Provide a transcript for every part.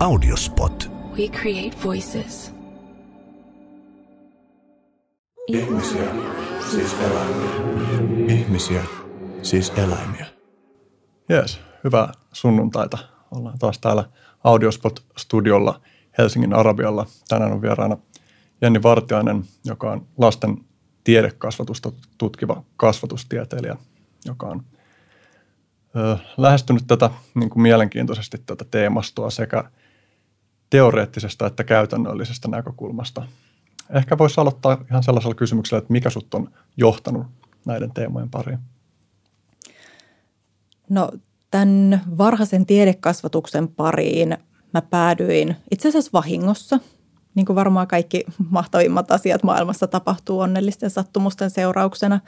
Audiospot. We create voices. Ihmisiä, siis eläimiä. Ihmisiä, siis eläimiä. Jees, hyvää sunnuntaita. Ollaan taas täällä Audiospot-studiolla Helsingin Arabialla. Tänään on vieraana Jenni Vartiainen, joka on lasten tiedekasvatusta tutkiva kasvatustieteilijä, joka on ö, lähestynyt tätä niin kuin mielenkiintoisesti tätä teemastoa sekä teoreettisesta että käytännöllisestä näkökulmasta. Ehkä voisi aloittaa ihan sellaisella kysymyksellä, että mikä sut on johtanut näiden teemojen pariin? No tämän varhaisen tiedekasvatuksen pariin mä päädyin itse asiassa vahingossa. Niin kuin varmaan kaikki mahtavimmat asiat maailmassa tapahtuu onnellisten sattumusten seurauksena.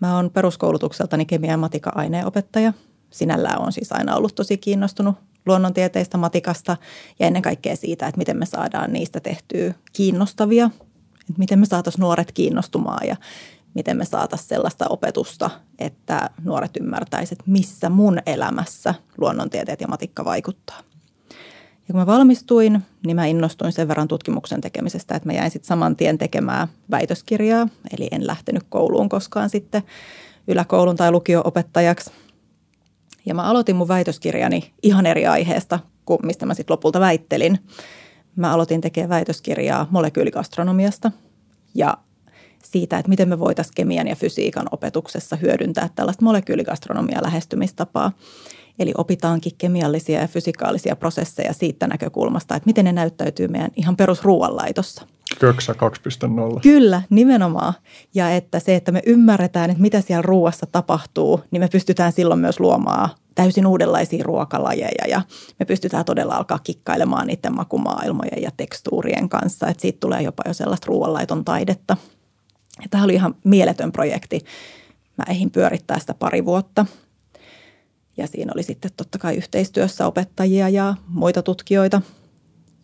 Mä oon peruskoulutukseltani kemia- ja matika-aineenopettaja. Sinällään on siis aina ollut tosi kiinnostunut luonnontieteistä, matikasta ja ennen kaikkea siitä, että miten me saadaan niistä tehtyä kiinnostavia, että miten me saataisiin nuoret kiinnostumaan ja miten me saataisiin sellaista opetusta, että nuoret ymmärtäisivät, missä mun elämässä luonnontieteet ja matikka vaikuttaa. Ja kun mä valmistuin, niin mä innostuin sen verran tutkimuksen tekemisestä, että mä jäin sitten saman tien tekemään väitöskirjaa, eli en lähtenyt kouluun koskaan sitten yläkoulun tai lukio-opettajaksi. Ja mä aloitin mun väitöskirjani ihan eri aiheesta kuin mistä mä sitten lopulta väittelin. Mä aloitin tekemään väitöskirjaa molekyylikastronomiasta ja siitä, että miten me voitaisiin kemian ja fysiikan opetuksessa hyödyntää tällaista molekyylikastronomia lähestymistapaa. Eli opitaankin kemiallisia ja fysikaalisia prosesseja siitä näkökulmasta, että miten ne näyttäytyy meidän ihan perusruuanlaitossa. Köksä 2.0. Kyllä, nimenomaan. Ja että se, että me ymmärretään, että mitä siellä ruuassa tapahtuu, niin me pystytään silloin myös luomaan täysin uudenlaisia ruokalajeja ja me pystytään todella alkaa kikkailemaan niiden makumaailmojen ja tekstuurien kanssa, että siitä tulee jopa jo sellaista ruoanlaiton taidetta. Ja tämä oli ihan mieletön projekti. Mä ehdin pyörittää sitä pari vuotta ja siinä oli sitten totta kai yhteistyössä opettajia ja muita tutkijoita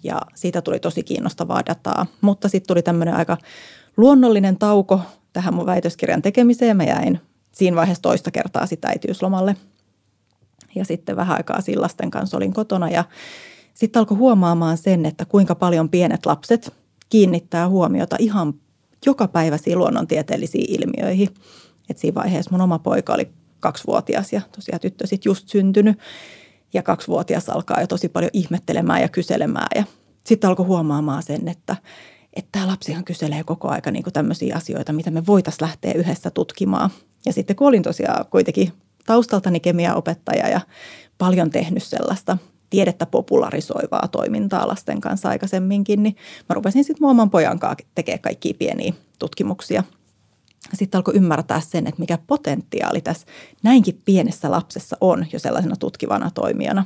ja siitä tuli tosi kiinnostavaa dataa. Mutta sitten tuli tämmöinen aika luonnollinen tauko tähän mun väitöskirjan tekemiseen. Mä jäin siinä vaiheessa toista kertaa sitä äitiyslomalle – ja sitten vähän aikaa sillasten kanssa olin kotona ja sitten alkoi huomaamaan sen, että kuinka paljon pienet lapset kiinnittää huomiota ihan jokapäiväisiin luonnontieteellisiin ilmiöihin. Et siinä vaiheessa mun oma poika oli kaksivuotias ja tosiaan tyttö sitten just syntynyt ja kaksivuotias alkaa jo tosi paljon ihmettelemään ja kyselemään ja sitten alkoi huomaamaan sen, että että tämä lapsihan kyselee koko aika niin tämmöisiä asioita, mitä me voitaisiin lähteä yhdessä tutkimaan. Ja sitten kun olin tosiaan kuitenkin taustaltani kemiaopettaja ja paljon tehnyt sellaista tiedettä popularisoivaa toimintaa lasten kanssa aikaisemminkin, niin mä rupesin sitten oman pojan kanssa tekemään kaikkia pieniä tutkimuksia. Sitten alkoi ymmärtää sen, että mikä potentiaali tässä näinkin pienessä lapsessa on jo sellaisena tutkivana toimijana.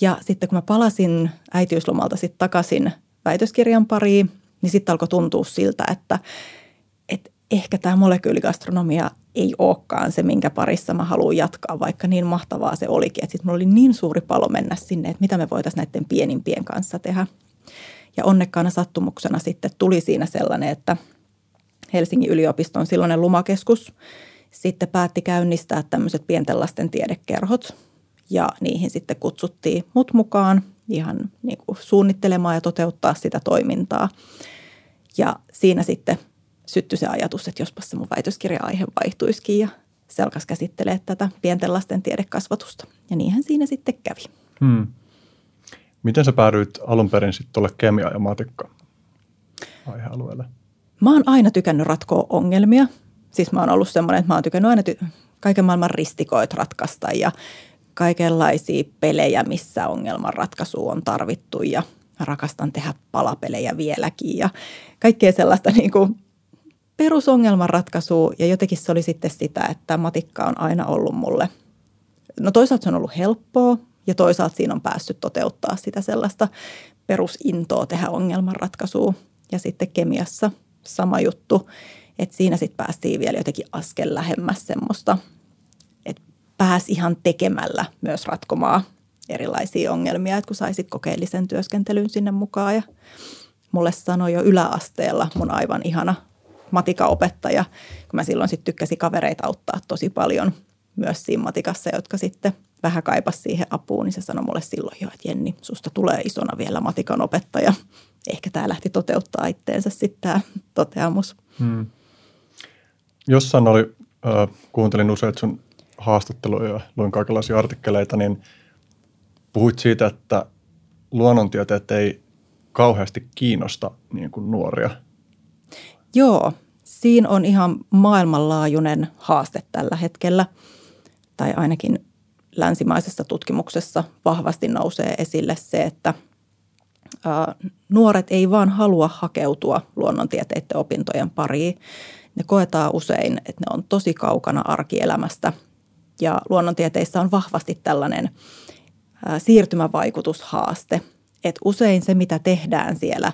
Ja sitten kun mä palasin äitiyslomalta sitten takaisin väitöskirjan pariin, niin sitten alkoi tuntua siltä, että, että ehkä tämä molekyyligastronomia ei olekaan se, minkä parissa mä haluan jatkaa, vaikka niin mahtavaa se olikin. Että sitten mulla oli niin suuri palo mennä sinne, että mitä me voitaisiin näiden pienimpien kanssa tehdä. Ja onnekkaana sattumuksena sitten tuli siinä sellainen, että Helsingin yliopiston silloinen lumakeskus sitten päätti käynnistää tämmöiset pienten lasten tiedekerhot. Ja niihin sitten kutsuttiin mut mukaan ihan niin kuin suunnittelemaan ja toteuttaa sitä toimintaa. Ja siinä sitten syttyi se ajatus, että jospas se mun väitöskirja-aihe vaihtuisikin ja se alkaisi käsittelee tätä pienten lasten tiedekasvatusta. Ja niinhän siinä sitten kävi. Hmm. Miten sä päädyit alun perin sitten tuolle kemia- ja matikka aihealueelle? Mä oon aina tykännyt ratkoa ongelmia. Siis mä oon ollut semmoinen, että mä oon tykännyt aina ty- kaiken maailman ristikoit ratkaista ja kaikenlaisia pelejä, missä ongelmanratkaisu on tarvittu ja rakastan tehdä palapelejä vieläkin ja kaikkea sellaista niin kuin perusongelmanratkaisua ja jotenkin se oli sitten sitä, että matikka on aina ollut mulle. No toisaalta se on ollut helppoa ja toisaalta siinä on päässyt toteuttaa sitä sellaista perusintoa tehdä ongelmanratkaisua. Ja sitten kemiassa sama juttu, että siinä sitten päästiin vielä jotenkin askel lähemmäs semmoista, että pääsi ihan tekemällä myös ratkomaan erilaisia ongelmia, että kun saisit kokeellisen työskentelyn sinne mukaan ja mulle sanoi jo yläasteella mun aivan ihana matikaopettaja, kun mä silloin sitten tykkäsin kavereita auttaa tosi paljon myös siinä matikassa, jotka sitten vähän kaipas siihen apuun, niin se sanoi mulle silloin jo, että Jenni, susta tulee isona vielä matikan opettaja. Ehkä tämä lähti toteuttaa itteensä sitten tämä toteamus. Hmm. Jossain oli, äh, kuuntelin usein sun haastatteluja ja luin kaikenlaisia artikkeleita, niin puhuit siitä, että luonnontieteet ei kauheasti kiinnosta niin kuin nuoria. Joo, siinä on ihan maailmanlaajuinen haaste tällä hetkellä, tai ainakin länsimaisessa tutkimuksessa vahvasti nousee esille se, että nuoret ei vaan halua hakeutua luonnontieteiden opintojen pariin. Ne koetaan usein, että ne on tosi kaukana arkielämästä ja luonnontieteissä on vahvasti tällainen siirtymävaikutushaaste, että usein se, mitä tehdään siellä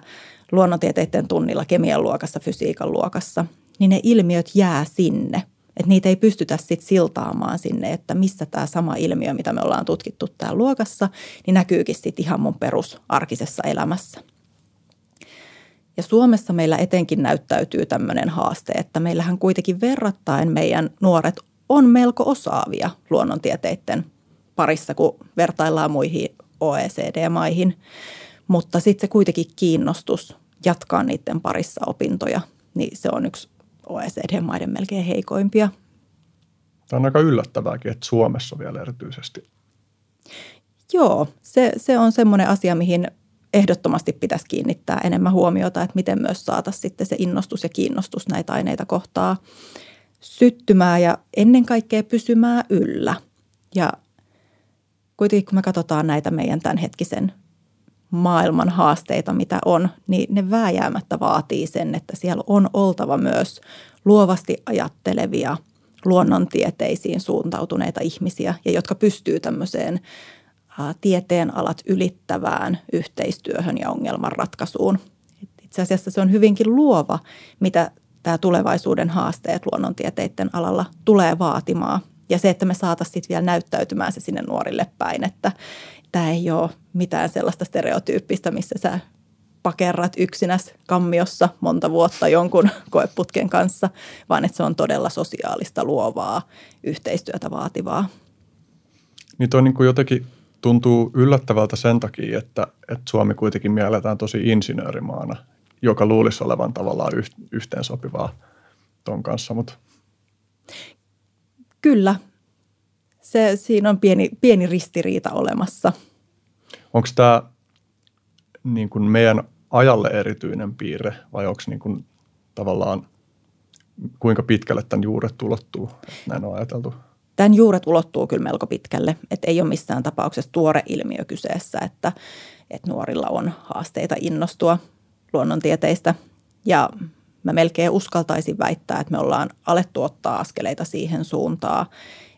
luonnontieteiden tunnilla, kemian luokassa, fysiikan luokassa, niin ne ilmiöt jää sinne – että niitä ei pystytä sitten siltaamaan sinne, että missä tämä sama ilmiö, mitä me ollaan tutkittu täällä luokassa, niin näkyykin sitten ihan mun perusarkisessa elämässä. Ja Suomessa meillä etenkin näyttäytyy tämmöinen haaste, että meillähän kuitenkin verrattain meidän nuoret on melko osaavia luonnontieteiden parissa, kun vertaillaan muihin OECD-maihin. Mutta sitten se kuitenkin kiinnostus jatkaa niiden parissa opintoja, niin se on yksi OECD-maiden melkein heikoimpia. Tämä on aika yllättävääkin, että Suomessa vielä erityisesti. Joo, se, se on semmoinen asia, mihin ehdottomasti pitäisi kiinnittää enemmän huomiota, että miten myös saataisiin sitten se innostus ja kiinnostus näitä aineita kohtaa syttymään ja ennen kaikkea pysymään yllä. Ja kuitenkin kun me katsotaan näitä meidän tämänhetkisen maailman haasteita, mitä on, niin ne vääjäämättä vaatii sen, että siellä on oltava myös luovasti ajattelevia, luonnontieteisiin suuntautuneita ihmisiä ja jotka pystyy tämmöiseen tieteen alat ylittävään yhteistyöhön ja ongelmanratkaisuun. Itse asiassa se on hyvinkin luova, mitä tämä tulevaisuuden haasteet luonnontieteiden alalla tulee vaatimaan. Ja se, että me saataisiin vielä näyttäytymään se sinne nuorille päin, että, tämä ei ole mitään sellaista stereotyyppistä, missä sä pakerrat yksinäs kammiossa monta vuotta jonkun koeputken kanssa, vaan että se on todella sosiaalista, luovaa, yhteistyötä vaativaa. Niin toi niin kuin jotenkin tuntuu yllättävältä sen takia, että, että Suomi kuitenkin mielletään tosi insinöörimaana, joka luulisi olevan tavallaan yhteensopivaa ton kanssa, mutta... Kyllä, se, siinä on pieni, pieni ristiriita olemassa. Onko tämä niin kuin meidän ajalle erityinen piirre vai onko niin kuin tavallaan kuinka pitkälle tämän juuret ulottuu? Näin on ajateltu. Tämän juuret ulottuu kyllä melko pitkälle, että ei ole missään tapauksessa tuore ilmiö kyseessä, että, että nuorilla on haasteita innostua luonnontieteistä. Ja mä melkein uskaltaisin väittää, että me ollaan alettu ottaa askeleita siihen suuntaan,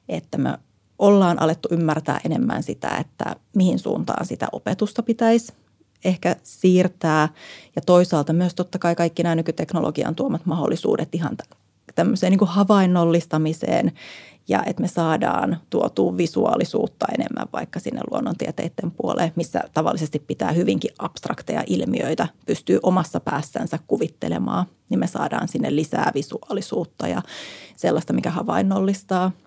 että me ollaan alettu ymmärtää enemmän sitä, että mihin suuntaan sitä opetusta pitäisi ehkä siirtää. Ja toisaalta myös totta kai kaikki nämä nykyteknologian tuomat mahdollisuudet ihan tämmöiseen niin kuin havainnollistamiseen ja että me saadaan tuotua visuaalisuutta enemmän vaikka sinne luonnontieteiden puoleen, missä tavallisesti pitää hyvinkin abstrakteja ilmiöitä pystyy omassa päässänsä kuvittelemaan, niin me saadaan sinne lisää visuaalisuutta ja sellaista, mikä havainnollistaa –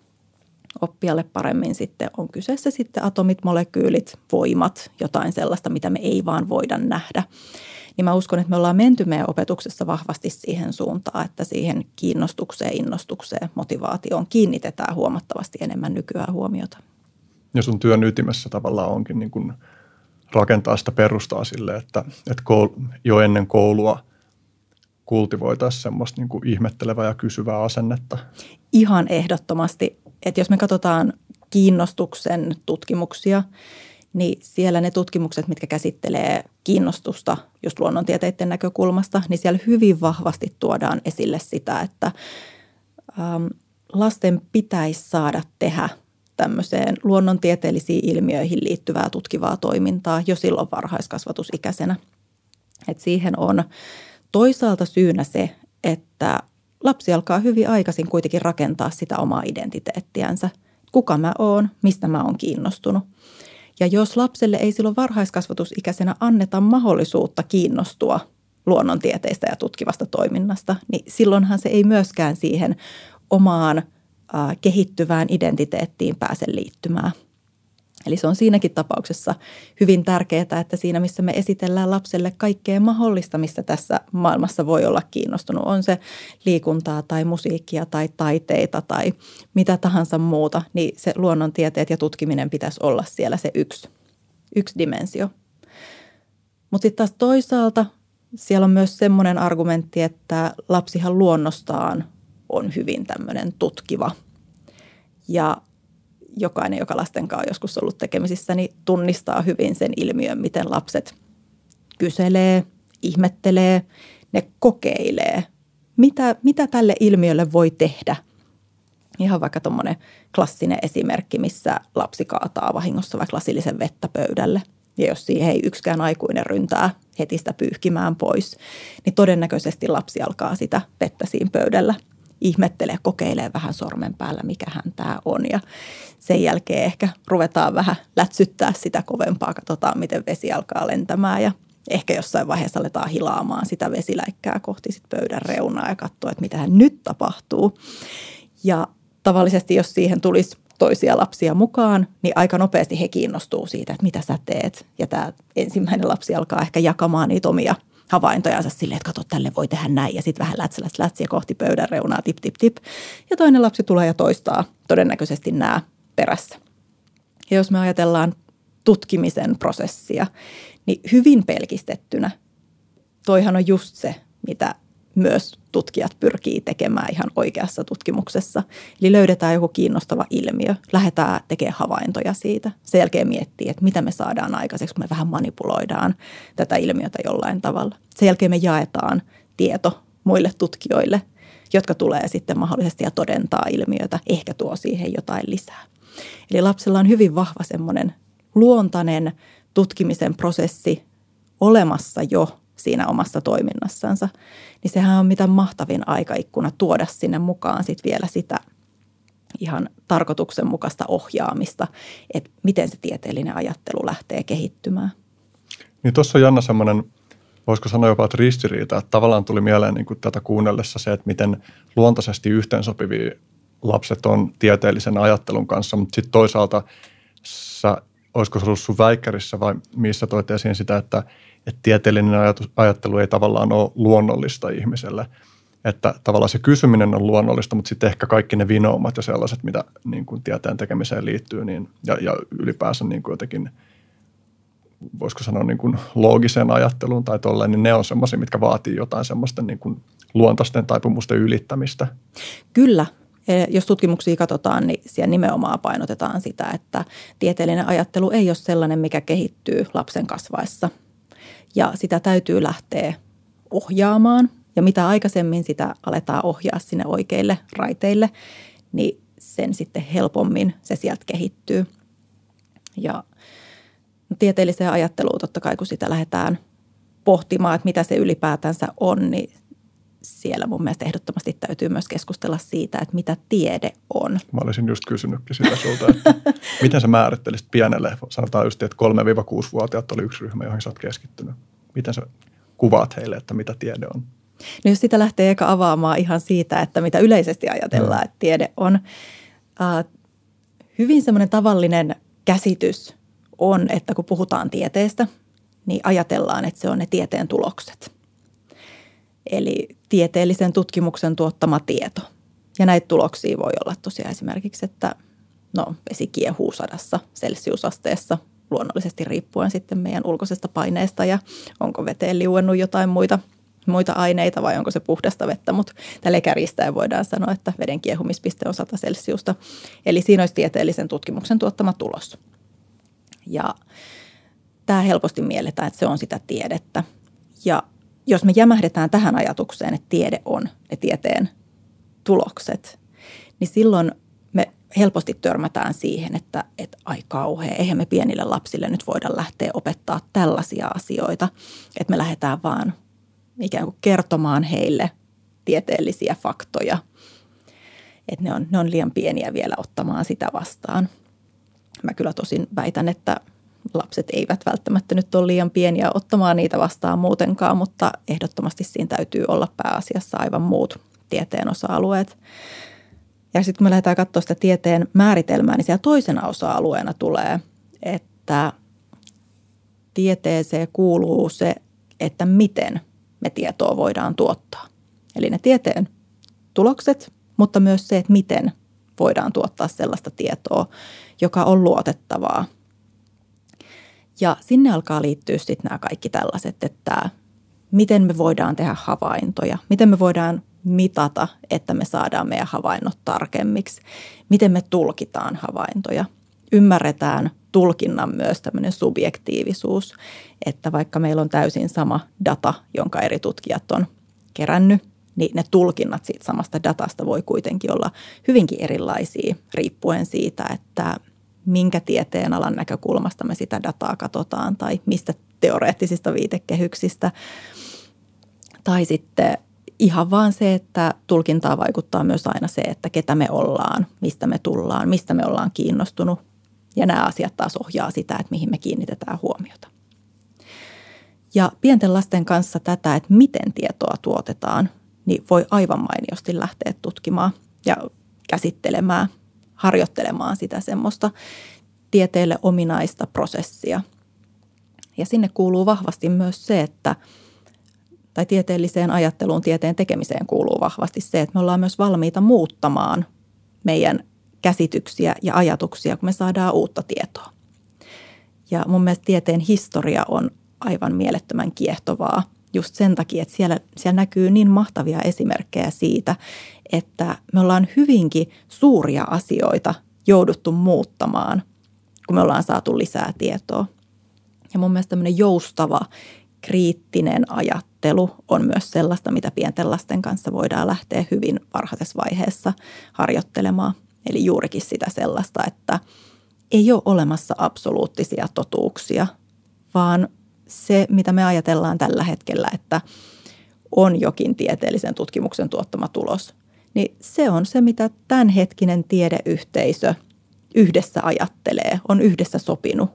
oppijalle paremmin sitten on kyseessä sitten atomit, molekyylit, voimat, jotain sellaista, mitä me ei vaan voida nähdä. Niin mä uskon, että me ollaan menty meidän opetuksessa vahvasti siihen suuntaan, että siihen kiinnostukseen, innostukseen, motivaatioon kiinnitetään huomattavasti enemmän nykyään huomiota. Ja sun työn ytimessä tavallaan onkin niin kuin rakentaa sitä perustaa sille, että, että jo ennen koulua kultivoitaisiin semmoista niin kuin ihmettelevää ja kysyvää asennetta. Ihan ehdottomasti että jos me katsotaan kiinnostuksen tutkimuksia, niin siellä ne tutkimukset, mitkä käsittelee kiinnostusta just luonnontieteiden näkökulmasta, niin siellä hyvin vahvasti tuodaan esille sitä, että ähm, lasten pitäisi saada tehdä tämmöiseen luonnontieteellisiin ilmiöihin liittyvää tutkivaa toimintaa jo silloin varhaiskasvatusikäisenä. Et siihen on toisaalta syynä se, että lapsi alkaa hyvin aikaisin kuitenkin rakentaa sitä omaa identiteettiänsä. Kuka mä oon, mistä mä oon kiinnostunut. Ja jos lapselle ei silloin varhaiskasvatusikäisenä anneta mahdollisuutta kiinnostua luonnontieteistä ja tutkivasta toiminnasta, niin silloinhan se ei myöskään siihen omaan äh, kehittyvään identiteettiin pääse liittymään. Eli se on siinäkin tapauksessa hyvin tärkeää, että siinä missä me esitellään lapselle kaikkea mahdollista, mistä tässä maailmassa voi olla kiinnostunut, on se liikuntaa tai musiikkia tai taiteita tai mitä tahansa muuta, niin se luonnontieteet ja tutkiminen pitäisi olla siellä se yksi, yksi dimensio. Mutta sitten taas toisaalta siellä on myös semmoinen argumentti, että lapsihan luonnostaan on hyvin tämmöinen tutkiva. Ja jokainen, joka lasten kanssa on joskus ollut tekemisissä, niin tunnistaa hyvin sen ilmiön, miten lapset kyselee, ihmettelee, ne kokeilee. Mitä, mitä tälle ilmiölle voi tehdä? Ihan vaikka tuommoinen klassinen esimerkki, missä lapsi kaataa vahingossa vaikka lasillisen vettä pöydälle. Ja jos siihen ei yksikään aikuinen ryntää heti sitä pyyhkimään pois, niin todennäköisesti lapsi alkaa sitä vettä siinä pöydällä – ihmettelee, kokeilee vähän sormen päällä, mikä hän tämä on. Ja sen jälkeen ehkä ruvetaan vähän lätsyttää sitä kovempaa, katsotaan miten vesi alkaa lentämään ja ehkä jossain vaiheessa aletaan hilaamaan sitä vesiläikkää kohti sit pöydän reunaa ja katsoa, että mitä nyt tapahtuu. Ja tavallisesti, jos siihen tulisi toisia lapsia mukaan, niin aika nopeasti he kiinnostuu siitä, että mitä sä teet. Ja tämä ensimmäinen lapsi alkaa ehkä jakamaan niitä omia – havaintojansa silleen, että kato, tälle voi tehdä näin ja sitten vähän lätsäläs lätsiä kohti pöydän reunaa, tip, tip, tip. Ja toinen lapsi tulee ja toistaa todennäköisesti nämä perässä. Ja jos me ajatellaan tutkimisen prosessia, niin hyvin pelkistettynä toihan on just se, mitä myös tutkijat pyrkii tekemään ihan oikeassa tutkimuksessa. Eli löydetään joku kiinnostava ilmiö, lähdetään tekemään havaintoja siitä. Sen jälkeen miettii, että mitä me saadaan aikaiseksi, kun me vähän manipuloidaan tätä ilmiötä jollain tavalla. Sen jälkeen me jaetaan tieto muille tutkijoille, jotka tulee sitten mahdollisesti ja todentaa ilmiötä, ehkä tuo siihen jotain lisää. Eli lapsella on hyvin vahva semmoinen luontainen tutkimisen prosessi olemassa jo siinä omassa toiminnassansa, niin sehän on mitä mahtavin aikaikkuna tuoda sinne mukaan sitten vielä sitä ihan tarkoituksenmukaista ohjaamista, että miten se tieteellinen ajattelu lähtee kehittymään. Niin tuossa on Janna semmoinen, voisiko sanoa jopa, että ristiriita, että tavallaan tuli mieleen niin kuin tätä kuunnellessa se, että miten luontaisesti yhteensopivia lapset on tieteellisen ajattelun kanssa, mutta sitten toisaalta sä, olisiko se ollut sun väikkärissä vai missä toit esiin sitä, että että tieteellinen ajattelu ei tavallaan ole luonnollista ihmiselle. Että tavallaan se kysyminen on luonnollista, mutta sitten ehkä kaikki ne vinoumat ja sellaiset, mitä niin kuin tieteen tekemiseen liittyy, niin, ja, ja ylipäänsä niin kuin jotenkin, voisiko sanoa niin kuin loogiseen ajatteluun tai tolleen, niin ne on semmoisia, mitkä vaatii jotain semmoista niin kuin luontaisten taipumusten ylittämistä. Kyllä, e, jos tutkimuksia katsotaan, niin siellä nimenomaan painotetaan sitä, että tieteellinen ajattelu ei ole sellainen, mikä kehittyy lapsen kasvaessa – ja sitä täytyy lähteä ohjaamaan. Ja mitä aikaisemmin sitä aletaan ohjaa sinne oikeille raiteille, niin sen sitten helpommin se sieltä kehittyy. Ja tieteelliseen ajatteluun totta kai, kun sitä lähdetään pohtimaan, että mitä se ylipäätänsä on, niin siellä mun mielestä ehdottomasti täytyy myös keskustella siitä, että mitä tiede on. Mä olisin just kysynytkin sitä sulta, että miten sä määrittelisit pienelle, sanotaan just, että 3-6-vuotiaat oli yksi ryhmä, johon sä oot keskittynyt. Miten sä kuvaat heille, että mitä tiede on? No jos sitä lähtee eka avaamaan ihan siitä, että mitä yleisesti ajatellaan, että tiede on, äh, hyvin semmoinen tavallinen käsitys on, että kun puhutaan tieteestä, niin ajatellaan, että se on ne tieteen tulokset – eli tieteellisen tutkimuksen tuottama tieto. Ja näitä tuloksia voi olla tosiaan esimerkiksi, että no, vesi kiehuu sadassa celsiusasteessa luonnollisesti riippuen sitten meidän ulkoisesta paineesta ja onko veteen liuennut jotain muita, muita aineita vai onko se puhdasta vettä, mutta tälle kärjistäen voidaan sanoa, että veden kiehumispiste on 100 celsiusta. Eli siinä olisi tieteellisen tutkimuksen tuottama tulos. Ja tämä helposti mielletään, että se on sitä tiedettä. Ja jos me jämähdetään tähän ajatukseen, että tiede on ne tieteen tulokset, niin silloin me helposti törmätään siihen, että, että ai kauhea, eihän me pienille lapsille nyt voida lähteä opettaa tällaisia asioita, että me lähdetään vaan ikään kuin kertomaan heille tieteellisiä faktoja, että ne on, ne on liian pieniä vielä ottamaan sitä vastaan. Mä kyllä tosin väitän, että lapset eivät välttämättä nyt ole liian pieniä ottamaan niitä vastaan muutenkaan, mutta ehdottomasti siinä täytyy olla pääasiassa aivan muut tieteen osa-alueet. Ja sitten kun me lähdetään katsoa sitä tieteen määritelmää, niin siellä toisena osa-alueena tulee että tieteeseen kuuluu se, että miten me tietoa voidaan tuottaa. Eli ne tieteen tulokset, mutta myös se, että miten voidaan tuottaa sellaista tietoa, joka on luotettavaa. Ja sinne alkaa liittyä sitten nämä kaikki tällaiset, että miten me voidaan tehdä havaintoja, miten me voidaan mitata, että me saadaan meidän havainnot tarkemmiksi, miten me tulkitaan havaintoja. Ymmärretään tulkinnan myös tämmöinen subjektiivisuus, että vaikka meillä on täysin sama data, jonka eri tutkijat on kerännyt, niin ne tulkinnat siitä samasta datasta voi kuitenkin olla hyvinkin erilaisia riippuen siitä, että minkä tieteen alan näkökulmasta me sitä dataa katsotaan tai mistä teoreettisista viitekehyksistä. Tai sitten ihan vaan se, että tulkintaa vaikuttaa myös aina se, että ketä me ollaan, mistä me tullaan, mistä me ollaan kiinnostunut. Ja nämä asiat taas ohjaa sitä, että mihin me kiinnitetään huomiota. Ja pienten lasten kanssa tätä, että miten tietoa tuotetaan, niin voi aivan mainiosti lähteä tutkimaan ja käsittelemään, harjoittelemaan sitä semmoista tieteelle ominaista prosessia. Ja sinne kuuluu vahvasti myös se, että tai tieteelliseen ajatteluun, tieteen tekemiseen kuuluu vahvasti se, että me ollaan myös valmiita muuttamaan meidän käsityksiä ja ajatuksia, kun me saadaan uutta tietoa. Ja mun mielestä tieteen historia on aivan mielettömän kiehtovaa just sen takia, että siellä, siellä näkyy niin mahtavia esimerkkejä siitä, että me ollaan hyvinkin suuria asioita jouduttu muuttamaan, kun me ollaan saatu lisää tietoa. Ja mun mielestä tämmöinen joustava, kriittinen ajattelu on myös sellaista, mitä pienten lasten kanssa voidaan lähteä hyvin varhaisessa vaiheessa harjoittelemaan. Eli juurikin sitä sellaista, että ei ole olemassa absoluuttisia totuuksia, vaan se, mitä me ajatellaan tällä hetkellä, että on jokin tieteellisen tutkimuksen tuottama tulos, niin se on se, mitä tämänhetkinen tiedeyhteisö yhdessä ajattelee, on yhdessä sopinut.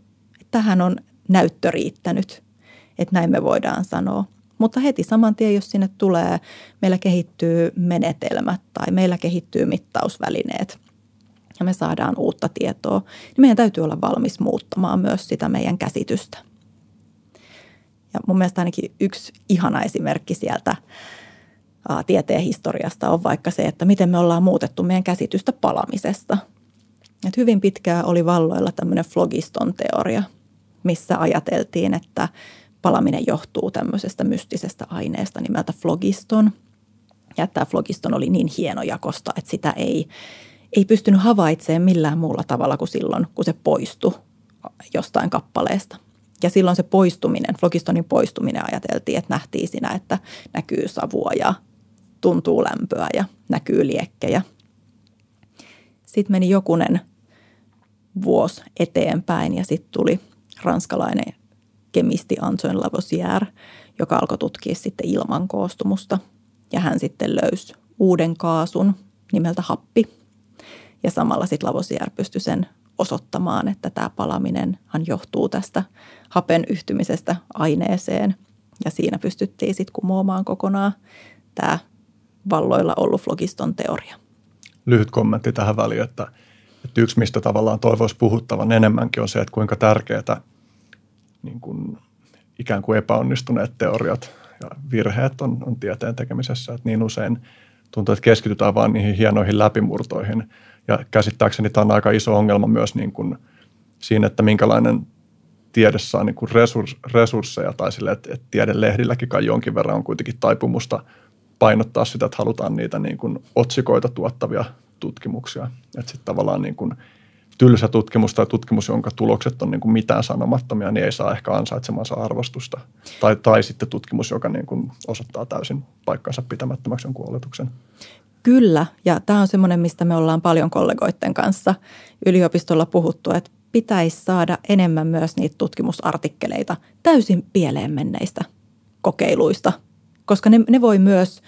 Tähän on näyttö riittänyt, että näin me voidaan sanoa. Mutta heti saman tien, jos sinne tulee, meillä kehittyy menetelmät tai meillä kehittyy mittausvälineet ja me saadaan uutta tietoa, niin meidän täytyy olla valmis muuttamaan myös sitä meidän käsitystä – ja mun mielestä ainakin yksi ihana esimerkki sieltä tieteen historiasta on vaikka se, että miten me ollaan muutettu meidän käsitystä palamisesta. Et hyvin pitkään oli valloilla tämmöinen flogiston teoria, missä ajateltiin, että palaminen johtuu tämmöisestä mystisestä aineesta nimeltä flogiston. Ja tämä flogiston oli niin hieno jakosta, että sitä ei, ei pystynyt havaitsemaan millään muulla tavalla kuin silloin, kun se poistui jostain kappaleesta. Ja silloin se poistuminen, flogistonin poistuminen ajateltiin, että nähtiin siinä, että näkyy savua ja tuntuu lämpöä ja näkyy liekkejä. Sitten meni jokunen vuosi eteenpäin ja sitten tuli ranskalainen kemisti Antoine Lavoisier, joka alkoi tutkia sitten ilman koostumusta. Ja hän sitten löysi uuden kaasun nimeltä happi. Ja samalla sitten Lavoisier pystyi sen osoittamaan, että tämä palaminenhan johtuu tästä hapen yhtymisestä aineeseen. Ja siinä pystyttiin sitten kumoamaan kokonaan tämä valloilla ollut flogiston teoria. Lyhyt kommentti tähän väliin, että, että yksi mistä tavallaan toivoisi puhuttavan enemmänkin on se, että kuinka tärkeää niin kuin ikään kuin epäonnistuneet teoriat ja virheet on, on tieteen tekemisessä. Että niin usein tuntuu, että keskitytään vain niihin hienoihin läpimurtoihin. Ja käsittääkseni tämä on aika iso ongelma myös niin kuin siinä, että minkälainen tiede saa niin kuin resurs, resursseja tai sille, että, että tiedelehdilläkin kai jonkin verran on kuitenkin taipumusta painottaa sitä, että halutaan niitä niin kuin otsikoita tuottavia tutkimuksia. Että sitten tavallaan niin kuin tylsä tutkimus tai tutkimus, jonka tulokset on niin kuin mitään sanomattomia, niin ei saa ehkä ansaitsemansa arvostusta. Tai, tai sitten tutkimus, joka niin kuin osoittaa täysin paikkansa pitämättömäksi jonkun oletuksen. Kyllä, ja tämä on semmoinen, mistä me ollaan paljon kollegoiden kanssa yliopistolla puhuttu, että pitäisi saada enemmän myös niitä tutkimusartikkeleita täysin pieleen menneistä kokeiluista, koska ne, ne voi myös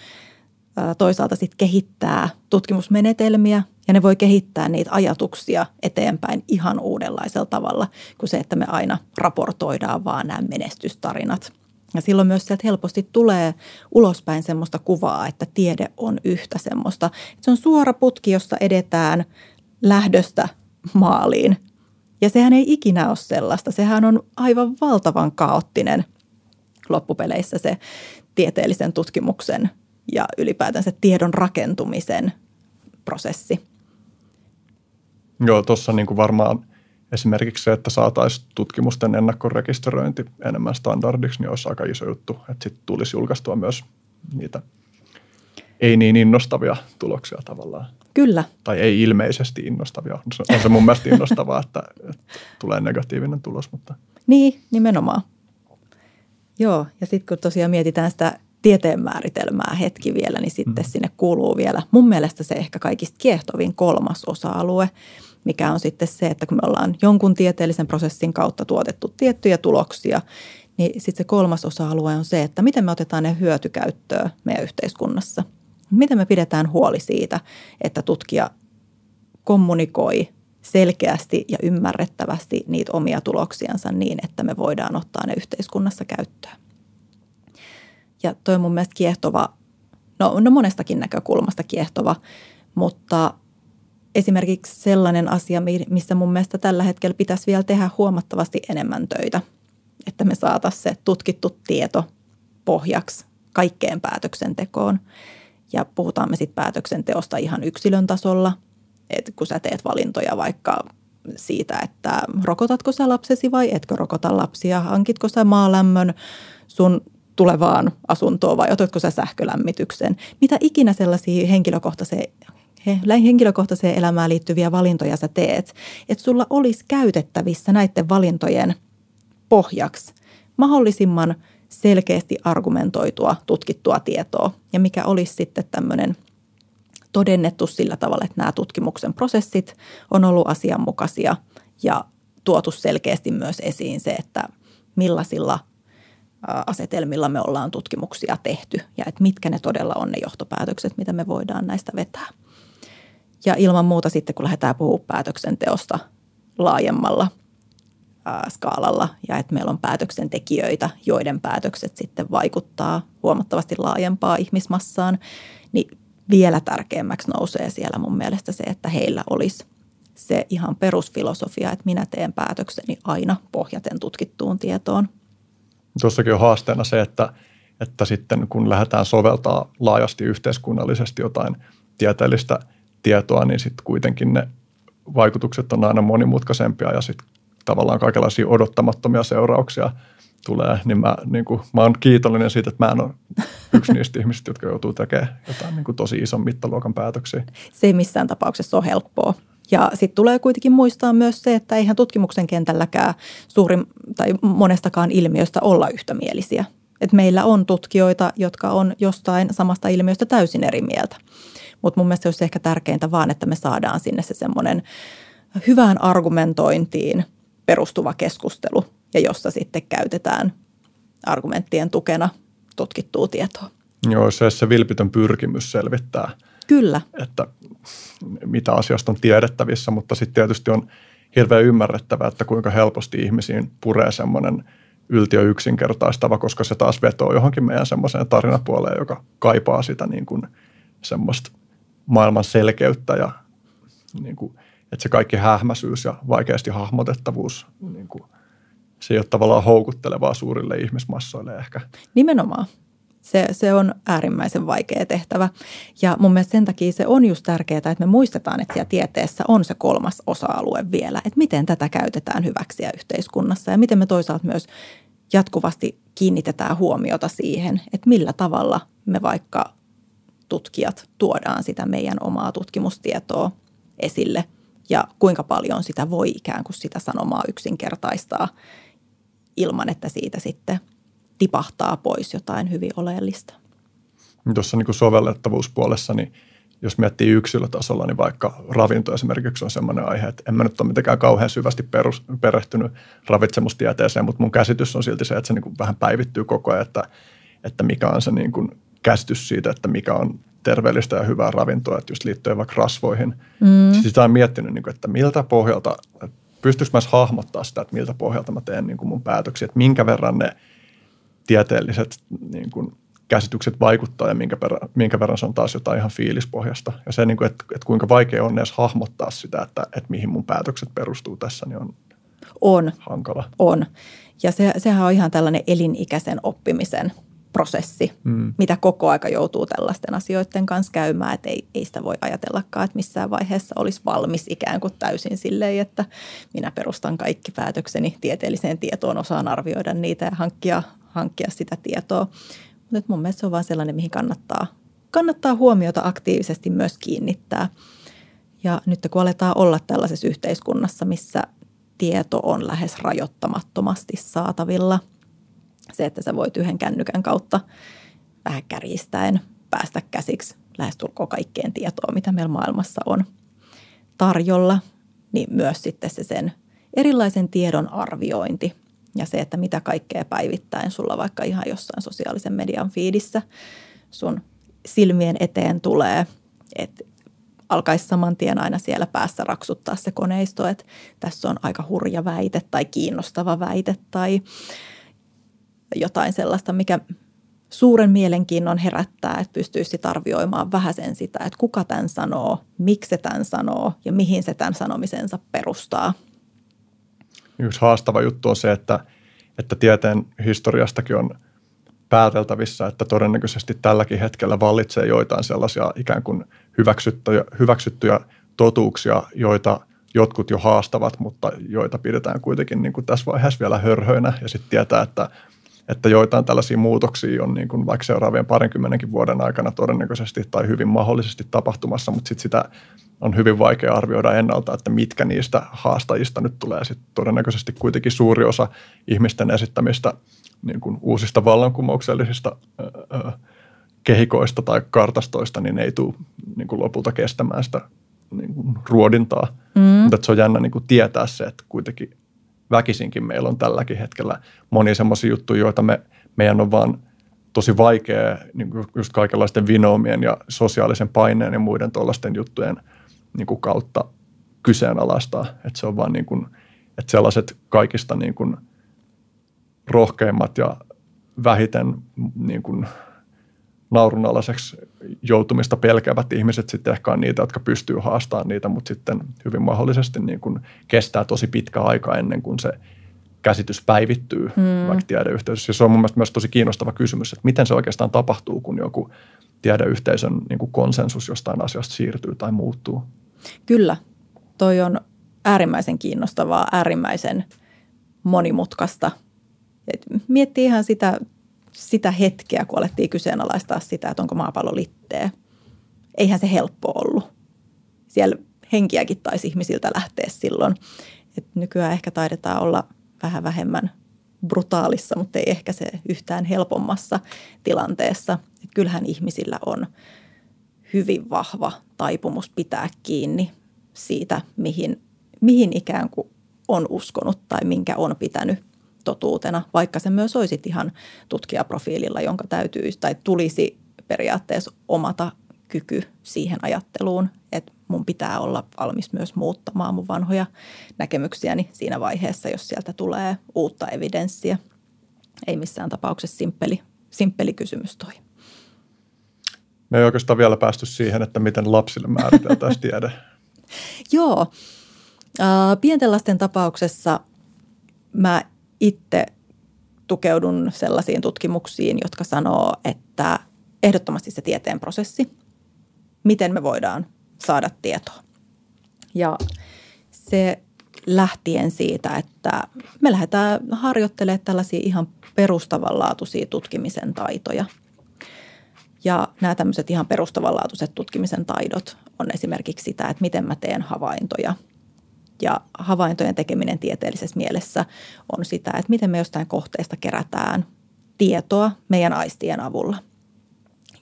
toisaalta sit kehittää tutkimusmenetelmiä ja ne voi kehittää niitä ajatuksia eteenpäin ihan uudenlaisella tavalla kuin se, että me aina raportoidaan vaan nämä menestystarinat. Ja silloin myös sieltä helposti tulee ulospäin semmoista kuvaa, että tiede on yhtä semmoista. Se on suora putki, jossa edetään lähdöstä maaliin Ja sehän ei ikinä ole sellaista. Sehän on aivan valtavan kaoottinen loppupeleissä se tieteellisen tutkimuksen ja ylipäätänsä tiedon rakentumisen prosessi. Joo, tuossa niin kuin varmaan esimerkiksi se, että saataisiin tutkimusten ennakkorekisteröinti enemmän standardiksi, niin olisi aika iso juttu, että sitten tulisi julkaistua myös niitä ei niin innostavia tuloksia tavallaan. Kyllä. Tai ei ilmeisesti innostavia. On se mun mielestä innostavaa, että, että tulee negatiivinen tulos. Mutta. Niin, nimenomaan. Joo, ja sitten kun tosiaan mietitään sitä tieteen määritelmää hetki vielä, niin sitten mm. sinne kuuluu vielä mun mielestä se ehkä kaikista kiehtovin kolmas osa-alue, mikä on sitten se, että kun me ollaan jonkun tieteellisen prosessin kautta tuotettu tiettyjä tuloksia, niin sitten se kolmas osa-alue on se, että miten me otetaan ne hyötykäyttöön meidän yhteiskunnassa. Miten me pidetään huoli siitä, että tutkija kommunikoi selkeästi ja ymmärrettävästi niitä omia tuloksiansa niin, että me voidaan ottaa ne yhteiskunnassa käyttöön. Ja toi on mun mielestä kiehtova, no, no monestakin näkökulmasta kiehtova, mutta esimerkiksi sellainen asia, missä mun mielestä tällä hetkellä pitäisi vielä tehdä huomattavasti enemmän töitä, että me saataisiin se tutkittu tieto pohjaksi kaikkeen päätöksentekoon. Ja puhutaan me sitten päätöksenteosta ihan yksilön tasolla, että kun sä teet valintoja vaikka siitä, että rokotatko sä lapsesi vai etkö rokota lapsia, hankitko sä maalämmön sun tulevaan asuntoon vai otatko sä sähkölämmityksen. Mitä ikinä sellaisia henkilökohtaiseen, henkilökohtaiseen elämään liittyviä valintoja sä teet, että sulla olisi käytettävissä näiden valintojen pohjaksi mahdollisimman selkeästi argumentoitua, tutkittua tietoa ja mikä olisi sitten tämmöinen todennettu sillä tavalla, että nämä tutkimuksen prosessit on ollut asianmukaisia ja tuotu selkeästi myös esiin se, että millaisilla asetelmilla me ollaan tutkimuksia tehty ja että mitkä ne todella on ne johtopäätökset, mitä me voidaan näistä vetää. Ja ilman muuta sitten, kun lähdetään puhumaan päätöksenteosta laajemmalla skaalalla ja että meillä on päätöksentekijöitä, joiden päätökset sitten vaikuttaa huomattavasti laajempaa ihmismassaan, niin vielä tärkeämmäksi nousee siellä mun mielestä se, että heillä olisi se ihan perusfilosofia, että minä teen päätökseni aina pohjaten tutkittuun tietoon. Tuossakin on haasteena se, että, että sitten kun lähdetään soveltaa laajasti yhteiskunnallisesti jotain tieteellistä tietoa, niin sitten kuitenkin ne vaikutukset on aina monimutkaisempia ja sitten tavallaan kaikenlaisia odottamattomia seurauksia tulee, niin mä, niin kuin, mä oon kiitollinen siitä, että mä en ole yksi niistä ihmisistä, jotka joutuu tekemään jotain niin kuin tosi ison mittaluokan päätöksiä. Se ei missään tapauksessa ole helppoa. Ja sitten tulee kuitenkin muistaa myös se, että eihän tutkimuksen kentälläkään suurin tai monestakaan ilmiöstä olla yhtämielisiä. Et meillä on tutkijoita, jotka on jostain samasta ilmiöstä täysin eri mieltä. Mutta mun mielestä se olisi ehkä tärkeintä vaan, että me saadaan sinne se semmoinen hyvään argumentointiin perustuva keskustelu ja jossa sitten käytetään argumenttien tukena tutkittua tietoa. Joo, se se vilpitön pyrkimys selvittää. Kyllä. Että mitä asioista on tiedettävissä, mutta sitten tietysti on hirveän ymmärrettävää, että kuinka helposti ihmisiin puree semmoinen yltiö yksinkertaistava, koska se taas vetoo johonkin meidän semmoiseen tarinapuoleen, joka kaipaa sitä niin kuin semmoista maailman selkeyttä ja niin kuin, että se kaikki hähmäisyys ja vaikeasti hahmotettavuus, niin kuin, se ei ole tavallaan houkuttelevaa suurille ihmismassoille ehkä. Nimenomaan. Se, se on äärimmäisen vaikea tehtävä. Ja mun mielestä sen takia se on just tärkeää, että me muistetaan, että siellä tieteessä on se kolmas osa-alue vielä, että miten tätä käytetään hyväksi yhteiskunnassa ja miten me toisaalta myös jatkuvasti kiinnitetään huomiota siihen, että millä tavalla me vaikka tutkijat tuodaan sitä meidän omaa tutkimustietoa esille ja kuinka paljon sitä voi ikään kuin sitä sanomaa yksinkertaistaa ilman, että siitä sitten – tipahtaa pois jotain hyvin oleellista. Tuossa niin sovellettavuuspuolessa, niin jos miettii yksilötasolla, niin vaikka ravinto esimerkiksi on sellainen aihe, että en mä nyt ole mitenkään kauhean syvästi perus, perehtynyt ravitsemustieteeseen, mutta mun käsitys on silti se, että se niin vähän päivittyy koko ajan, että, että mikä on se niin kuin käsitys siitä, että mikä on terveellistä ja hyvää ravintoa, että just liittyen vaikka rasvoihin. Mm. Siis sitä on miettinyt, niin kuin, että miltä pohjalta, pystyykö mä hahmottaa sitä, että miltä pohjalta mä teen niin kuin mun päätöksiä, että minkä verran ne – tieteelliset niin kuin, käsitykset vaikuttaa ja minkä, perä, minkä verran se on taas jotain ihan fiilispohjasta. Ja se, niin kuin, että, että kuinka vaikea on edes hahmottaa sitä, että, että mihin mun päätökset perustuu tässä, niin on On. hankala. On. Ja se, sehän on ihan tällainen elinikäisen oppimisen prosessi, mm. mitä koko aika joutuu tällaisten asioiden kanssa käymään, että ei, ei sitä voi ajatellakaan, että missään vaiheessa olisi valmis ikään kuin täysin silleen, että minä perustan kaikki päätökseni tieteelliseen tietoon, osaan arvioida niitä ja hankkia, hankkia sitä tietoa. Mutta mun mielestä se on vaan sellainen, mihin kannattaa, kannattaa huomiota aktiivisesti myös kiinnittää. Ja nyt kun aletaan olla tällaisessa yhteiskunnassa, missä tieto on lähes rajoittamattomasti saatavilla – se, että sä voit yhden kännykän kautta vähän kärjistäen päästä käsiksi lähestulkoon kaikkeen tietoa, mitä meillä maailmassa on tarjolla, niin myös sitten se sen erilaisen tiedon arviointi ja se, että mitä kaikkea päivittäin sulla vaikka ihan jossain sosiaalisen median fiidissä sun silmien eteen tulee, että alkaisi saman tien aina siellä päässä raksuttaa se koneisto, että tässä on aika hurja väite tai kiinnostava väite tai jotain sellaista, mikä suuren mielenkiinnon herättää, että pystyisi arvioimaan vähän sen sitä, että kuka tämän sanoo, miksi se tämän sanoo ja mihin se tämän sanomisensa perustaa. Yksi haastava juttu on se, että, että tieteen historiastakin on pääteltävissä, että todennäköisesti tälläkin hetkellä vallitsee joitain sellaisia ikään kuin hyväksyttyjä, hyväksyttyjä totuuksia, joita jotkut jo haastavat, mutta joita pidetään kuitenkin niin kuin tässä vaiheessa vielä hörhöinä ja sitten tietää, että että joitain tällaisia muutoksia on niin kuin vaikka seuraavien parinkymmenenkin vuoden aikana todennäköisesti tai hyvin mahdollisesti tapahtumassa, mutta sitten sitä on hyvin vaikea arvioida ennalta, että mitkä niistä haastajista nyt tulee sitten todennäköisesti kuitenkin suuri osa ihmisten esittämistä niin kuin uusista vallankumouksellisista öö, kehikoista tai kartastoista, niin ei tule niin kuin lopulta kestämään sitä niin kuin ruodintaa. Mm. Mutta se on jännä niin kuin tietää se, että kuitenkin väkisinkin meillä on tälläkin hetkellä monia semmoisia juttuja, joita me, meidän on vaan tosi vaikea niin just kaikenlaisten vinoomien ja sosiaalisen paineen ja muiden tuollaisten juttujen niin kuin kautta kyseenalaistaa. Että se on vaan niin kuin, että sellaiset kaikista niin kuin rohkeimmat ja vähiten niin kuin naurunalaiseksi joutumista pelkäävät ihmiset sitten ehkä on niitä, jotka pystyy haastamaan niitä, mutta sitten hyvin mahdollisesti niin kuin kestää tosi pitkä aika ennen kuin se käsitys päivittyy hmm. vaikka tiedeyhteisössä. Ja se on mun mielestä myös tosi kiinnostava kysymys, että miten se oikeastaan tapahtuu, kun joku tiedeyhteisön niin kuin konsensus jostain asiasta siirtyy tai muuttuu. Kyllä, toi on äärimmäisen kiinnostavaa, äärimmäisen monimutkaista. Et miettii ihan sitä sitä hetkeä, kun alettiin kyseenalaistaa sitä, että onko maapallo litteä. Eihän se helppo ollut. Siellä henkiäkin taisi ihmisiltä lähteä silloin. Et nykyään ehkä taidetaan olla vähän vähemmän brutaalissa, mutta ei ehkä se yhtään helpommassa tilanteessa. Et kyllähän ihmisillä on hyvin vahva taipumus pitää kiinni siitä, mihin, mihin ikään kuin on uskonut tai minkä on pitänyt totuutena, vaikka se myös olisi ihan tutkijaprofiililla, jonka täytyisi tai tulisi periaatteessa omata kyky siihen ajatteluun, että mun pitää olla valmis myös muuttamaan mun vanhoja näkemyksiäni siinä vaiheessa, jos sieltä tulee uutta evidenssiä. Ei missään tapauksessa simppeli, simppeli kysymys toi. Me ei oikeastaan vielä päästy siihen, että miten lapsille määriteltäisiin tiede. Joo. Äh, pienten lasten tapauksessa mä itse tukeudun sellaisiin tutkimuksiin, jotka sanoo, että ehdottomasti se tieteen prosessi, miten me voidaan saada tietoa. Ja se lähtien siitä, että me lähdetään harjoittelemaan tällaisia ihan perustavanlaatuisia tutkimisen taitoja. Ja nämä tämmöiset ihan perustavanlaatuiset tutkimisen taidot on esimerkiksi sitä, että miten mä teen havaintoja – ja havaintojen tekeminen tieteellisessä mielessä on sitä, että miten me jostain kohteesta kerätään tietoa meidän aistien avulla.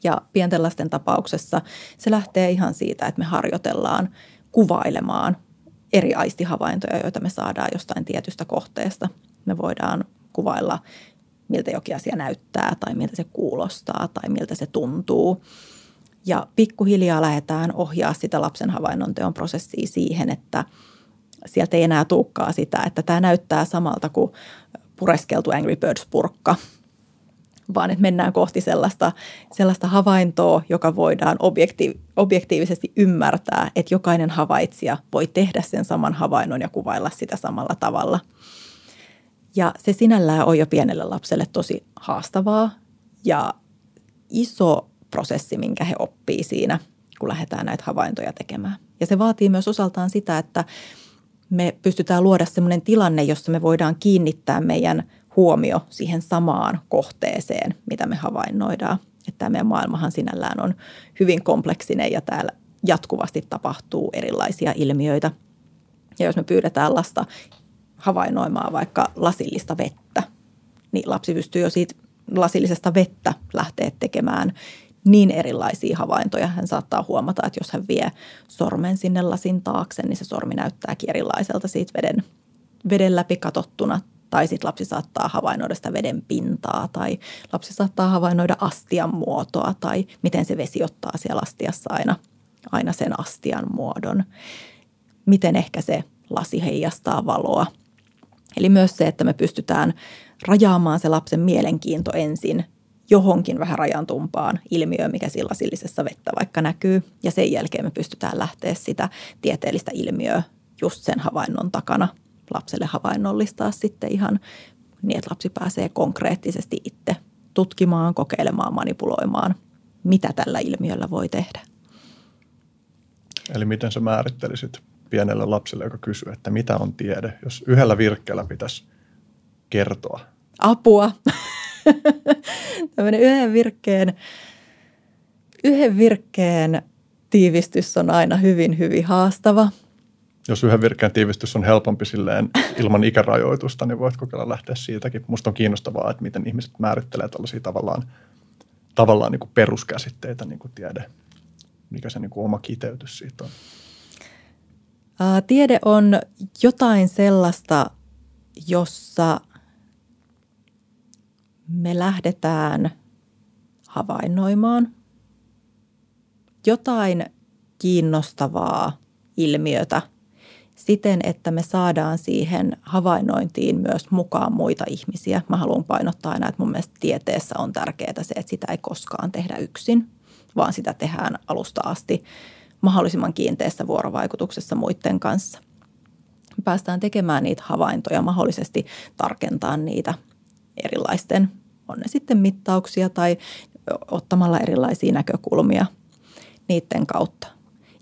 Ja pienten lasten tapauksessa se lähtee ihan siitä, että me harjoitellaan kuvailemaan eri aistihavaintoja, joita me saadaan jostain tietystä kohteesta. Me voidaan kuvailla, miltä jokin asia näyttää tai miltä se kuulostaa tai miltä se tuntuu. Ja pikkuhiljaa lähdetään ohjaa sitä lapsen havainnon prosessia siihen, että – sieltä ei enää tuukkaa sitä, että tämä näyttää samalta kuin pureskeltu Angry Birds-purkka, vaan että mennään kohti sellaista, sellaista havaintoa, joka voidaan objekti, objektiivisesti ymmärtää, että jokainen havaitsija voi tehdä sen saman havainnon ja kuvailla sitä samalla tavalla. Ja se sinällään on jo pienelle lapselle tosi haastavaa ja iso prosessi, minkä he oppii siinä, kun lähdetään näitä havaintoja tekemään. Ja se vaatii myös osaltaan sitä, että me pystytään luoda sellainen tilanne, jossa me voidaan kiinnittää meidän huomio siihen samaan kohteeseen, mitä me havainnoidaan. Että tämä meidän maailmahan sinällään on hyvin kompleksinen ja täällä jatkuvasti tapahtuu erilaisia ilmiöitä. Ja jos me pyydetään lasta havainnoimaan vaikka lasillista vettä, niin lapsi pystyy jo siitä lasillisesta vettä lähteä tekemään niin erilaisia havaintoja. Hän saattaa huomata, että jos hän vie sormen sinne lasin taakse, niin se sormi näyttääkin erilaiselta siitä veden, veden läpi katottuna. Tai sitten lapsi saattaa havainnoida sitä veden pintaa tai lapsi saattaa havainnoida astian muotoa tai miten se vesi ottaa siellä astiassa aina, aina sen astian muodon. Miten ehkä se lasi heijastaa valoa. Eli myös se, että me pystytään rajaamaan se lapsen mielenkiinto ensin johonkin vähän rajantumpaan ilmiöön, mikä sillä sillisessä vettä vaikka näkyy. Ja sen jälkeen me pystytään lähteä sitä tieteellistä ilmiöä just sen havainnon takana lapselle havainnollistaa sitten ihan niin, että lapsi pääsee konkreettisesti itse tutkimaan, kokeilemaan, manipuloimaan, mitä tällä ilmiöllä voi tehdä. Eli miten sä määrittelisit pienelle lapselle, joka kysyy, että mitä on tiede, jos yhdellä virkkeellä pitäisi kertoa? Apua. Tämmöinen yhden virkkeen, yhden virkkeen tiivistys on aina hyvin, hyvin haastava. Jos yhden virkkeen tiivistys on helpompi silleen ilman ikärajoitusta, niin voit kokeilla lähteä siitäkin. Musta on kiinnostavaa, että miten ihmiset määrittelee tällaisia tavallaan, tavallaan niin kuin peruskäsitteitä, niin kuin tiede. Mikä se niin kuin oma kiteytys siitä on? Tiede on jotain sellaista, jossa – me lähdetään havainnoimaan jotain kiinnostavaa ilmiötä siten, että me saadaan siihen havainnointiin myös mukaan muita ihmisiä. Mä haluan painottaa aina, että mun mielestä tieteessä on tärkeää se, että sitä ei koskaan tehdä yksin, vaan sitä tehdään alusta asti mahdollisimman kiinteässä vuorovaikutuksessa muiden kanssa. Me päästään tekemään niitä havaintoja, mahdollisesti tarkentaa niitä erilaisten, on ne sitten mittauksia tai ottamalla erilaisia näkökulmia niiden kautta.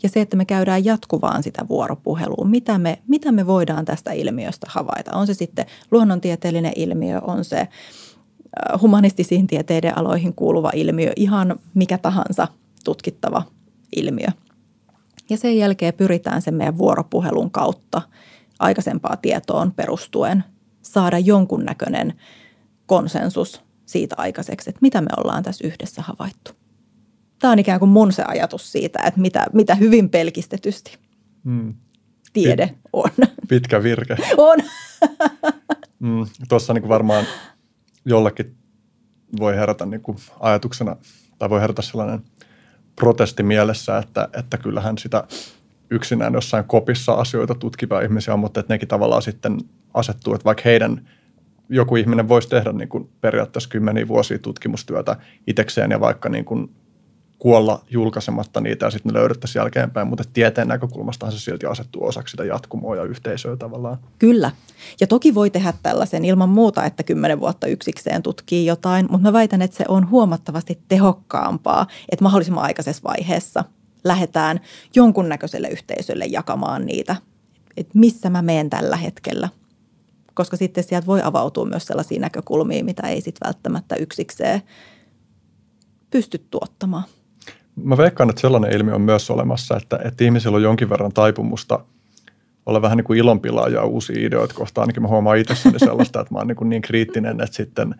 Ja se, että me käydään jatkuvaan sitä vuoropuhelua, mitä me, mitä me voidaan tästä ilmiöstä havaita. On se sitten luonnontieteellinen ilmiö, on se humanistisiin tieteiden aloihin kuuluva ilmiö, ihan mikä tahansa tutkittava ilmiö. Ja sen jälkeen pyritään sen meidän vuoropuhelun kautta aikaisempaa tietoon perustuen saada jonkunnäköinen – konsensus siitä aikaiseksi, että mitä me ollaan tässä yhdessä havaittu. Tämä on ikään kuin mun se ajatus siitä, että mitä, mitä hyvin pelkistetysti mm. tiede Pit, on. Pitkä virke. On. mm, Tuossa niin varmaan jollekin voi herätä niin kuin ajatuksena, tai voi herätä sellainen protesti mielessä, että, että kyllähän sitä yksinään jossain kopissa asioita tutkivia ihmisiä on, mutta että nekin tavallaan sitten asettuu, että vaikka heidän – joku ihminen voisi tehdä niin kuin periaatteessa kymmeniä vuosia tutkimustyötä itsekseen ja vaikka niin kuin kuolla julkaisematta niitä ja sitten ne löydettäisiin jälkeenpäin, mutta tieteen näkökulmastahan se silti asettuu osaksi sitä jatkumoa ja yhteisöä tavallaan. Kyllä. Ja toki voi tehdä tällaisen ilman muuta, että kymmenen vuotta yksikseen tutkii jotain, mutta mä väitän, että se on huomattavasti tehokkaampaa, että mahdollisimman aikaisessa vaiheessa lähdetään jonkunnäköiselle yhteisölle jakamaan niitä, että missä mä menen tällä hetkellä – koska sitten sieltä voi avautua myös sellaisia näkökulmia, mitä ei sitten välttämättä yksikseen pysty tuottamaan. Mä veikkaan, että sellainen ilmiö on myös olemassa, että, että ihmisillä on jonkin verran taipumusta olla vähän niin kuin ilonpilaaja uusia ideoita kohtaan. Ainakin mä huomaan itsessäni sellaista, että mä oon niin, kuin niin kriittinen, että sitten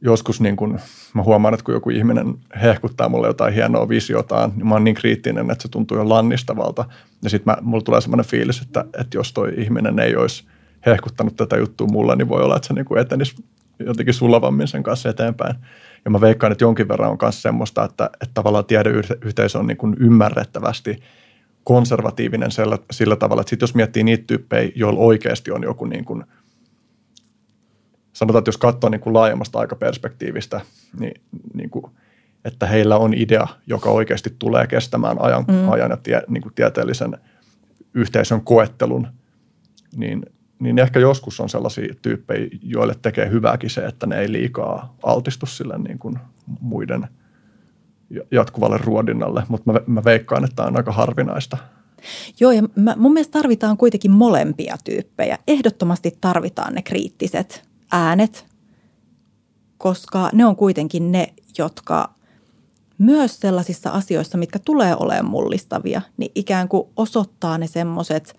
joskus niin kuin, mä huomaan, että kun joku ihminen hehkuttaa mulle jotain hienoa visiotaan, niin mä oon niin kriittinen, että se tuntuu jo lannistavalta. Ja sitten mulla tulee semmoinen fiilis, että, että jos toi ihminen ei olisi – hehkuttanut tätä juttua mulla, niin voi olla, että se niin kuin etenisi jotenkin sulavammin sen kanssa eteenpäin. Ja mä veikkaan, että jonkin verran on myös semmoista, että, että tavallaan tiedeyhteisö on niin kuin ymmärrettävästi konservatiivinen sillä, sillä tavalla, että sit jos miettii niitä tyyppejä, joilla oikeasti on joku niin kuin sanotaan, että jos katsoo niin kuin laajemmasta aikaperspektiivistä, niin, niin kuin, että heillä on idea, joka oikeasti tulee kestämään ajan, mm. ajan ja tie, niin kuin tieteellisen yhteisön koettelun, niin, niin ehkä joskus on sellaisia tyyppejä, joille tekee hyvääkin se, että ne ei liikaa altistu sille niin kuin muiden jatkuvalle ruodinnalle, mutta mä, mä veikkaan, että tämä on aika harvinaista – Joo, ja mä, mun mielestä tarvitaan kuitenkin molempia tyyppejä. Ehdottomasti tarvitaan ne kriittiset äänet, koska ne on kuitenkin ne, jotka myös sellaisissa asioissa, mitkä tulee olemaan mullistavia, niin ikään kuin osoittaa ne semmoiset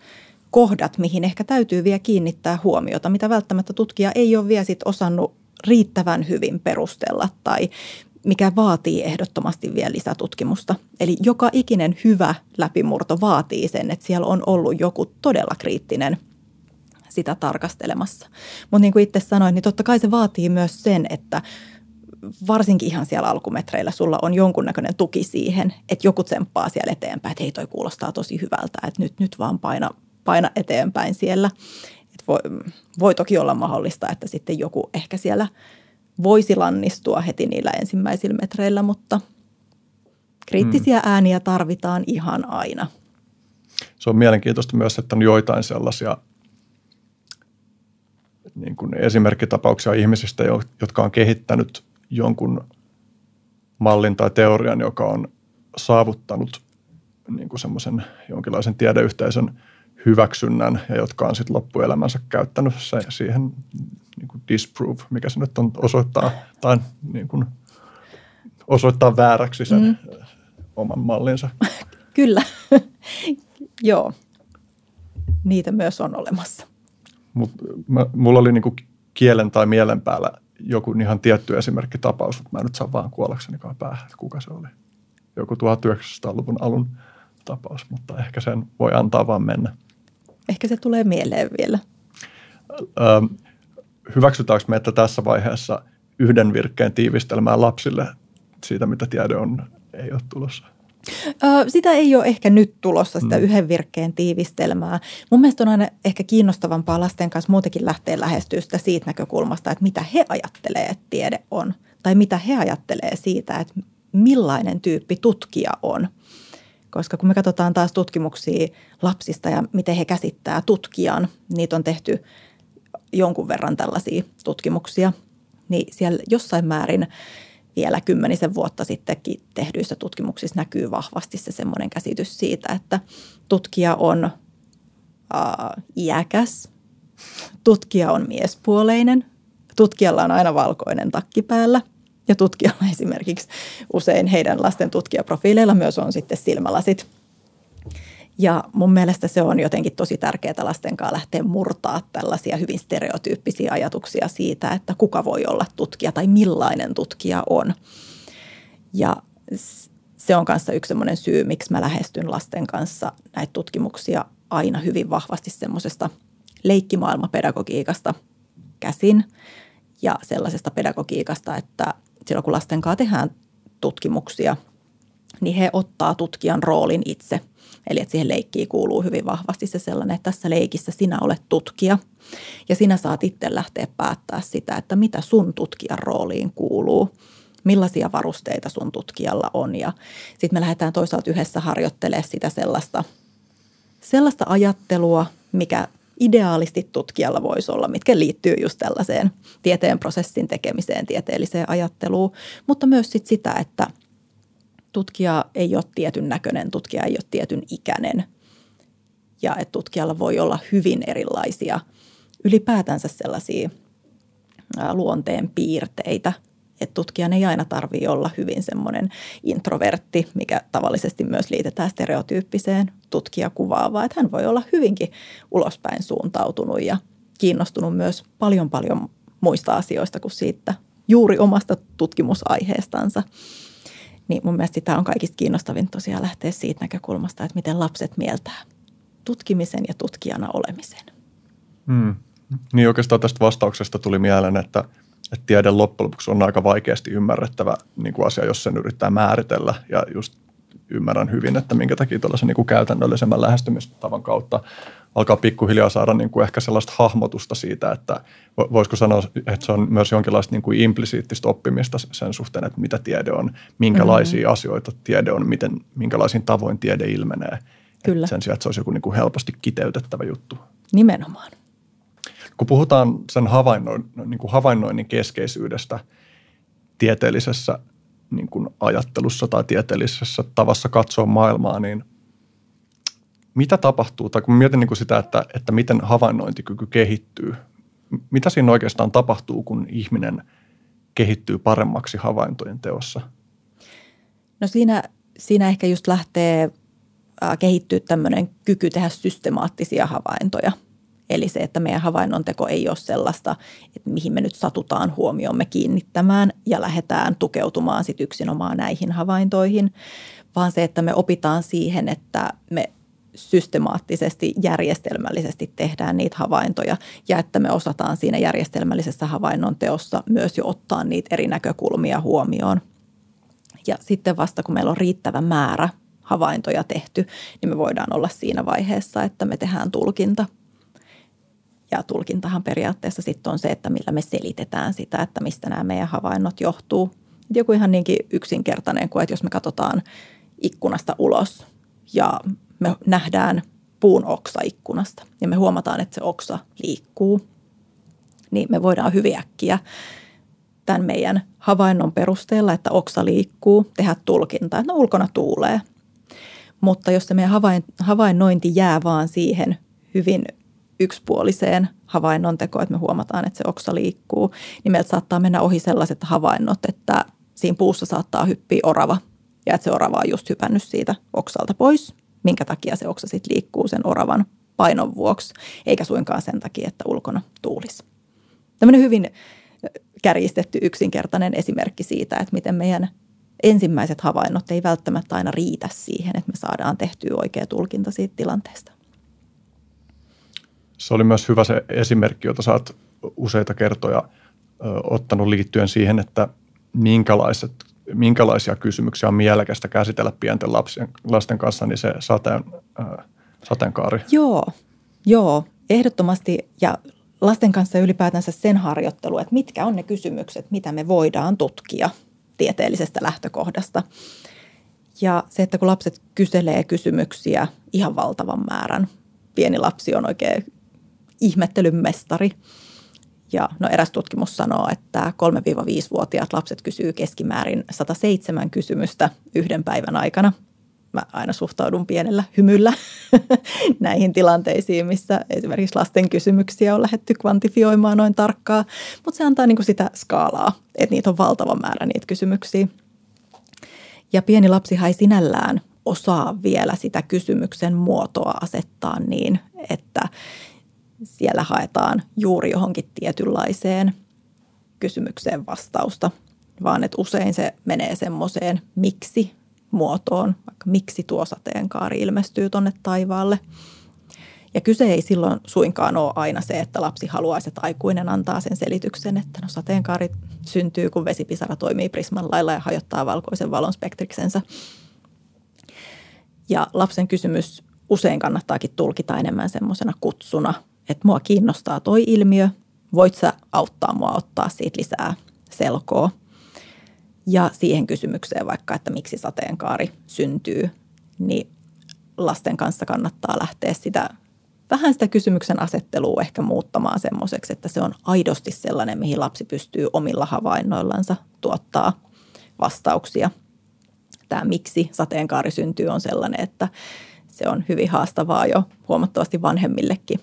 kohdat, mihin ehkä täytyy vielä kiinnittää huomiota, mitä välttämättä tutkija ei ole vielä sit osannut riittävän hyvin perustella tai mikä vaatii ehdottomasti vielä lisätutkimusta. Eli joka ikinen hyvä läpimurto vaatii sen, että siellä on ollut joku todella kriittinen sitä tarkastelemassa. Mutta niin kuin itse sanoin, niin totta kai se vaatii myös sen, että varsinkin ihan siellä alkumetreillä sulla on jonkunnäköinen tuki siihen, että joku tsemppaa siellä eteenpäin, että hei toi kuulostaa tosi hyvältä, että nyt, nyt vaan paina, paina eteenpäin siellä. Et voi, voi toki olla mahdollista, että sitten joku ehkä siellä – voisi lannistua heti niillä ensimmäisillä metreillä, mutta kriittisiä mm. ääniä tarvitaan ihan aina. Se on mielenkiintoista myös, että on joitain sellaisia niin kuin esimerkkitapauksia ihmisistä, jotka on kehittänyt jonkun mallin tai teorian, joka on saavuttanut niin kuin semmoisen jonkinlaisen tiedeyhteisön hyväksynnän ja jotka on sitten loppuelämänsä käyttänyt se, siihen niin kuin disprove, mikä se nyt on, osoittaa, tai niin kuin osoittaa vääräksi sen mm. oman mallinsa. Kyllä, joo. Niitä myös on olemassa. Mut mä, mulla oli niin kuin kielen tai mielen päällä joku ihan tietty esimerkkitapaus, mutta mä en nyt saa vaan kuollaksenikaan päähän, että kuka se oli. Joku 1900-luvun alun tapaus, mutta ehkä sen voi antaa vaan mennä. Ehkä se tulee mieleen vielä. Öö, hyväksytäänkö me, että tässä vaiheessa yhden virkkeen tiivistelmää lapsille siitä, mitä tiede on, ei ole tulossa? Sitä ei ole ehkä nyt tulossa, sitä mm. yhden virkkeen tiivistelmää. Mun mielestä on aina ehkä kiinnostavampaa lasten kanssa muutenkin lähteä lähestyä sitä siitä näkökulmasta, että mitä he ajattelee, että tiede on. Tai mitä he ajattelee siitä, että millainen tyyppi tutkija on. Koska kun me katsotaan taas tutkimuksia lapsista ja miten he käsittää tutkijan, niitä on tehty – jonkun verran tällaisia tutkimuksia, niin siellä jossain määrin vielä kymmenisen vuotta sittenkin tehdyissä tutkimuksissa näkyy vahvasti se semmoinen käsitys siitä, että tutkija on äh, iäkäs, tutkija on miespuoleinen, tutkijalla on aina valkoinen takki päällä ja tutkijalla esimerkiksi usein heidän lasten tutkijaprofiileilla myös on sitten silmälasit – ja mun mielestä se on jotenkin tosi tärkeää lasten kanssa lähteä murtaa tällaisia hyvin stereotyyppisiä ajatuksia siitä, että kuka voi olla tutkija tai millainen tutkija on. Ja se on kanssa yksi semmoinen syy, miksi mä lähestyn lasten kanssa näitä tutkimuksia aina hyvin vahvasti semmoisesta leikkimaailmapedagogiikasta käsin ja sellaisesta pedagogiikasta, että silloin kun lasten kanssa tehdään tutkimuksia, niin he ottaa tutkijan roolin itse – Eli että siihen leikkiin kuuluu hyvin vahvasti se sellainen, että tässä leikissä sinä olet tutkija ja sinä saat itse lähteä päättää sitä, että mitä sun tutkijan rooliin kuuluu millaisia varusteita sun tutkijalla on. Ja sitten me lähdetään toisaalta yhdessä harjoittelemaan sitä sellaista, sellaista ajattelua, mikä ideaalisti tutkijalla voisi olla, mitkä liittyy just tällaiseen tieteen prosessin tekemiseen, tieteelliseen ajatteluun, mutta myös sit sitä, että – tutkija ei ole tietyn näköinen, tutkija ei ole tietyn ikäinen. Ja että tutkijalla voi olla hyvin erilaisia ylipäätänsä sellaisia luonteen piirteitä, että tutkijan ei aina tarvitse olla hyvin semmoinen introvertti, mikä tavallisesti myös liitetään stereotyyppiseen tutkijakuvaan, vaan että hän voi olla hyvinkin ulospäin suuntautunut ja kiinnostunut myös paljon paljon muista asioista kuin siitä juuri omasta tutkimusaiheestansa. Niin mun mielestä sitä on kaikista kiinnostavin tosiaan lähteä siitä näkökulmasta, että miten lapset mieltää tutkimisen ja tutkijana olemisen. Hmm. Niin oikeastaan tästä vastauksesta tuli mieleen, että, että tiede loppujen lopuksi on aika vaikeasti ymmärrettävä niin kuin asia, jos sen yrittää määritellä. Ja just ymmärrän hyvin, että minkä takia tuollaisen niin kuin käytännöllisemmän lähestymistavan kautta alkaa pikkuhiljaa saada niin kuin ehkä sellaista hahmotusta siitä, että voisiko sanoa, että se on myös jonkinlaista niin kuin implisiittistä oppimista sen suhteen, että mitä tiede on, minkälaisia mm-hmm. asioita tiede on, miten, minkälaisin tavoin tiede ilmenee. Kyllä. sen sijaan, että se olisi joku niin kuin helposti kiteytettävä juttu. Nimenomaan. Kun puhutaan sen havainnoin, niin kuin havainnoinnin keskeisyydestä tieteellisessä niin kuin ajattelussa tai tieteellisessä tavassa katsoa maailmaa, niin mitä tapahtuu, tai kun mietin niin kuin sitä, että, että miten havainnointikyky kehittyy, mitä siinä oikeastaan tapahtuu, kun ihminen kehittyy paremmaksi havaintojen teossa? No siinä, siinä ehkä just lähtee kehittyä tämmöinen kyky tehdä systemaattisia havaintoja – Eli se, että meidän havainnonteko ei ole sellaista, että mihin me nyt satutaan huomiomme kiinnittämään ja lähdetään tukeutumaan sitten yksinomaan näihin havaintoihin, vaan se, että me opitaan siihen, että me systemaattisesti, järjestelmällisesti tehdään niitä havaintoja ja että me osataan siinä järjestelmällisessä havainnon teossa myös jo ottaa niitä eri näkökulmia huomioon. Ja sitten vasta kun meillä on riittävä määrä havaintoja tehty, niin me voidaan olla siinä vaiheessa, että me tehdään tulkinta – ja tulkintahan periaatteessa sitten on se, että millä me selitetään sitä, että mistä nämä meidän havainnot johtuu. Joku ihan niinkin yksinkertainen kuin, että jos me katsotaan ikkunasta ulos ja me nähdään puun oksa ikkunasta ja me huomataan, että se oksa liikkuu, niin me voidaan hyviäkkiä tämän meidän havainnon perusteella, että oksa liikkuu, tehdä tulkinta, että no ulkona tuulee. Mutta jos se meidän havainnointi jää vaan siihen hyvin yksipuoliseen havainnon tekoon, että me huomataan, että se oksa liikkuu, niin meiltä saattaa mennä ohi sellaiset havainnot, että siinä puussa saattaa hyppiä orava ja että se orava on just hypännyt siitä oksalta pois, minkä takia se oksa sitten liikkuu sen oravan painon vuoksi, eikä suinkaan sen takia, että ulkona tuulisi. Tämmöinen hyvin kärjistetty yksinkertainen esimerkki siitä, että miten meidän ensimmäiset havainnot ei välttämättä aina riitä siihen, että me saadaan tehtyä oikea tulkinta siitä tilanteesta se oli myös hyvä se esimerkki, jota sä oot useita kertoja ö, ottanut liittyen siihen, että minkälaiset, minkälaisia kysymyksiä on mielekästä käsitellä pienten lapsien, lasten kanssa, niin se sateen, ö, sateenkaari. Joo, joo, ehdottomasti ja lasten kanssa ylipäätänsä sen harjoittelu, että mitkä on ne kysymykset, mitä me voidaan tutkia tieteellisestä lähtökohdasta. Ja se, että kun lapset kyselee kysymyksiä ihan valtavan määrän, pieni lapsi on oikein ihmettelyn mestari. Ja no eräs tutkimus sanoo, että 3-5-vuotiaat lapset kysyy keskimäärin 107 kysymystä yhden päivän aikana. Mä aina suhtaudun pienellä hymyllä näihin tilanteisiin, missä esimerkiksi lasten kysymyksiä on lähetty kvantifioimaan noin tarkkaa. Mutta se antaa niinku sitä skaalaa, että niitä on valtava määrä niitä kysymyksiä. Ja pieni lapsi ei sinällään osaa vielä sitä kysymyksen muotoa asettaa niin, että siellä haetaan juuri johonkin tietynlaiseen kysymykseen vastausta, vaan että usein se menee semmoiseen miksi muotoon, vaikka miksi tuo sateenkaari ilmestyy tuonne taivaalle. Ja kyse ei silloin suinkaan ole aina se, että lapsi haluaisi, että aikuinen antaa sen selityksen, että no sateenkaari syntyy, kun vesipisara toimii prisman lailla ja hajottaa valkoisen valon spektriksensä. Ja lapsen kysymys usein kannattaakin tulkita enemmän semmoisena kutsuna – että mua kiinnostaa toi ilmiö, voit sä auttaa mua ottaa siitä lisää selkoa. Ja siihen kysymykseen vaikka, että miksi sateenkaari syntyy, niin lasten kanssa kannattaa lähteä sitä vähän sitä kysymyksen asettelua ehkä muuttamaan semmoiseksi, että se on aidosti sellainen, mihin lapsi pystyy omilla havainnoillansa tuottaa vastauksia. Tämä miksi sateenkaari syntyy on sellainen, että se on hyvin haastavaa jo huomattavasti vanhemmillekin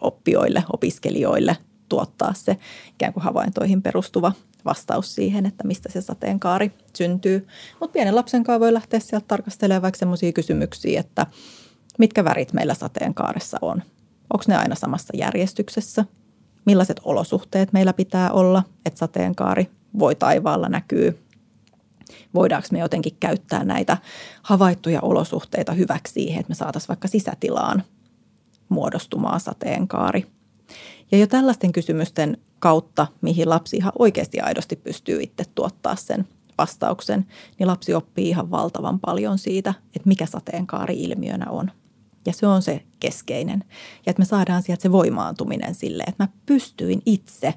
oppijoille, opiskelijoille tuottaa se ikään kuin havaintoihin perustuva vastaus siihen, että mistä se sateenkaari syntyy. Mutta pienen lapsen kanssa voi lähteä sieltä tarkastelemaan vaikka sellaisia kysymyksiä, että mitkä värit meillä sateenkaaressa on. Onko ne aina samassa järjestyksessä? Millaiset olosuhteet meillä pitää olla, että sateenkaari voi taivaalla näkyy? Voidaanko me jotenkin käyttää näitä havaittuja olosuhteita hyväksi siihen, että me saataisiin vaikka sisätilaan muodostumaan sateenkaari. Ja jo tällaisten kysymysten kautta, mihin lapsi ihan oikeasti aidosti pystyy itse tuottaa sen vastauksen, niin lapsi oppii ihan valtavan paljon siitä, että mikä sateenkaari ilmiönä on. Ja se on se keskeinen. Ja että me saadaan sieltä se voimaantuminen sille, että mä pystyin itse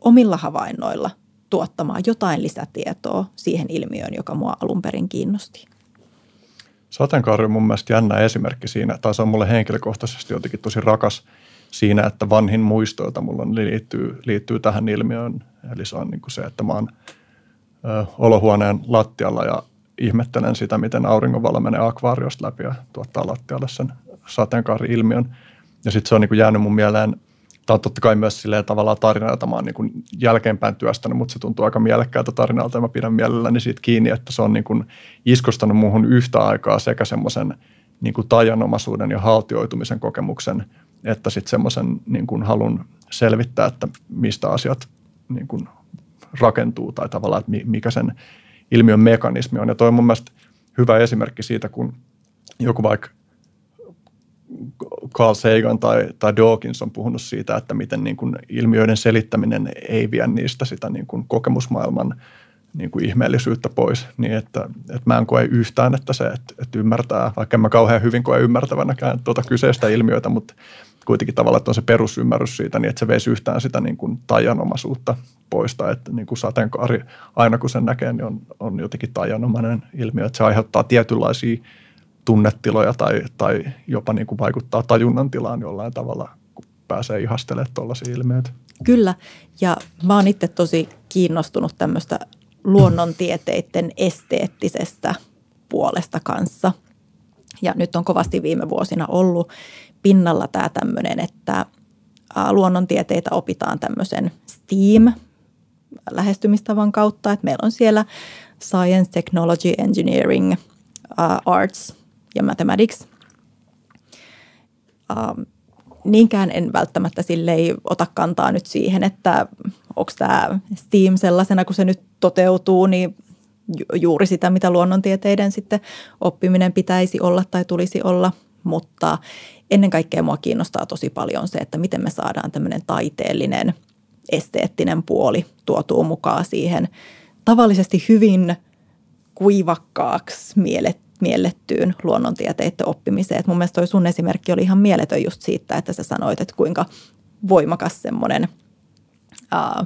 omilla havainnoilla tuottamaan jotain lisätietoa siihen ilmiöön, joka mua alun perin kiinnosti. Sateenkaari on mun mielestä jännä esimerkki siinä, tai se on mulle henkilökohtaisesti jotenkin tosi rakas siinä, että vanhin muisto, jota mulla on, liittyy, liittyy tähän ilmiöön. Eli se on niin kuin se, että mä oon ö, olohuoneen lattialla ja ihmettelen sitä, miten auringonvalo menee akvaariosta läpi ja tuottaa lattialle sen sateenkaari-ilmiön. Ja sitten se on niin kuin jäänyt mun mieleen, tämä on totta kai myös silleen tavallaan tarina, jota mä oon niin jälkeenpäin työstänyt, mutta se tuntuu aika mielekkäältä tarinalta ja mä pidän mielelläni siitä kiinni, että se on niin kuin iskostanut muuhun yhtä aikaa sekä semmoisen niin kuin tajanomaisuuden ja haltioitumisen kokemuksen, että sitten semmoisen niin kuin halun selvittää, että mistä asiat niin kuin rakentuu tai tavallaan, että mikä sen ilmiön mekanismi on. Ja toi on mun mielestä hyvä esimerkki siitä, kun joku vaikka Carl Sagan tai, tai Dawkins on puhunut siitä, että miten niin kuin ilmiöiden selittäminen ei vie niistä sitä niin kuin kokemusmaailman niin kuin ihmeellisyyttä pois, niin että, että mä en koe yhtään, että se, että, että ymmärtää, vaikka en mä kauhean hyvin koe ymmärtävänäkään tuota kyseistä ilmiötä, mutta kuitenkin tavallaan, että on se perusymmärrys siitä, niin että se veisi yhtään sitä niin kuin tajanomaisuutta poista, että niin kuin sateenkaari, aina kun sen näkee, niin on, on jotenkin tajanomainen ilmiö, että se aiheuttaa tietynlaisia tunnetiloja tai, tai jopa niin kuin vaikuttaa tajunnan tilaan jollain tavalla, kun pääsee ihastelemaan tuollaisia ilmiöitä. Kyllä, ja mä oon itse tosi kiinnostunut tämmöistä luonnontieteiden esteettisestä puolesta kanssa. Ja nyt on kovasti viime vuosina ollut pinnalla tämä tämmöinen, että luonnontieteitä opitaan tämmöisen STEAM lähestymistavan kautta, että meillä on siellä Science, Technology, Engineering, Arts ja Mathematics. Niinkään en välttämättä sille ei ota kantaa nyt siihen, että onko tämä STEAM sellaisena, kun se nyt toteutuu, niin juuri sitä, mitä luonnontieteiden sitten oppiminen pitäisi olla tai tulisi olla, mutta ennen kaikkea mua kiinnostaa tosi paljon se, että miten me saadaan tämmöinen taiteellinen, esteettinen puoli tuotua mukaan siihen tavallisesti hyvin kuivakkaaksi mielet, miellettyyn luonnontieteiden oppimiseen. Et mun mielestä toi sun esimerkki oli ihan mieletön just siitä, että sä sanoit, että kuinka voimakas semmoinen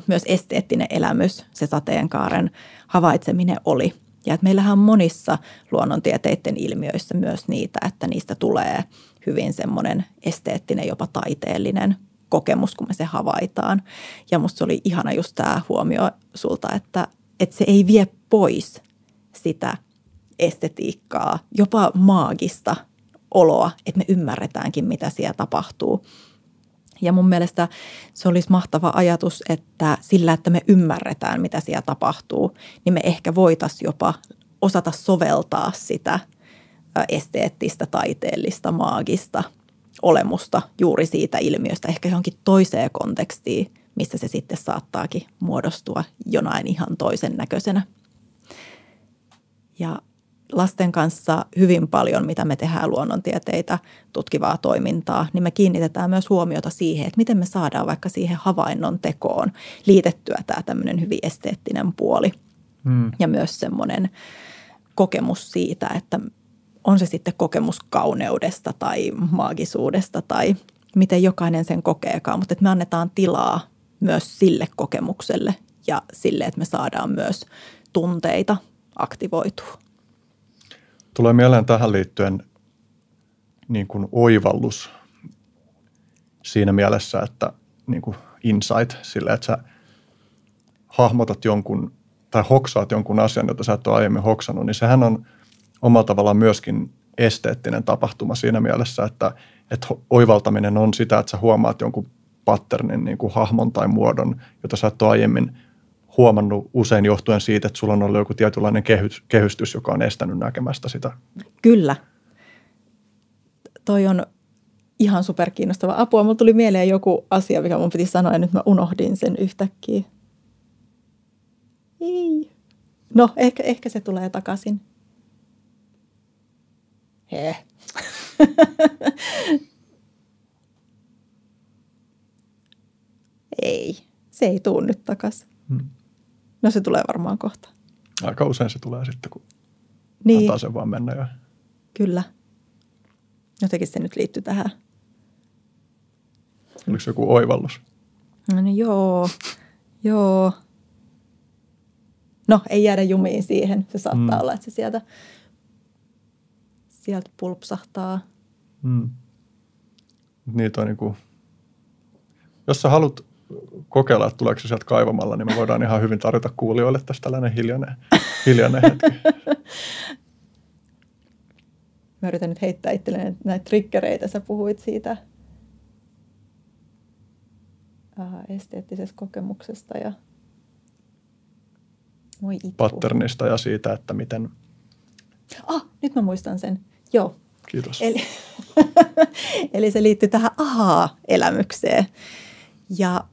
myös esteettinen elämys, se sateenkaaren havaitseminen oli. Ja että meillähän on monissa luonnontieteiden ilmiöissä myös niitä, että niistä tulee – hyvin semmoinen esteettinen, jopa taiteellinen kokemus, kun me se havaitaan. Ja musta oli ihana just tämä huomio sulta, että, että se ei vie pois sitä estetiikkaa, jopa maagista oloa, että me ymmärretäänkin, mitä siellä tapahtuu. Ja mun mielestä se olisi mahtava ajatus, että sillä, että me ymmärretään, mitä siellä tapahtuu, niin me ehkä voitaisiin jopa osata soveltaa sitä esteettistä, taiteellista, maagista olemusta juuri siitä ilmiöstä ehkä johonkin toiseen kontekstiin, missä se sitten saattaakin muodostua jonain ihan toisen näköisenä. Ja lasten kanssa hyvin paljon, mitä me tehdään luonnontieteitä, tutkivaa toimintaa, niin me kiinnitetään myös huomiota siihen, että miten me saadaan vaikka siihen havainnon tekoon liitettyä tämä tämmöinen hyvin esteettinen puoli. Hmm. Ja myös semmoinen kokemus siitä, että on se sitten kokemus kauneudesta tai maagisuudesta tai miten jokainen sen kokeekaan, mutta että me annetaan tilaa myös sille kokemukselle ja sille, että me saadaan myös tunteita aktivoitua. Tulee mieleen tähän liittyen niin kuin oivallus siinä mielessä, että niin kuin insight sille, että sä hahmotat jonkun tai hoksaat jonkun asian, jota sä et ole aiemmin hoksannut, niin sehän on omalla tavallaan myöskin esteettinen tapahtuma siinä mielessä, että, että oivaltaminen on sitä, että sä huomaat jonkun patternin, niin kuin hahmon tai muodon, jota sä et ole aiemmin huomannut usein johtuen siitä, että sulla on ollut joku tietynlainen kehystys, joka on estänyt näkemästä sitä. Kyllä. Toi on ihan superkiinnostava apua. Mulla tuli mieleen joku asia, mikä mun piti sanoa ja nyt mä unohdin sen yhtäkkiä. Ei. No, ehkä, ehkä se tulee takaisin. He. ei, se ei tuu nyt takas. No se tulee varmaan kohta. Aika usein se tulee sitten, kun Niin, antaa sen vaan mennä. Ja kyllä. Jotenkin se nyt liittyy tähän. oliko se joku oivallus? No niin joo, joo. No, ei jäädä jumiin siihen. Se saattaa Mm. olla, että se sieltä, sieltä pulpsahtaa. Mm. Niin kuin, jos sä haluat kokeilla, että tuleeko se sieltä kaivamalla, niin me voidaan ihan hyvin tarjota kuulijoille tästä tällainen hiljainen, hiljainen hetki. Mä yritän nyt heittää itselleni näitä triggereitä. Sä puhuit siitä äh, esteettisestä kokemuksesta ja voi itku. patternista ja siitä, että miten, Ah, nyt mä muistan sen. Joo. kiitos. Eli, eli se liittyy tähän aha-elämykseen. Ja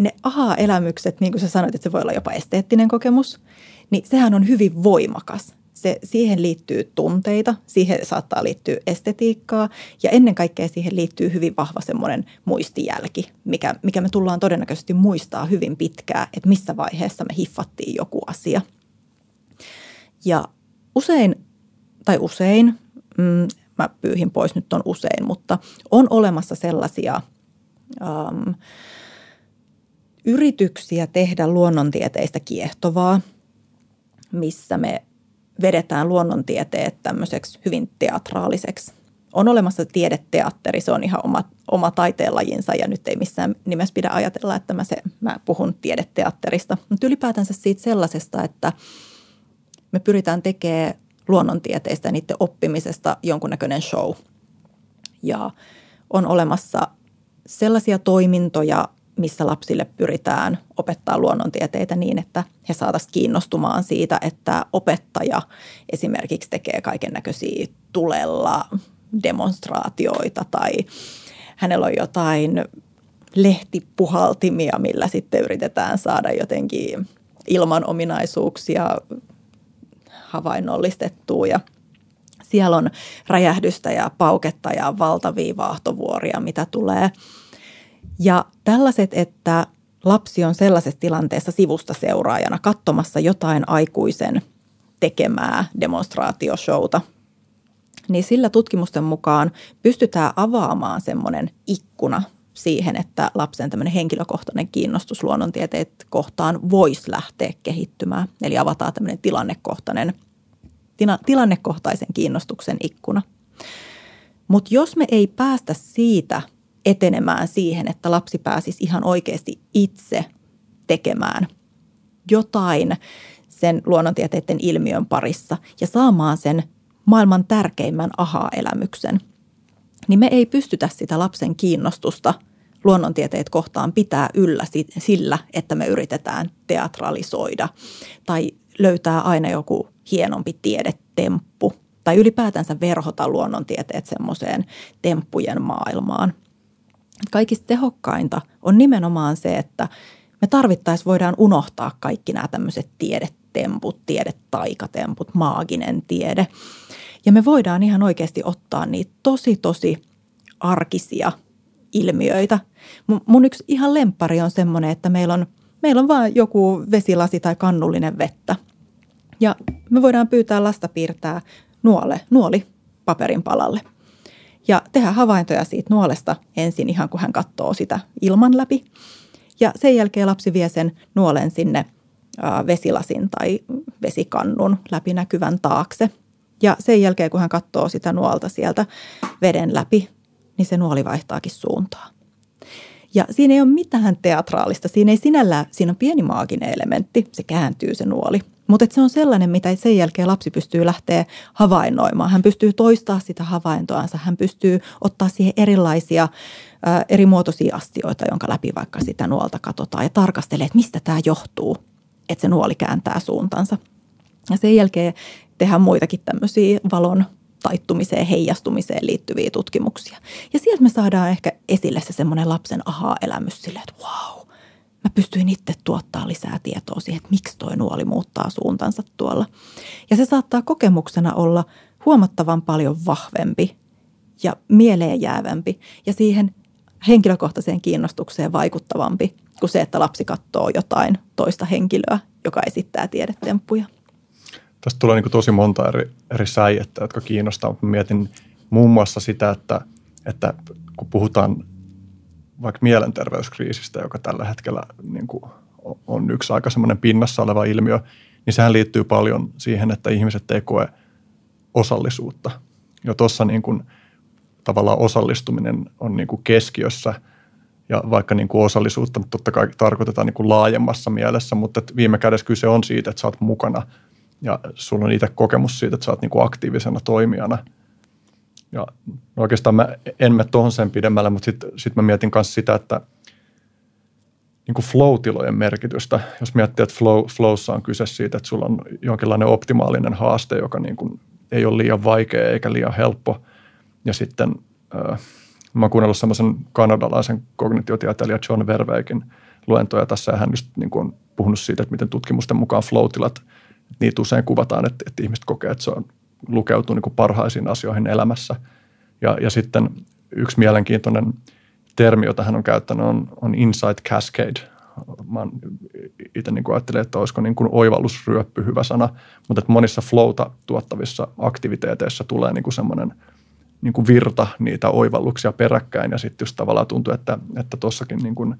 ne aha-elämykset, niin kuin sä sanoit, että se voi olla jopa esteettinen kokemus, niin sehän on hyvin voimakas. Se, siihen liittyy tunteita, siihen saattaa liittyä estetiikkaa ja ennen kaikkea siihen liittyy hyvin vahva semmoinen muistijälki, mikä, mikä me tullaan todennäköisesti muistaa hyvin pitkään, että missä vaiheessa me hiffattiin joku asia. Ja usein, tai usein, mm, mä pyyhin pois nyt on usein, mutta on olemassa sellaisia um, yrityksiä tehdä luonnontieteistä kiehtovaa, missä me vedetään luonnontieteet tämmöiseksi hyvin teatraaliseksi. On olemassa tiedeteatteri, se on ihan oma, oma taiteenlajinsa ja nyt ei missään nimessä pidä ajatella, että mä, se, mä puhun tiedeteatterista. Mutta ylipäätänsä siitä sellaisesta, että me pyritään tekemään luonnontieteistä ja niiden oppimisesta jonkunnäköinen show. Ja on olemassa sellaisia toimintoja, missä lapsille pyritään opettaa luonnontieteitä niin, että he saataisiin kiinnostumaan siitä, että opettaja esimerkiksi tekee kaiken näköisiä tulella demonstraatioita tai hänellä on jotain lehtipuhaltimia, millä sitten yritetään saada jotenkin ilman ominaisuuksia havainnollistettua ja siellä on räjähdystä ja pauketta ja valtavia vaahtovuoria, mitä tulee. Ja tällaiset, että lapsi on sellaisessa tilanteessa sivusta seuraajana katsomassa jotain aikuisen tekemää demonstraatioshowta, niin sillä tutkimusten mukaan pystytään avaamaan semmoinen ikkuna siihen, että lapsen tämmöinen henkilökohtainen kiinnostus luonnontieteet kohtaan voisi lähteä kehittymään. Eli avataan tämmöinen tilannekohtainen, tina, tilannekohtaisen kiinnostuksen ikkuna. Mutta jos me ei päästä siitä etenemään siihen, että lapsi pääsisi ihan oikeasti itse tekemään jotain sen luonnontieteiden ilmiön parissa ja saamaan sen maailman tärkeimmän aha-elämyksen, niin me ei pystytä sitä lapsen kiinnostusta luonnontieteet kohtaan pitää yllä sillä, että me yritetään teatralisoida tai löytää aina joku hienompi tiedetemppu tai ylipäätänsä verhota luonnontieteet semmoiseen temppujen maailmaan. Kaikista tehokkainta on nimenomaan se, että me tarvittaisiin voidaan unohtaa kaikki nämä tämmöiset tiedetemput, tiedetaikatemput, maaginen tiede. Ja me voidaan ihan oikeasti ottaa niitä tosi, tosi arkisia ilmiöitä. Mun yksi ihan lempari on semmoinen, että meillä on, meillä on vain joku vesilasi tai kannullinen vettä. Ja me voidaan pyytää lasta piirtää nuole, nuoli paperin palalle. Ja tehdä havaintoja siitä nuolesta ensin ihan kun hän katsoo sitä ilman läpi. Ja sen jälkeen lapsi vie sen nuolen sinne vesilasin tai vesikannun läpinäkyvän taakse. Ja sen jälkeen kun hän katsoo sitä nuolta sieltä veden läpi, niin se nuoli vaihtaakin suuntaa. Ja siinä ei ole mitään teatraalista. Siinä ei sinällään, siinä on pieni maaginen elementti, se kääntyy se nuoli. Mutta se on sellainen, mitä sen jälkeen lapsi pystyy lähteä havainnoimaan. Hän pystyy toistaa sitä havaintoansa, hän pystyy ottaa siihen erilaisia ää, eri muotoisia astioita, jonka läpi vaikka sitä nuolta katsotaan ja tarkastelee, että mistä tämä johtuu, että se nuoli kääntää suuntansa. Ja sen jälkeen tehdään muitakin tämmöisiä valon taittumiseen, heijastumiseen liittyviä tutkimuksia. Ja sieltä me saadaan ehkä esille se semmoinen lapsen aha-elämys silleen, että wow, mä pystyin itse tuottaa lisää tietoa siihen, että miksi toi nuoli muuttaa suuntansa tuolla. Ja se saattaa kokemuksena olla huomattavan paljon vahvempi ja mieleen jäävämpi ja siihen henkilökohtaiseen kiinnostukseen vaikuttavampi kuin se, että lapsi katsoo jotain toista henkilöä, joka esittää tiedetemppuja. tästä tulee niin tosi monta eri, eri säijettä, jotka kiinnostaa. Mietin muun muassa sitä, että, että kun puhutaan vaikka mielenterveyskriisistä, joka tällä hetkellä niin kuin on yksi aika semmoinen pinnassa oleva ilmiö, niin sehän liittyy paljon siihen, että ihmiset ei koe osallisuutta. Ja tuossa niin kuin, tavallaan osallistuminen on niin kuin keskiössä ja vaikka niin kuin osallisuutta totta kai tarkoitetaan niin kuin laajemmassa mielessä, mutta viime kädessä kyse on siitä, että sä oot mukana ja sulla on itse kokemus siitä, että sä oot niin kuin aktiivisena toimijana. Ja oikeastaan mä en mene tuohon sen pidemmälle, mutta sitten sit mä mietin myös sitä, että niin kuin flow-tilojen merkitystä. Jos miettii, että flow, flowssa on kyse siitä, että sulla on jonkinlainen optimaalinen haaste, joka niin kuin ei ole liian vaikea eikä liian helppo. Ja sitten äh, mä oon kuunnellut semmoisen kanadalaisen kognitiotieteilijä John Verweikin luentoja tässä, ja hän just niin kuin on puhunut siitä, että miten tutkimusten mukaan flow-tilat, niitä usein kuvataan, että, että ihmiset kokee, että se on lukeutuu niin kuin parhaisiin asioihin elämässä. Ja, ja sitten yksi mielenkiintoinen termi, jota hän on käyttänyt, on, on insight cascade. Mä itse niin ajattelen, että olisiko niin kuin oivallusryöppy hyvä sana, mutta että monissa flowta tuottavissa aktiviteeteissa tulee niin kuin semmoinen niin kuin virta niitä oivalluksia peräkkäin ja sitten just tavallaan tuntuu, että että tuossakin niin kuin,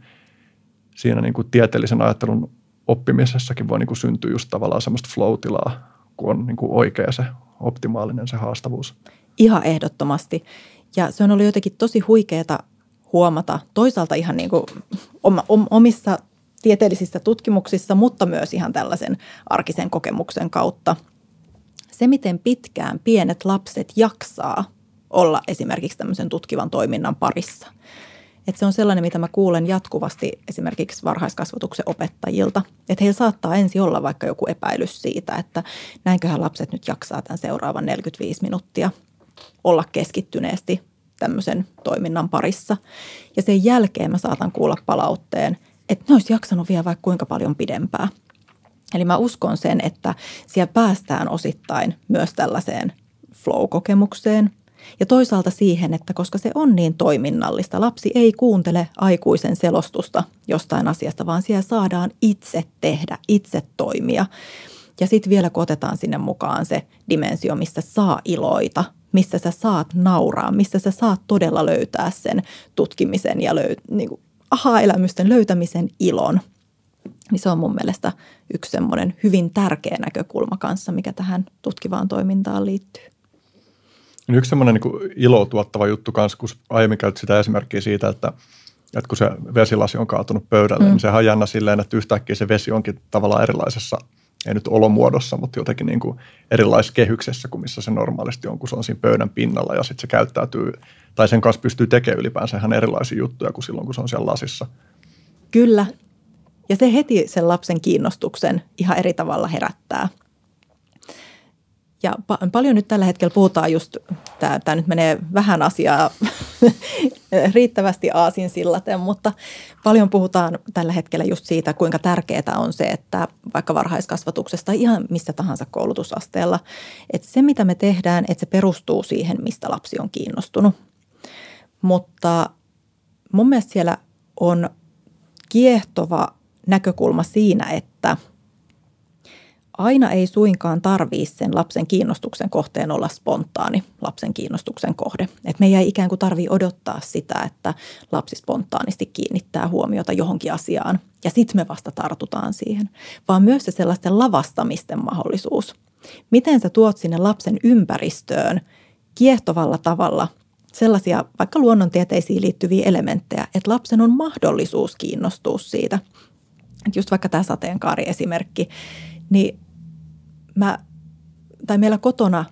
siinä niin kuin tieteellisen ajattelun oppimisessakin voi niin kuin syntyä just tavallaan semmoista flow-tilaa, kun on niin kuin oikea se optimaalinen se haastavuus. Ihan ehdottomasti. Ja se on ollut jotenkin tosi huikeeta huomata toisaalta ihan niin kuin omissa tieteellisissä tutkimuksissa, mutta myös ihan tällaisen arkisen kokemuksen kautta. Se, miten pitkään pienet lapset jaksaa olla esimerkiksi tämmöisen tutkivan toiminnan parissa. Et se on sellainen, mitä mä kuulen jatkuvasti esimerkiksi varhaiskasvatuksen opettajilta. Että heillä saattaa ensin olla vaikka joku epäilys siitä, että näinköhän lapset nyt jaksaa tämän seuraavan 45 minuuttia olla keskittyneesti tämmöisen toiminnan parissa. Ja sen jälkeen mä saatan kuulla palautteen, että ne olisi jaksanut vielä vaikka kuinka paljon pidempää. Eli mä uskon sen, että siellä päästään osittain myös tällaiseen flow-kokemukseen. Ja toisaalta siihen, että koska se on niin toiminnallista, lapsi ei kuuntele aikuisen selostusta jostain asiasta, vaan siellä saadaan itse tehdä, itse toimia. Ja sitten vielä kun otetaan sinne mukaan se dimensio, missä saa iloita – missä sä saat nauraa, missä sä saat todella löytää sen tutkimisen ja löy- niin kuin aha-elämysten löytämisen ilon. Niin se on mun mielestä yksi semmoinen hyvin tärkeä näkökulma kanssa, mikä tähän tutkivaan toimintaan liittyy. Yksi semmoinen niin ilo tuottava juttu kanssa, kun aiemmin käytit sitä esimerkkiä siitä, että, että kun se vesilasi on kaatunut pöydälle, mm. niin sehän on jännä silleen, että yhtäkkiä se vesi onkin tavallaan erilaisessa – ei nyt olomuodossa, mutta jotenkin niin kuin erilaisessa kehyksessä kuin missä se normaalisti on, kun se on siinä pöydän pinnalla ja sitten se käyttäytyy, tai sen kanssa pystyy tekemään ylipäänsä ihan erilaisia juttuja kuin silloin, kun se on siellä lasissa. Kyllä. Ja se heti sen lapsen kiinnostuksen ihan eri tavalla herättää. Ja pa- paljon nyt tällä hetkellä puhutaan just, tämä nyt menee vähän asiaa riittävästi aasin sillaten, mutta paljon puhutaan tällä hetkellä just siitä, kuinka tärkeää on se, että vaikka varhaiskasvatuksesta ihan missä tahansa koulutusasteella, että se mitä me tehdään, että se perustuu siihen, mistä lapsi on kiinnostunut. Mutta mun mielestä siellä on kiehtova näkökulma siinä, että – aina ei suinkaan tarvii sen lapsen kiinnostuksen kohteen olla spontaani lapsen kiinnostuksen kohde. Et meidän ei ikään kuin tarvii odottaa sitä, että lapsi spontaanisti kiinnittää huomiota johonkin asiaan ja sitten me vasta tartutaan siihen, vaan myös se sellaisten lavastamisten mahdollisuus. Miten sä tuot sinne lapsen ympäristöön kiehtovalla tavalla sellaisia vaikka luonnontieteisiin liittyviä elementtejä, että lapsen on mahdollisuus kiinnostua siitä. Just vaikka tämä sateenkaari-esimerkki, niin mä, tai meillä kotona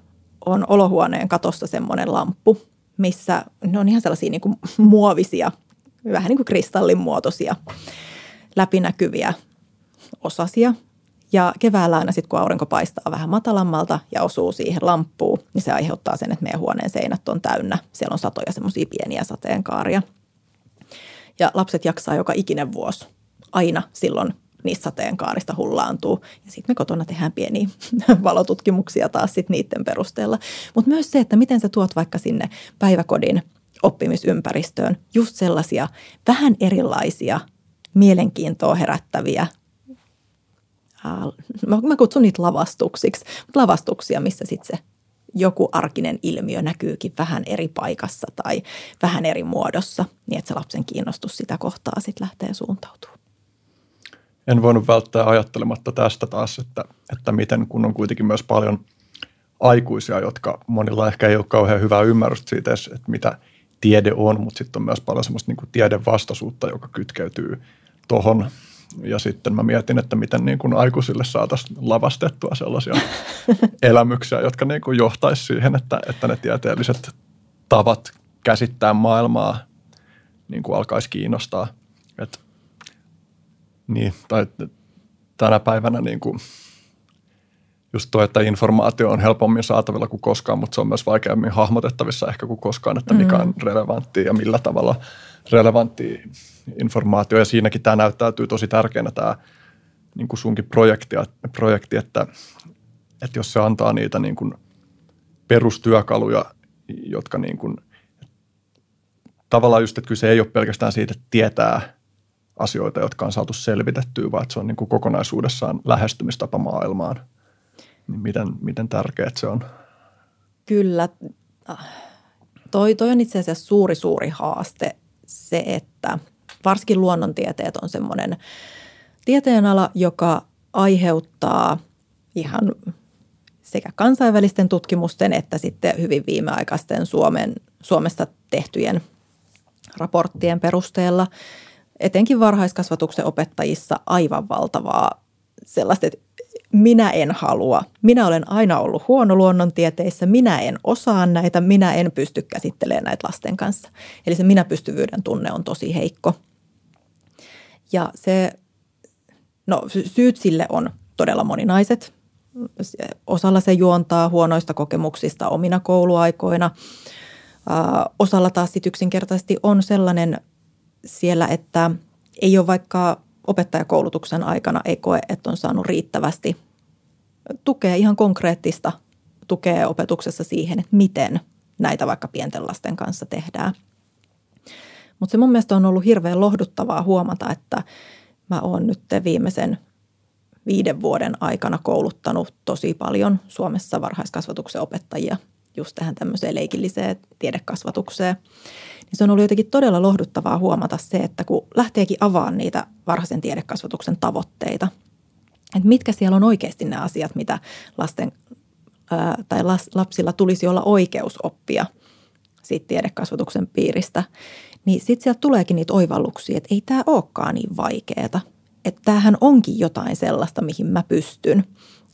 on olohuoneen katossa semmoinen lamppu, missä ne on ihan sellaisia niin kuin muovisia, vähän niin kuin kristallin muotoisia, läpinäkyviä osasia. Ja keväällä aina sitten, kun aurinko paistaa vähän matalammalta ja osuu siihen lamppuun, niin se aiheuttaa sen, että meidän huoneen seinät on täynnä. Siellä on satoja semmoisia pieniä sateenkaaria. Ja lapset jaksaa joka ikinen vuosi aina silloin niistä sateenkaarista hullaantuu. Ja sitten me kotona tehdään pieniä valotutkimuksia taas sit niiden perusteella. Mutta myös se, että miten sä tuot vaikka sinne päiväkodin oppimisympäristöön just sellaisia vähän erilaisia mielenkiintoa herättäviä mä kutsun niitä lavastuksiksi, mutta lavastuksia, missä sitten se joku arkinen ilmiö näkyykin vähän eri paikassa tai vähän eri muodossa, niin että se lapsen kiinnostus sitä kohtaa sitten lähtee suuntautumaan. En voinut välttää ajattelematta tästä taas, että, että miten kun on kuitenkin myös paljon aikuisia, jotka monilla ehkä ei ole kauhean hyvää ymmärrystä siitä, että mitä tiede on, mutta sitten on myös paljon semmoista niin tiedevastaisuutta, joka kytkeytyy tuohon ja sitten mä mietin, että miten niin kuin aikuisille saataisiin lavastettua sellaisia elämyksiä, jotka niin kuin johtaisi siihen, että, että ne tieteelliset tavat käsittää maailmaa niin kuin alkaisi kiinnostaa. Et, niin, tai tänä päivänä niin kuin just tuo, että informaatio on helpommin saatavilla kuin koskaan, mutta se on myös vaikeammin hahmotettavissa ehkä kuin koskaan, että mikä on mm. relevanttia ja millä tavalla relevanttia informaatio. Ja siinäkin tämä näyttäytyy tosi tärkeänä tämä niin kuin sunkin projekti, projekti että, että jos se antaa niitä niin kuin perustyökaluja, jotka niin kuin, tavallaan just, että kyse ei ole pelkästään siitä, että tietää asioita, jotka on saatu selvitettyä, vaan että se on niin kuin kokonaisuudessaan lähestymistapa maailmaan. Niin miten, miten tärkeää se on? Kyllä. Toi, toi on itse asiassa suuri, suuri haaste se, että varsinkin luonnontieteet on semmoinen tieteenala, joka aiheuttaa ihan sekä kansainvälisten tutkimusten että sitten hyvin viimeaikaisten Suomen, Suomesta tehtyjen raporttien perusteella etenkin varhaiskasvatuksen opettajissa aivan valtavaa sellaista, että minä en halua. Minä olen aina ollut huono luonnontieteissä, minä en osaa näitä, minä en pysty käsittelemään näitä lasten kanssa. Eli se minä-pystyvyyden tunne on tosi heikko. Ja se, no syyt sille on todella moninaiset. Osalla se juontaa huonoista kokemuksista omina kouluaikoina. Osalla taas sit yksinkertaisesti on sellainen siellä, että ei ole vaikka opettajakoulutuksen aikana ei koe, että on saanut riittävästi tukea, ihan konkreettista tukea opetuksessa siihen, että miten näitä vaikka pienten lasten kanssa tehdään. Mutta se mun mielestä on ollut hirveän lohduttavaa huomata, että mä oon nyt viimeisen viiden vuoden aikana kouluttanut tosi paljon Suomessa varhaiskasvatuksen opettajia just tähän tämmöiseen leikilliseen tiedekasvatukseen – niin se on ollut jotenkin todella lohduttavaa huomata se, että kun lähteekin avaamaan niitä varhaisen tiedekasvatuksen tavoitteita, että mitkä siellä on oikeasti ne asiat, mitä lasten ää, tai lapsilla tulisi olla oikeus oppia siitä tiedekasvatuksen piiristä, niin sitten sieltä tuleekin niitä oivalluksia, että ei tämä olekaan niin vaikeaa. Että tämähän onkin jotain sellaista, mihin mä pystyn.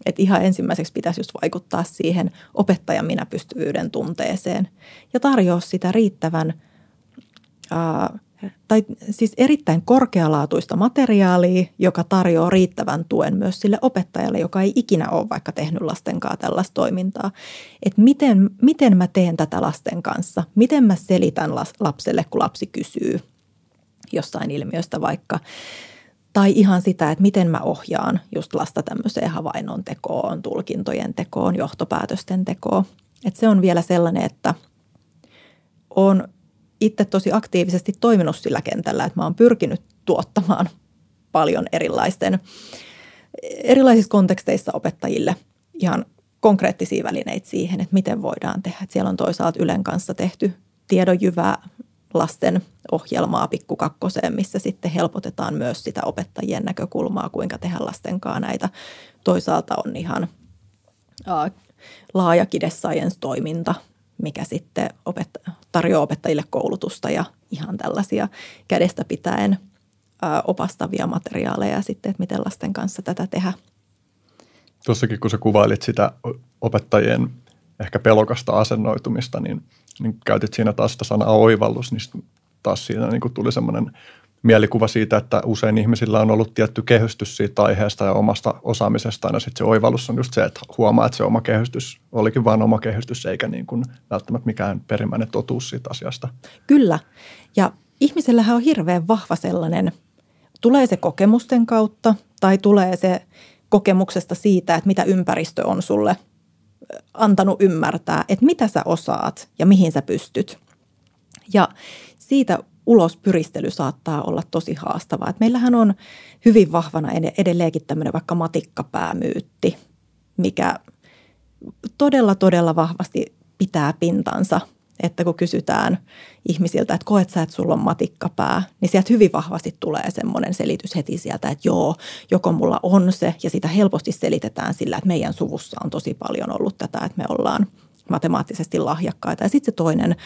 Että ihan ensimmäiseksi pitäisi just vaikuttaa siihen opettajan minä-pystyvyyden tunteeseen ja tarjoa sitä riittävän – tai siis erittäin korkealaatuista materiaalia, joka tarjoaa riittävän tuen myös sille opettajalle, joka ei ikinä ole vaikka tehnyt lasten kanssa tällaista toimintaa. Että miten, miten mä teen tätä lasten kanssa, miten mä selitän lapselle, kun lapsi kysyy jostain ilmiöstä vaikka. Tai ihan sitä, että miten mä ohjaan just lasta tämmöiseen havainnon tekoon, tulkintojen tekoon, johtopäätösten tekoon. Että se on vielä sellainen, että on itse tosi aktiivisesti toiminut sillä kentällä, että mä oon pyrkinyt tuottamaan paljon erilaisten, erilaisissa konteksteissa opettajille ihan konkreettisia välineitä siihen, että miten voidaan tehdä. Että siellä on toisaalta Ylen kanssa tehty tiedonjyvää lasten ohjelmaa pikkukakkoseen, missä sitten helpotetaan myös sitä opettajien näkökulmaa, kuinka tehdä lasten kanssa näitä. Toisaalta on ihan laaja Kide Science-toiminta, mikä sitten opet- tarjoaa opettajille koulutusta ja ihan tällaisia kädestä pitäen opastavia materiaaleja sitten, että miten lasten kanssa tätä tehdä. Tuossakin kun sä kuvailit sitä opettajien ehkä pelokasta asennoitumista, niin, niin käytit siinä taas sitä sanaa oivallus, niin taas siinä niin tuli semmoinen mielikuva siitä, että usein ihmisillä on ollut tietty kehystys siitä aiheesta ja omasta osaamisestaan. Ja sitten se oivallus on just se, että huomaa, että se oma kehystys olikin vain oma kehystys, eikä niin kuin välttämättä mikään perimmäinen totuus siitä asiasta. Kyllä. Ja ihmisellähän on hirveän vahva sellainen, tulee se kokemusten kautta tai tulee se kokemuksesta siitä, että mitä ympäristö on sulle antanut ymmärtää, että mitä sä osaat ja mihin sä pystyt. Ja siitä ulospyristely saattaa olla tosi haastavaa. Et meillähän on hyvin vahvana edelleenkin tämmöinen vaikka matikkapäämyytti, mikä todella, todella vahvasti pitää pintansa – että kun kysytään ihmisiltä, että koet sä, että sulla on matikkapää, niin sieltä hyvin vahvasti tulee semmoinen selitys heti sieltä, että joo, joko mulla on se, ja sitä helposti selitetään sillä, että meidän suvussa on tosi paljon ollut tätä, että me ollaan matemaattisesti lahjakkaita. Ja sitten se toinen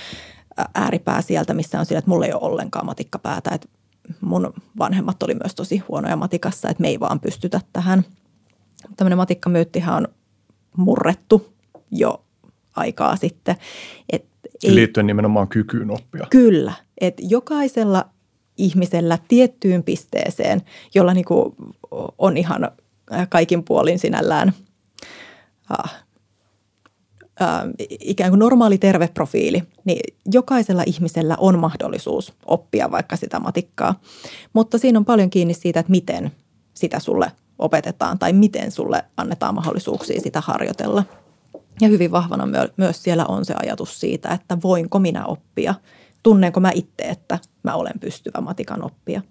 ääripää sieltä, missä on sillä, että mulla ei ole ollenkaan matikkapäätä, että mun vanhemmat oli myös tosi huonoja matikassa, että me ei vaan pystytä tähän. Tämmöinen matikkamyyttihän on murrettu jo aikaa sitten. Et ei, liittyen nimenomaan kykyyn oppia. Kyllä, että jokaisella ihmisellä tiettyyn pisteeseen, jolla niin kuin on ihan äh, kaikin puolin sinällään äh, äh, ikään kuin normaali terve profiili, niin jokaisella ihmisellä on mahdollisuus oppia vaikka sitä matikkaa. Mutta siinä on paljon kiinni siitä, että miten sitä sulle opetetaan tai miten sulle annetaan mahdollisuuksia sitä harjoitella – ja hyvin vahvana myös siellä on se ajatus siitä, että voinko minä oppia, tunnenko mä itse, että mä olen pystyvä matikan oppia.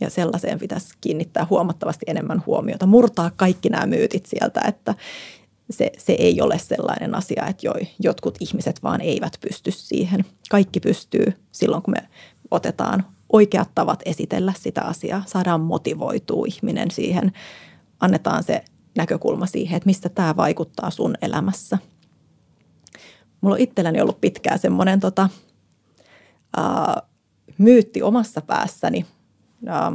Ja sellaiseen pitäisi kiinnittää huomattavasti enemmän huomiota, murtaa kaikki nämä myytit sieltä, että se, se ei ole sellainen asia, että jo, jotkut ihmiset vaan eivät pysty siihen. Kaikki pystyy silloin, kun me otetaan oikeat tavat esitellä sitä asiaa, saadaan motivoitua ihminen siihen, annetaan se näkökulma siihen, että mistä tämä vaikuttaa sun elämässä. Mulla on itselläni ollut pitkään semmoinen tota, ää, myytti omassa päässäni ää,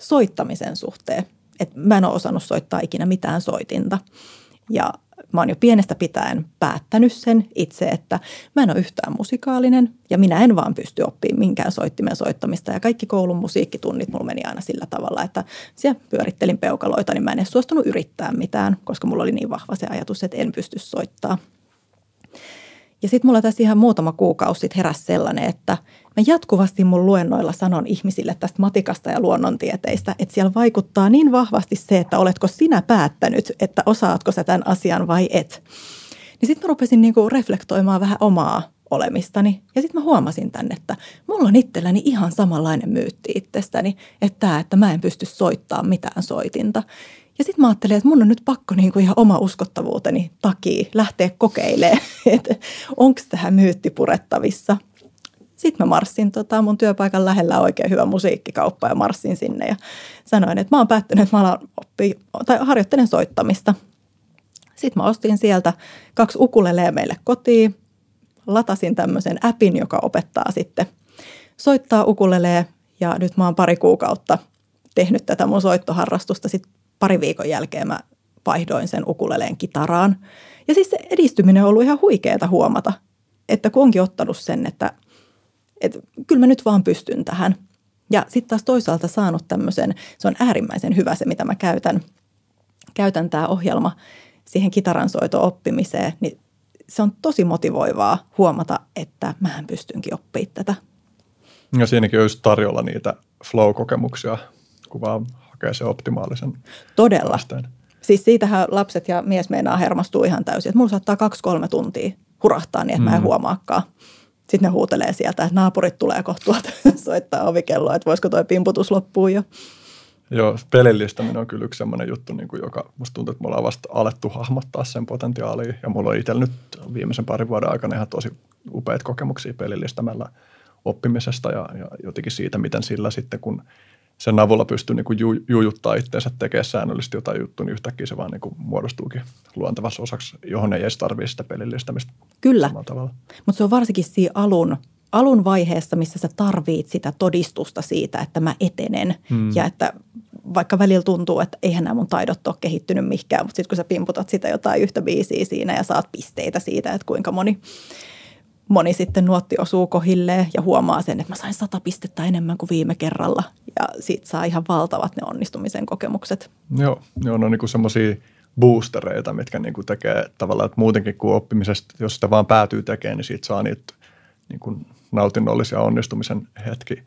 soittamisen suhteen. Et mä en ole osannut soittaa ikinä mitään soitinta. Ja mä oon jo pienestä pitäen päättänyt sen itse, että mä en ole yhtään musikaalinen ja minä en vaan pysty oppimaan minkään soittimen soittamista. Ja kaikki koulun musiikkitunnit mulla meni aina sillä tavalla, että siellä pyörittelin peukaloita, niin mä en edes suostunut yrittää mitään, koska mulla oli niin vahva se ajatus, että en pysty soittaa. Ja sitten mulla tässä ihan muutama kuukausi sitten heräsi sellainen, että mä jatkuvasti mun luennoilla sanon ihmisille tästä matikasta ja luonnontieteistä, että siellä vaikuttaa niin vahvasti se, että oletko sinä päättänyt, että osaatko sä tämän asian vai et. Niin sitten mä rupesin niinku reflektoimaan vähän omaa olemistani. Ja sitten mä huomasin tänne, että mulla on itselläni ihan samanlainen myytti itsestäni, että tämä, että mä en pysty soittamaan mitään soitinta. Ja sitten mä ajattelin, että mun on nyt pakko niin kuin ihan oma uskottavuuteni takia lähteä kokeilemaan, että onko tähän myytti purettavissa. Sitten mä marssin tota, mun työpaikan lähellä oikein hyvä musiikkikauppa ja marssin sinne ja sanoin, että mä oon päättänyt, että mä alan oppia, tai harjoittelen soittamista. Sitten mä ostin sieltä kaksi ukuleleja meille kotiin, latasin tämmöisen appin, joka opettaa sitten soittaa ukulelee ja nyt mä oon pari kuukautta tehnyt tätä mun soittoharrastusta sitten pari viikon jälkeen mä vaihdoin sen ukuleleen kitaraan. Ja siis se edistyminen on ollut ihan huikeeta huomata, että kun onkin ottanut sen, että, että kyllä mä nyt vaan pystyn tähän. Ja sitten taas toisaalta saanut tämmöisen, se on äärimmäisen hyvä se, mitä mä käytän, käytän tämä ohjelma siihen kitaransoito oppimiseen, niin se on tosi motivoivaa huomata, että mähän pystynkin oppimaan tätä. Ja siinäkin olisi tarjolla niitä flow-kokemuksia, kun vaan hakee se optimaalisen Todella. Vasteen. Siis siitähän lapset ja mies meinaa hermostuu ihan täysin. Että mulla saattaa kaksi-kolme tuntia hurahtaa niin, että mm. mä en mm. huomaakaan. Sitten ne huutelee sieltä, että naapurit tulee kohtua soittaa ovikelloa, että voisiko toi pimputus loppua jo. Joo, pelillistäminen on kyllä yksi sellainen juttu, niin kuin joka musta tuntuu, että me ollaan vasta alettu hahmottaa sen potentiaalia. Ja mulla on itsellä nyt viimeisen parin vuoden aikana ihan tosi upeita kokemuksia pelillistämällä oppimisesta ja, ja jotenkin siitä, miten sillä sitten, kun sen avulla pystyy niin kuin ju, jujuttaa itseensä tekemään säännöllisesti jotain juttua, niin yhtäkkiä se vaan niin kuin muodostuukin luontevassa osaksi, johon ei edes tarvitse sitä pelillistämistä Kyllä, mutta se on varsinkin siinä alun, alun vaiheessa, missä sä tarvit sitä todistusta siitä, että mä etenen. Hmm. ja että vaikka välillä tuntuu, että eihän nämä mun taidot ole kehittynyt mihinkään, mutta sitten kun sä pimputat sitä jotain yhtä biisiä siinä ja saat pisteitä siitä, että kuinka moni moni sitten nuotti osuu kohilleen ja huomaa sen, että mä sain sata pistettä enemmän kuin viime kerralla. Ja siitä saa ihan valtavat ne onnistumisen kokemukset. Joo, ne on niin semmoisia boostereita, mitkä niin kuin tekee tavallaan, että muutenkin kuin oppimisesta, jos sitä vaan päätyy tekemään, niin siitä saa niitä niin kuin nautinnollisia onnistumisen hetki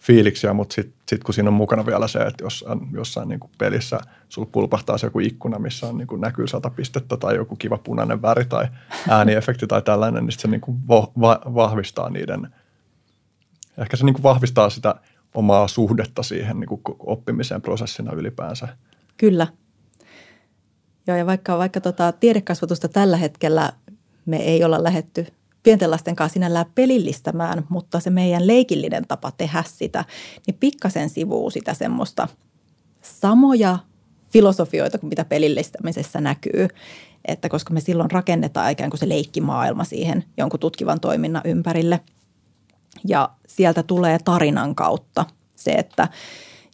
fiiliksiä, mutta sitten sit kun siinä on mukana vielä se, että jossain, jossain niin kuin pelissä sulla pulpahtaa se joku ikkuna, missä on, niin kuin näkyy sata pistettä tai joku kiva punainen väri tai ääniefekti tai tällainen, niin se niin kuin va- vahvistaa niiden Ehkä se niin kuin vahvistaa sitä omaa suhdetta siihen niin kuin oppimiseen prosessina ylipäänsä. Kyllä. Joo, ja vaikka, vaikka tota, tiedekasvatusta tällä hetkellä me ei olla lähetty pienten lasten kanssa sinällään pelillistämään, mutta se meidän leikillinen tapa tehdä sitä, niin pikkasen sivuu sitä semmoista samoja filosofioita kuin mitä pelillistämisessä näkyy. Että koska me silloin rakennetaan ikään kuin se leikkimaailma siihen jonkun tutkivan toiminnan ympärille. Ja sieltä tulee tarinan kautta se, että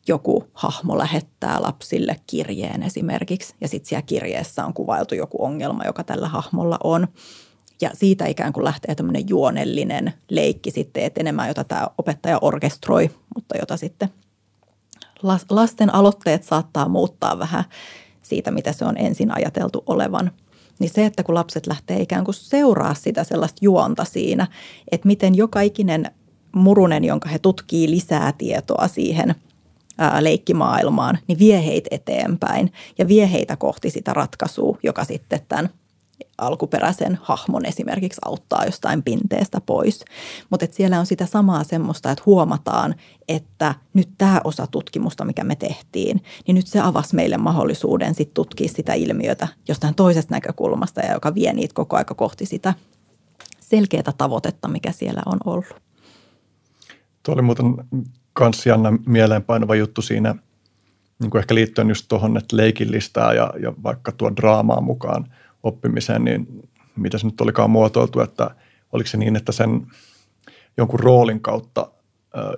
joku hahmo lähettää lapsille kirjeen esimerkiksi. Ja sitten siellä kirjeessä on kuvailtu joku ongelma, joka tällä hahmolla on. Ja siitä ikään kuin lähtee tämmöinen juonellinen leikki sitten etenemään, jota tämä opettaja orkestroi, mutta jota sitten lasten aloitteet saattaa muuttaa vähän siitä, mitä se on ensin ajateltu olevan. Niin se, että kun lapset lähtee ikään kuin seuraa sitä sellaista juonta siinä, että miten joka ikinen murunen, jonka he tutkii lisää tietoa siihen leikkimaailmaan, niin vie heitä eteenpäin ja vie heitä kohti sitä ratkaisua, joka sitten tämän alkuperäisen hahmon esimerkiksi auttaa jostain pinteestä pois. Mutta siellä on sitä samaa semmoista, että huomataan, että nyt tämä osa tutkimusta, mikä me tehtiin, niin nyt se avasi meille mahdollisuuden sit tutkia sitä ilmiötä jostain toisesta näkökulmasta ja joka vie niitä koko aika kohti sitä selkeää tavoitetta, mikä siellä on ollut. Tuo oli muuten kans jännä mieleenpainava juttu siinä, niin kuin ehkä liittyen just tuohon, että leikillistää ja, ja vaikka tuo draamaa mukaan – oppimiseen, niin mitä se nyt olikaan muotoiltu, että oliko se niin, että sen jonkun roolin kautta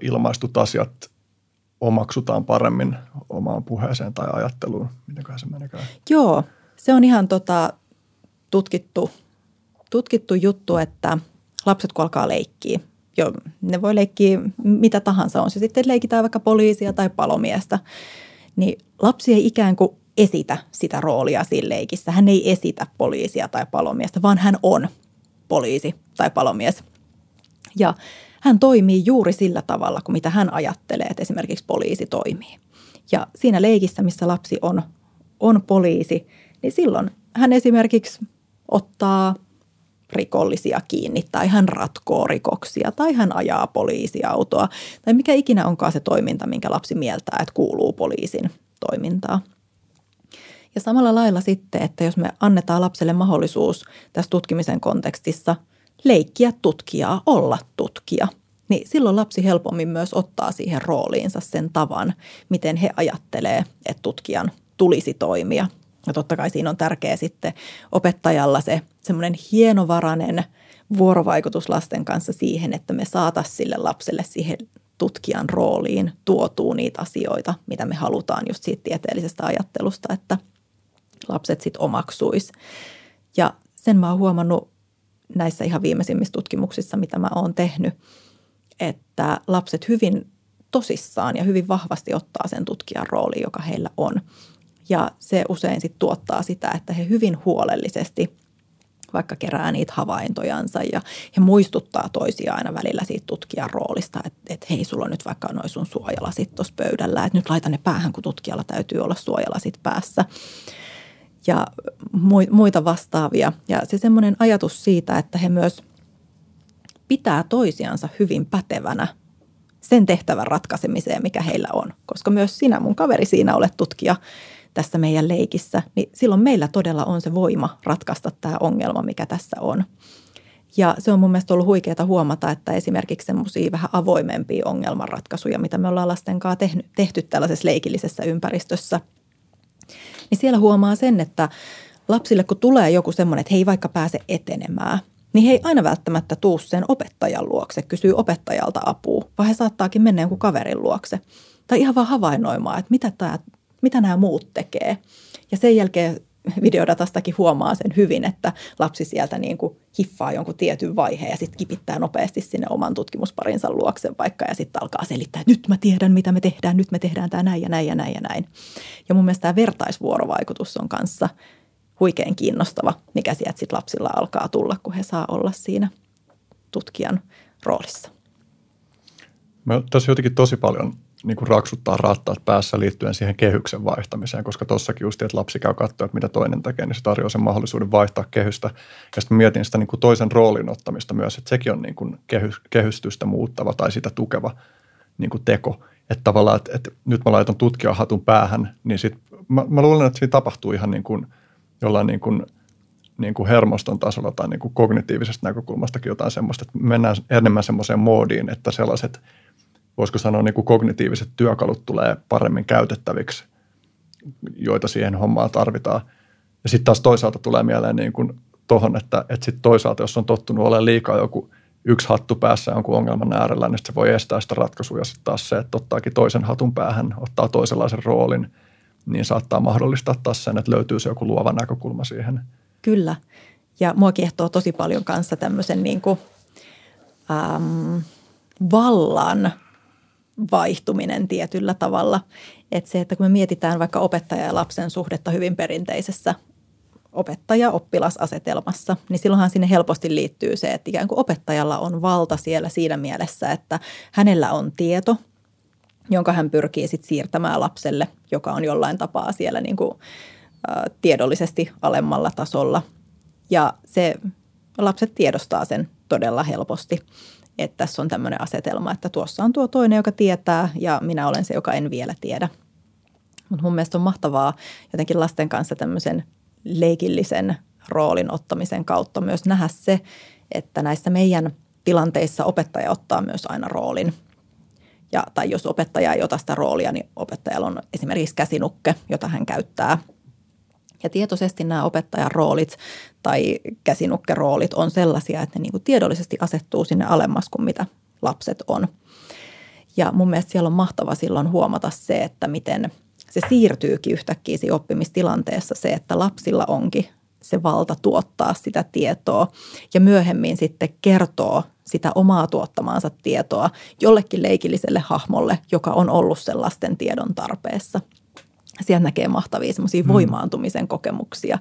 ilmaistut asiat omaksutaan paremmin omaan puheeseen tai ajatteluun. Mitenköhän se menikään? Joo, se on ihan tota, tutkittu, tutkittu juttu, että lapset kun alkaa leikkiä, jo, ne voi leikkiä mitä tahansa, on se sitten leikitään vaikka poliisia tai palomiestä, niin lapsi ei ikään kuin esitä sitä roolia siinä leikissä. Hän ei esitä poliisia tai palomiestä, vaan hän on poliisi tai palomies. Ja hän toimii juuri sillä tavalla kuin mitä hän ajattelee, että esimerkiksi poliisi toimii. Ja siinä leikissä, missä lapsi on, on poliisi, niin silloin hän esimerkiksi ottaa rikollisia kiinni tai hän ratkoo rikoksia tai hän ajaa poliisiautoa tai mikä ikinä onkaan se toiminta, minkä lapsi mieltää, että kuuluu poliisin toimintaa. Ja samalla lailla sitten, että jos me annetaan lapselle mahdollisuus tässä tutkimisen kontekstissa leikkiä tutkijaa, olla tutkija, niin silloin lapsi helpommin myös ottaa siihen rooliinsa sen tavan, miten he ajattelee, että tutkijan tulisi toimia. Ja totta kai siinä on tärkeä sitten opettajalla se semmoinen hienovarainen vuorovaikutus lasten kanssa siihen, että me saataisiin sille lapselle siihen tutkijan rooliin tuotuu niitä asioita, mitä me halutaan just siitä tieteellisestä ajattelusta, että – lapset sitten omaksuisi. Ja sen mä oon huomannut näissä ihan viimeisimmissä tutkimuksissa, mitä mä oon tehnyt, että lapset hyvin tosissaan ja hyvin vahvasti ottaa sen tutkijan rooli, joka heillä on. Ja se usein sitten tuottaa sitä, että he hyvin huolellisesti vaikka kerää niitä havaintojansa ja he muistuttaa toisia aina välillä siitä tutkijan roolista, että, että hei, sulla on nyt vaikka noin sun suojalasit tuossa pöydällä, että nyt laita ne päähän, kun tutkijalla täytyy olla suojalasit päässä ja muita vastaavia. Ja se semmoinen ajatus siitä, että he myös pitää toisiansa hyvin pätevänä sen tehtävän ratkaisemiseen, mikä heillä on. Koska myös sinä, mun kaveri, siinä olet tutkija tässä meidän leikissä, niin silloin meillä todella on se voima ratkaista tämä ongelma, mikä tässä on. Ja se on mun mielestä ollut huikeaa huomata, että esimerkiksi semmoisia vähän avoimempia ongelmanratkaisuja, mitä me ollaan lasten kanssa tehty, tehty tällaisessa leikillisessä ympäristössä – niin siellä huomaa sen, että lapsille kun tulee joku semmoinen, että he ei vaikka pääse etenemään, niin he ei aina välttämättä tuu sen opettajan luokse, kysyy opettajalta apua, vaan he saattaakin mennä jonkun kaverin luokse. Tai ihan vaan havainnoimaan, että mitä, tämä, mitä nämä muut tekee. Ja sen jälkeen videodatastakin huomaa sen hyvin, että lapsi sieltä niin kuin hiffaa jonkun tietyn vaiheen ja sitten kipittää nopeasti sinne oman tutkimusparinsa luokse vaikka ja sitten alkaa selittää, että nyt mä tiedän, mitä me tehdään, nyt me tehdään tämä näin ja näin ja näin ja näin. Ja mun mielestä tämä vertaisvuorovaikutus on kanssa huikein kiinnostava, mikä sieltä sitten lapsilla alkaa tulla, kun he saa olla siinä tutkijan roolissa. Me tässä jotenkin tosi paljon niin kuin raksuttaa rattaat päässä liittyen siihen kehyksen vaihtamiseen, koska tuossakin just, että lapsi käy katsoa, että mitä toinen tekee, niin se tarjoaa sen mahdollisuuden vaihtaa kehystä. Ja sitten mietin sitä niin kuin toisen roolin ottamista myös, että sekin on niin kuin kehy, kehystystä muuttava tai sitä tukeva niin kuin teko. Että tavallaan, että, että nyt mä laitan tutkijan hatun päähän, niin sit, mä, mä luulen, että siinä tapahtuu ihan niin kuin jollain niin kuin, niin kuin hermoston tasolla tai niin kuin kognitiivisesta näkökulmastakin jotain semmoista, että mennään enemmän semmoiseen moodiin, että sellaiset – voisiko sanoa niin kuin kognitiiviset työkalut tulee paremmin käytettäviksi, joita siihen hommaan tarvitaan. Ja sitten taas toisaalta tulee mieleen niin kuin tohon, että, että sitten toisaalta, jos on tottunut olemaan liikaa joku yksi hattu päässä jonkun ongelman äärellä, niin se voi estää sitä ratkaisua. Ja sitten taas se, että ottaakin toisen hatun päähän, ottaa toisenlaisen roolin, niin saattaa mahdollistaa taas sen, että löytyy se joku luova näkökulma siihen. Kyllä. Ja mua kiehtoo tosi paljon kanssa tämmöisen niin kuin, äm, vallan – vaihtuminen tietyllä tavalla. Että se, että kun me mietitään vaikka opettaja ja lapsen suhdetta hyvin perinteisessä opettaja-oppilasasetelmassa, niin silloinhan sinne helposti liittyy se, että ikään kuin opettajalla on valta siellä siinä mielessä, että hänellä on tieto, jonka hän pyrkii sitten siirtämään lapselle, joka on jollain tapaa siellä niin kuin, ä, tiedollisesti alemmalla tasolla. Ja se lapset tiedostaa sen todella helposti että tässä on tämmöinen asetelma, että tuossa on tuo toinen, joka tietää ja minä olen se, joka en vielä tiedä. Mutta mun mielestä on mahtavaa jotenkin lasten kanssa tämmöisen leikillisen roolin ottamisen kautta myös nähdä se, että näissä meidän tilanteissa opettaja ottaa myös aina roolin. Ja, tai jos opettaja ei ota sitä roolia, niin opettajalla on esimerkiksi käsinukke, jota hän käyttää – ja tietoisesti nämä opettajan roolit tai käsinukkeroolit on sellaisia, että ne niin kuin tiedollisesti asettuu sinne alemmas kuin mitä lapset on. Ja mun mielestä siellä on mahtava silloin huomata se, että miten se siirtyykin yhtäkkiä siinä oppimistilanteessa se, että lapsilla onkin se valta tuottaa sitä tietoa ja myöhemmin sitten kertoo sitä omaa tuottamaansa tietoa jollekin leikilliselle hahmolle, joka on ollut sen lasten tiedon tarpeessa – sieltä näkee mahtavia semmoisia mm. voimaantumisen kokemuksia.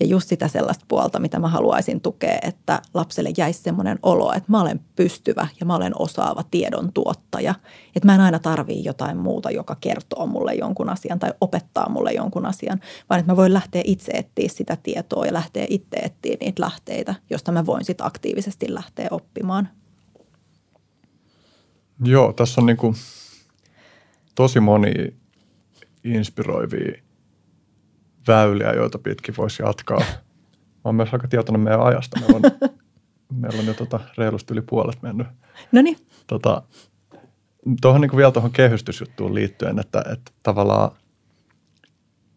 Ja just sitä sellaista puolta, mitä mä haluaisin tukea, että lapselle jäisi semmoinen olo, että mä olen pystyvä ja mä olen osaava tiedon tuottaja. Että mä en aina tarvii jotain muuta, joka kertoo mulle jonkun asian tai opettaa mulle jonkun asian, vaan että mä voin lähteä itse etsiä sitä tietoa ja lähteä itse etsiä niitä lähteitä, josta mä voin sitten aktiivisesti lähteä oppimaan. Joo, tässä on niin kuin tosi moni inspiroivia väyliä, joita pitkin voisi jatkaa. Mä oon myös aika tietoinen meidän ajasta. Meillä on, meillä on jo tota reilusti yli puolet mennyt. No niin. Tota, tuohon niin vielä tuohon kehystysjuttuun liittyen, että, että tavallaan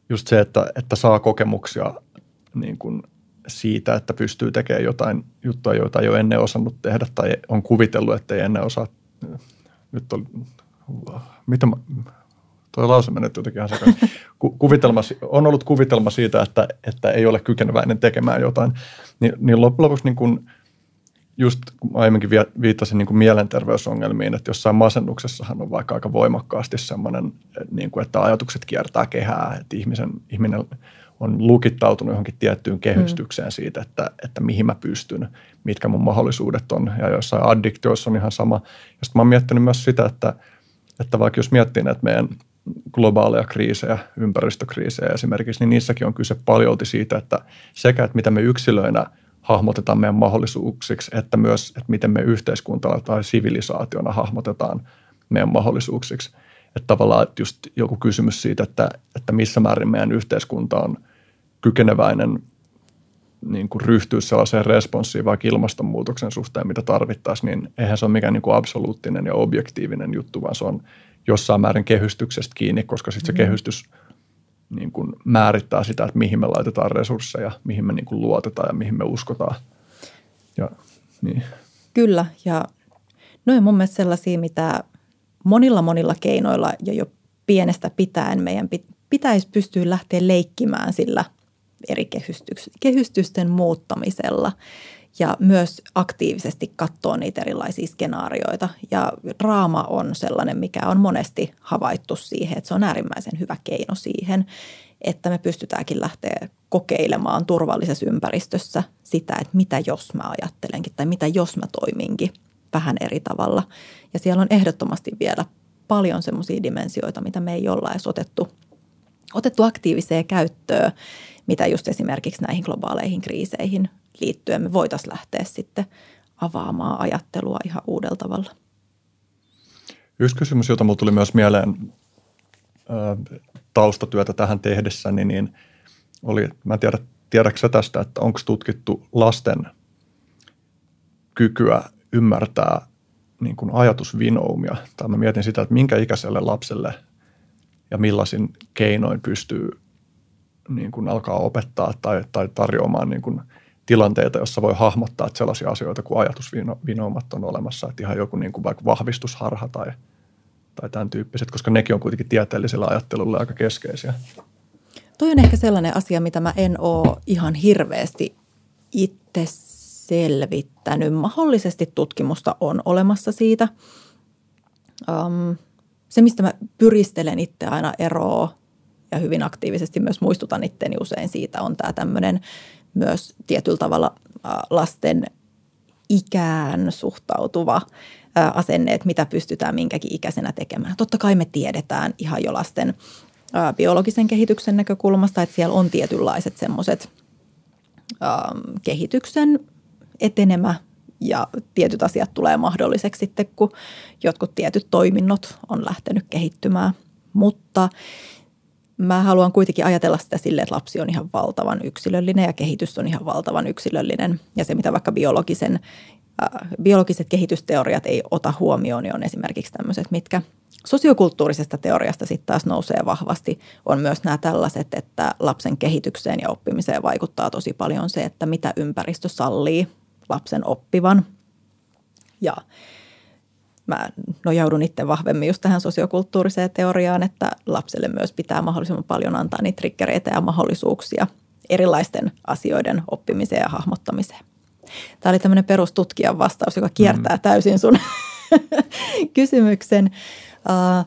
just se, että, että saa kokemuksia niin kuin siitä, että pystyy tekemään jotain juttua, joita ei ole ennen osannut tehdä tai on kuvitellut, että ei ennen osaa. Nyt on, mitä mä, Tuo lause menee jotenkin ihan sekaisin. Kuvitelma, on ollut kuvitelma siitä, että, että ei ole kykeneväinen tekemään jotain. Niin, niin lopuksi niin kuin, just aiemminkin viittasin niin kuin mielenterveysongelmiin, että jossain masennuksessahan on vaikka aika voimakkaasti semmoinen, niin kuin, että ajatukset kiertää kehää, että ihmisen, ihminen on lukittautunut johonkin tiettyyn kehystykseen mm. siitä, että, että mihin mä pystyn, mitkä mun mahdollisuudet on. Ja jossain addiktioissa on ihan sama. Ja sitten mä oon miettinyt myös sitä, että, että vaikka jos miettii että meidän – globaaleja kriisejä, ympäristökriisejä esimerkiksi, niin niissäkin on kyse paljolti siitä, että sekä, että mitä me yksilöinä hahmotetaan meidän mahdollisuuksiksi, että myös, että miten me yhteiskuntana tai sivilisaationa hahmotetaan meidän mahdollisuuksiksi. Että tavallaan että just joku kysymys siitä, että, että missä määrin meidän yhteiskunta on kykeneväinen niin kuin ryhtyä sellaiseen responssiin vaikka ilmastonmuutoksen suhteen, mitä tarvittaisiin, niin eihän se ole mikään niin kuin absoluuttinen ja objektiivinen juttu, vaan se on jossain määrin kehystyksestä kiinni, koska sitten se mm. kehystys niin kuin määrittää sitä, että mihin me laitetaan resursseja, mihin me niin kuin luotetaan ja mihin me uskotaan. Ja, niin. Kyllä, ja noin mun mielestä sellaisia, mitä monilla monilla keinoilla ja jo pienestä pitäen meidän pitäisi pystyä lähteä leikkimään sillä eri kehystysten muuttamisella ja myös aktiivisesti katsoa niitä erilaisia skenaarioita. Ja draama on sellainen, mikä on monesti havaittu siihen, että se on äärimmäisen hyvä keino siihen, että me pystytäänkin lähteä kokeilemaan turvallisessa ympäristössä sitä, että mitä jos mä ajattelenkin tai mitä jos mä toiminkin vähän eri tavalla. Ja siellä on ehdottomasti vielä paljon semmoisia dimensioita, mitä me ei olla edes otettu, otettu aktiiviseen käyttöön, mitä just esimerkiksi näihin globaaleihin kriiseihin liittyen me voitaisiin lähteä sitten avaamaan ajattelua ihan uudella tavalla. Yksi kysymys, jota minulle tuli myös mieleen taustatyötä tähän tehdessäni, niin oli, mä en tiedä, tiedätkö tästä, että onko tutkittu lasten kykyä ymmärtää niin kuin ajatusvinoumia. Tai mä mietin sitä, että minkä ikäiselle lapselle ja millaisin keinoin pystyy niin kuin alkaa opettaa tai, tai tarjoamaan niin kuin tilanteita, jossa voi hahmottaa, että sellaisia asioita kuin ajatusvinoumat on olemassa, että ihan joku niin kuin vaikka vahvistusharha tai, tai tämän tyyppiset, koska nekin on kuitenkin tieteellisellä ajattelulla aika keskeisiä. Toi on ehkä sellainen asia, mitä mä en ole ihan hirveästi itse selvittänyt. Mahdollisesti tutkimusta on olemassa siitä. Um, se, mistä mä pyristelen itse aina eroa ja hyvin aktiivisesti myös muistutan itteni usein siitä, on tämä tämmöinen myös tietyllä tavalla lasten ikään suhtautuva asenne, että mitä pystytään minkäkin ikäisenä tekemään. Totta kai me tiedetään ihan jo lasten biologisen kehityksen näkökulmasta, että siellä on tietynlaiset semmoiset kehityksen etenemä ja tietyt asiat tulee mahdolliseksi sitten, kun jotkut tietyt toiminnot on lähtenyt kehittymään. Mutta mä haluan kuitenkin ajatella sitä silleen, että lapsi on ihan valtavan yksilöllinen ja kehitys on ihan valtavan yksilöllinen. Ja se, mitä vaikka biologisen, äh, biologiset kehitysteoriat ei ota huomioon, niin on esimerkiksi tämmöiset, mitkä sosiokulttuurisesta teoriasta sitten taas nousee vahvasti, on myös nämä tällaiset, että lapsen kehitykseen ja oppimiseen vaikuttaa tosi paljon se, että mitä ympäristö sallii lapsen oppivan. Ja mä nojaudun itse vahvemmin just tähän sosiokulttuuriseen teoriaan, että lapselle myös pitää mahdollisimman paljon antaa niitä triggereitä ja mahdollisuuksia erilaisten asioiden oppimiseen ja hahmottamiseen. Tämä oli tämmöinen perustutkijan vastaus, joka kiertää mm. täysin sun kysymyksen. Uh,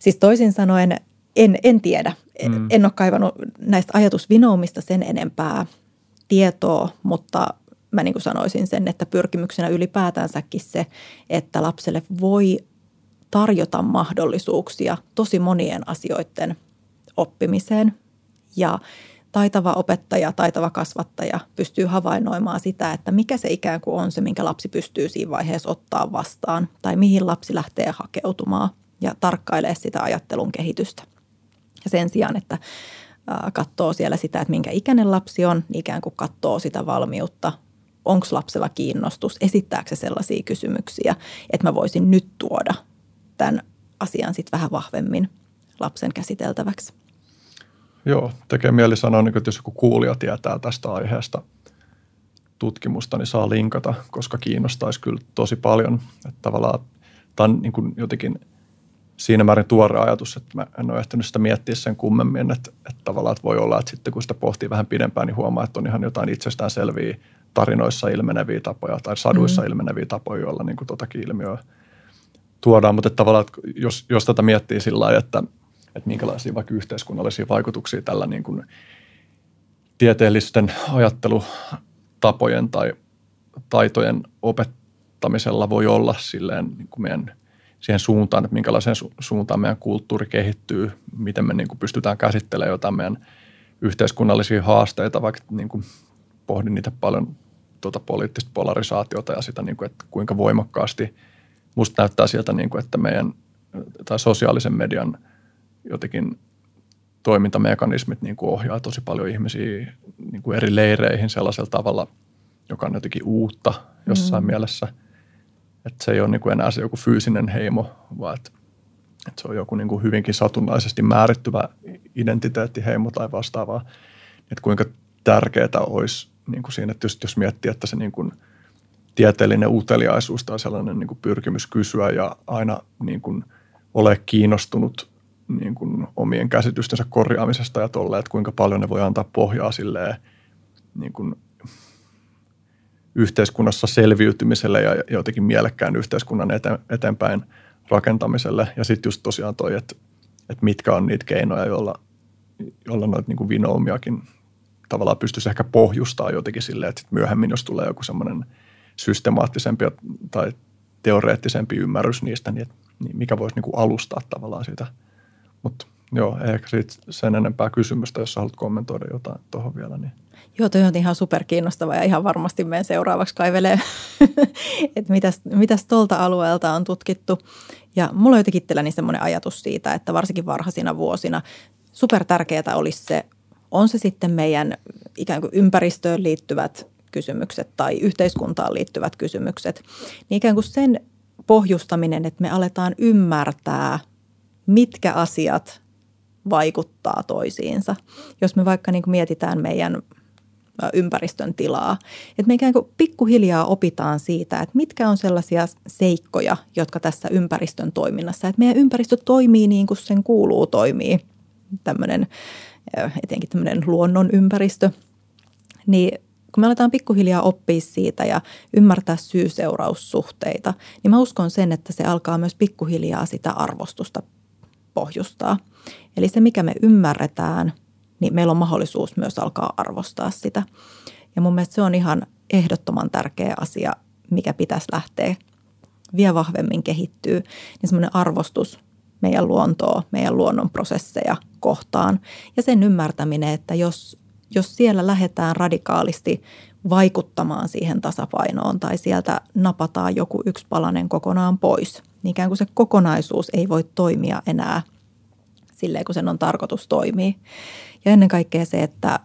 siis toisin sanoen, en, en tiedä. Mm. En ole kaivannut näistä ajatusvinoumista sen enempää tietoa, mutta mä niin kuin sanoisin sen, että pyrkimyksenä ylipäätänsäkin se, että lapselle voi tarjota mahdollisuuksia tosi monien asioiden oppimiseen ja taitava opettaja, taitava kasvattaja pystyy havainnoimaan sitä, että mikä se ikään kuin on se, minkä lapsi pystyy siinä vaiheessa ottaa vastaan tai mihin lapsi lähtee hakeutumaan ja tarkkailee sitä ajattelun kehitystä. Ja sen sijaan, että katsoo siellä sitä, että minkä ikäinen lapsi on, niin ikään kuin katsoo sitä valmiutta onko lapsella kiinnostus, esittääkö se sellaisia kysymyksiä, että mä voisin nyt tuoda tämän asian sitten vähän vahvemmin lapsen käsiteltäväksi. Joo, tekee mieli sanoa, niin että jos joku kuulija tietää tästä aiheesta tutkimusta, niin saa linkata, koska kiinnostaisi kyllä tosi paljon. Että tavallaan tämä on niin kuin jotenkin siinä määrin tuore ajatus, että mä en ole ehtinyt sitä miettiä sen kummemmin, että, että tavallaan että voi olla, että sitten kun sitä pohtii vähän pidempään, niin huomaa, että on ihan jotain itsestään selviä tarinoissa ilmeneviä tapoja tai saduissa mm. ilmeneviä tapoja, joilla niin kuin tuotakin ilmiöä tuodaan. Mutta että tavallaan, että jos, jos tätä miettii sillä lailla, että, että minkälaisia vaikka yhteiskunnallisia vaikutuksia tällä niin kuin tieteellisten ajattelutapojen tai taitojen opettamisella voi olla silleen niin kuin meidän siihen suuntaan, että minkälaiseen su- suuntaan meidän kulttuuri kehittyy, miten me niin kuin pystytään käsittelemään jotain meidän yhteiskunnallisia haasteita, vaikka niin kuin pohdin niitä paljon tuota poliittista polarisaatiota ja sitä, niin kuin, että kuinka voimakkaasti musta näyttää sieltä, niin kuin, että meidän tai sosiaalisen median jotenkin toimintamekanismit niin kuin ohjaa tosi paljon ihmisiä niin kuin eri leireihin sellaisella tavalla, joka on jotenkin uutta jossain mm. mielessä. Että se ei ole niin kuin enää se joku fyysinen heimo, vaan että, että se on joku niin kuin hyvinkin satunnaisesti määrittyvä identiteettiheimo tai vastaavaa. Että kuinka tärkeää olisi niin kuin siinä, että jos, miettii, että se niin kuin tieteellinen uteliaisuus tai sellainen niin kuin pyrkimys kysyä ja aina niin kuin ole kiinnostunut niin kuin omien käsitystensä korjaamisesta ja tolle, että kuinka paljon ne voi antaa pohjaa silleen niin kuin yhteiskunnassa selviytymiselle ja jotenkin mielekkään yhteiskunnan eteenpäin rakentamiselle. Ja sitten just tosiaan toi, että, että mitkä on niitä keinoja, joilla, joilla noita niin vinoumiakin tavallaan pystyisi ehkä pohjustaa jotenkin silleen, että myöhemmin jos tulee joku semmoinen systemaattisempi tai teoreettisempi ymmärrys niistä, niin että, niin mikä voisi niin kuin alustaa tavallaan sitä. Mutta joo, ehkä siitä sen enempää kysymystä, jos haluat kommentoida jotain tuohon vielä. Niin. Joo, toi on ihan superkiinnostava ja ihan varmasti meidän seuraavaksi kaivelee, että mitäs, mitäs tuolta alueelta on tutkittu. Ja mulla on jotenkin itselläni semmoinen ajatus siitä, että varsinkin varhaisina vuosina super tärkeää olisi se, on se sitten meidän ikään kuin ympäristöön liittyvät kysymykset tai yhteiskuntaan liittyvät kysymykset, niin ikään kuin sen pohjustaminen, että me aletaan ymmärtää, mitkä asiat vaikuttaa toisiinsa. Jos me vaikka niin kuin mietitään meidän ympäristön tilaa. Että me ikään kuin pikkuhiljaa opitaan siitä, että mitkä on sellaisia seikkoja, jotka tässä ympäristön toiminnassa, että meidän ympäristö toimii niin kuin sen kuuluu toimii, tämmöinen, etenkin tämmöinen luonnon ympäristö, niin kun me aletaan pikkuhiljaa oppia siitä ja ymmärtää syy-seuraussuhteita, niin mä uskon sen, että se alkaa myös pikkuhiljaa sitä arvostusta pohjustaa. Eli se, mikä me ymmärretään, niin meillä on mahdollisuus myös alkaa arvostaa sitä. Ja mun mielestä se on ihan ehdottoman tärkeä asia, mikä pitäisi lähteä vielä vahvemmin kehittyy, niin semmoinen arvostus meidän luontoa, meidän luonnon prosesseja kohtaan. Ja sen ymmärtäminen, että jos, jos siellä lähdetään radikaalisti vaikuttamaan siihen tasapainoon tai sieltä napataan joku yksi palanen kokonaan pois, niin ikään kuin se kokonaisuus ei voi toimia enää silleen, kun sen on tarkoitus toimia. Ja ennen kaikkea se, että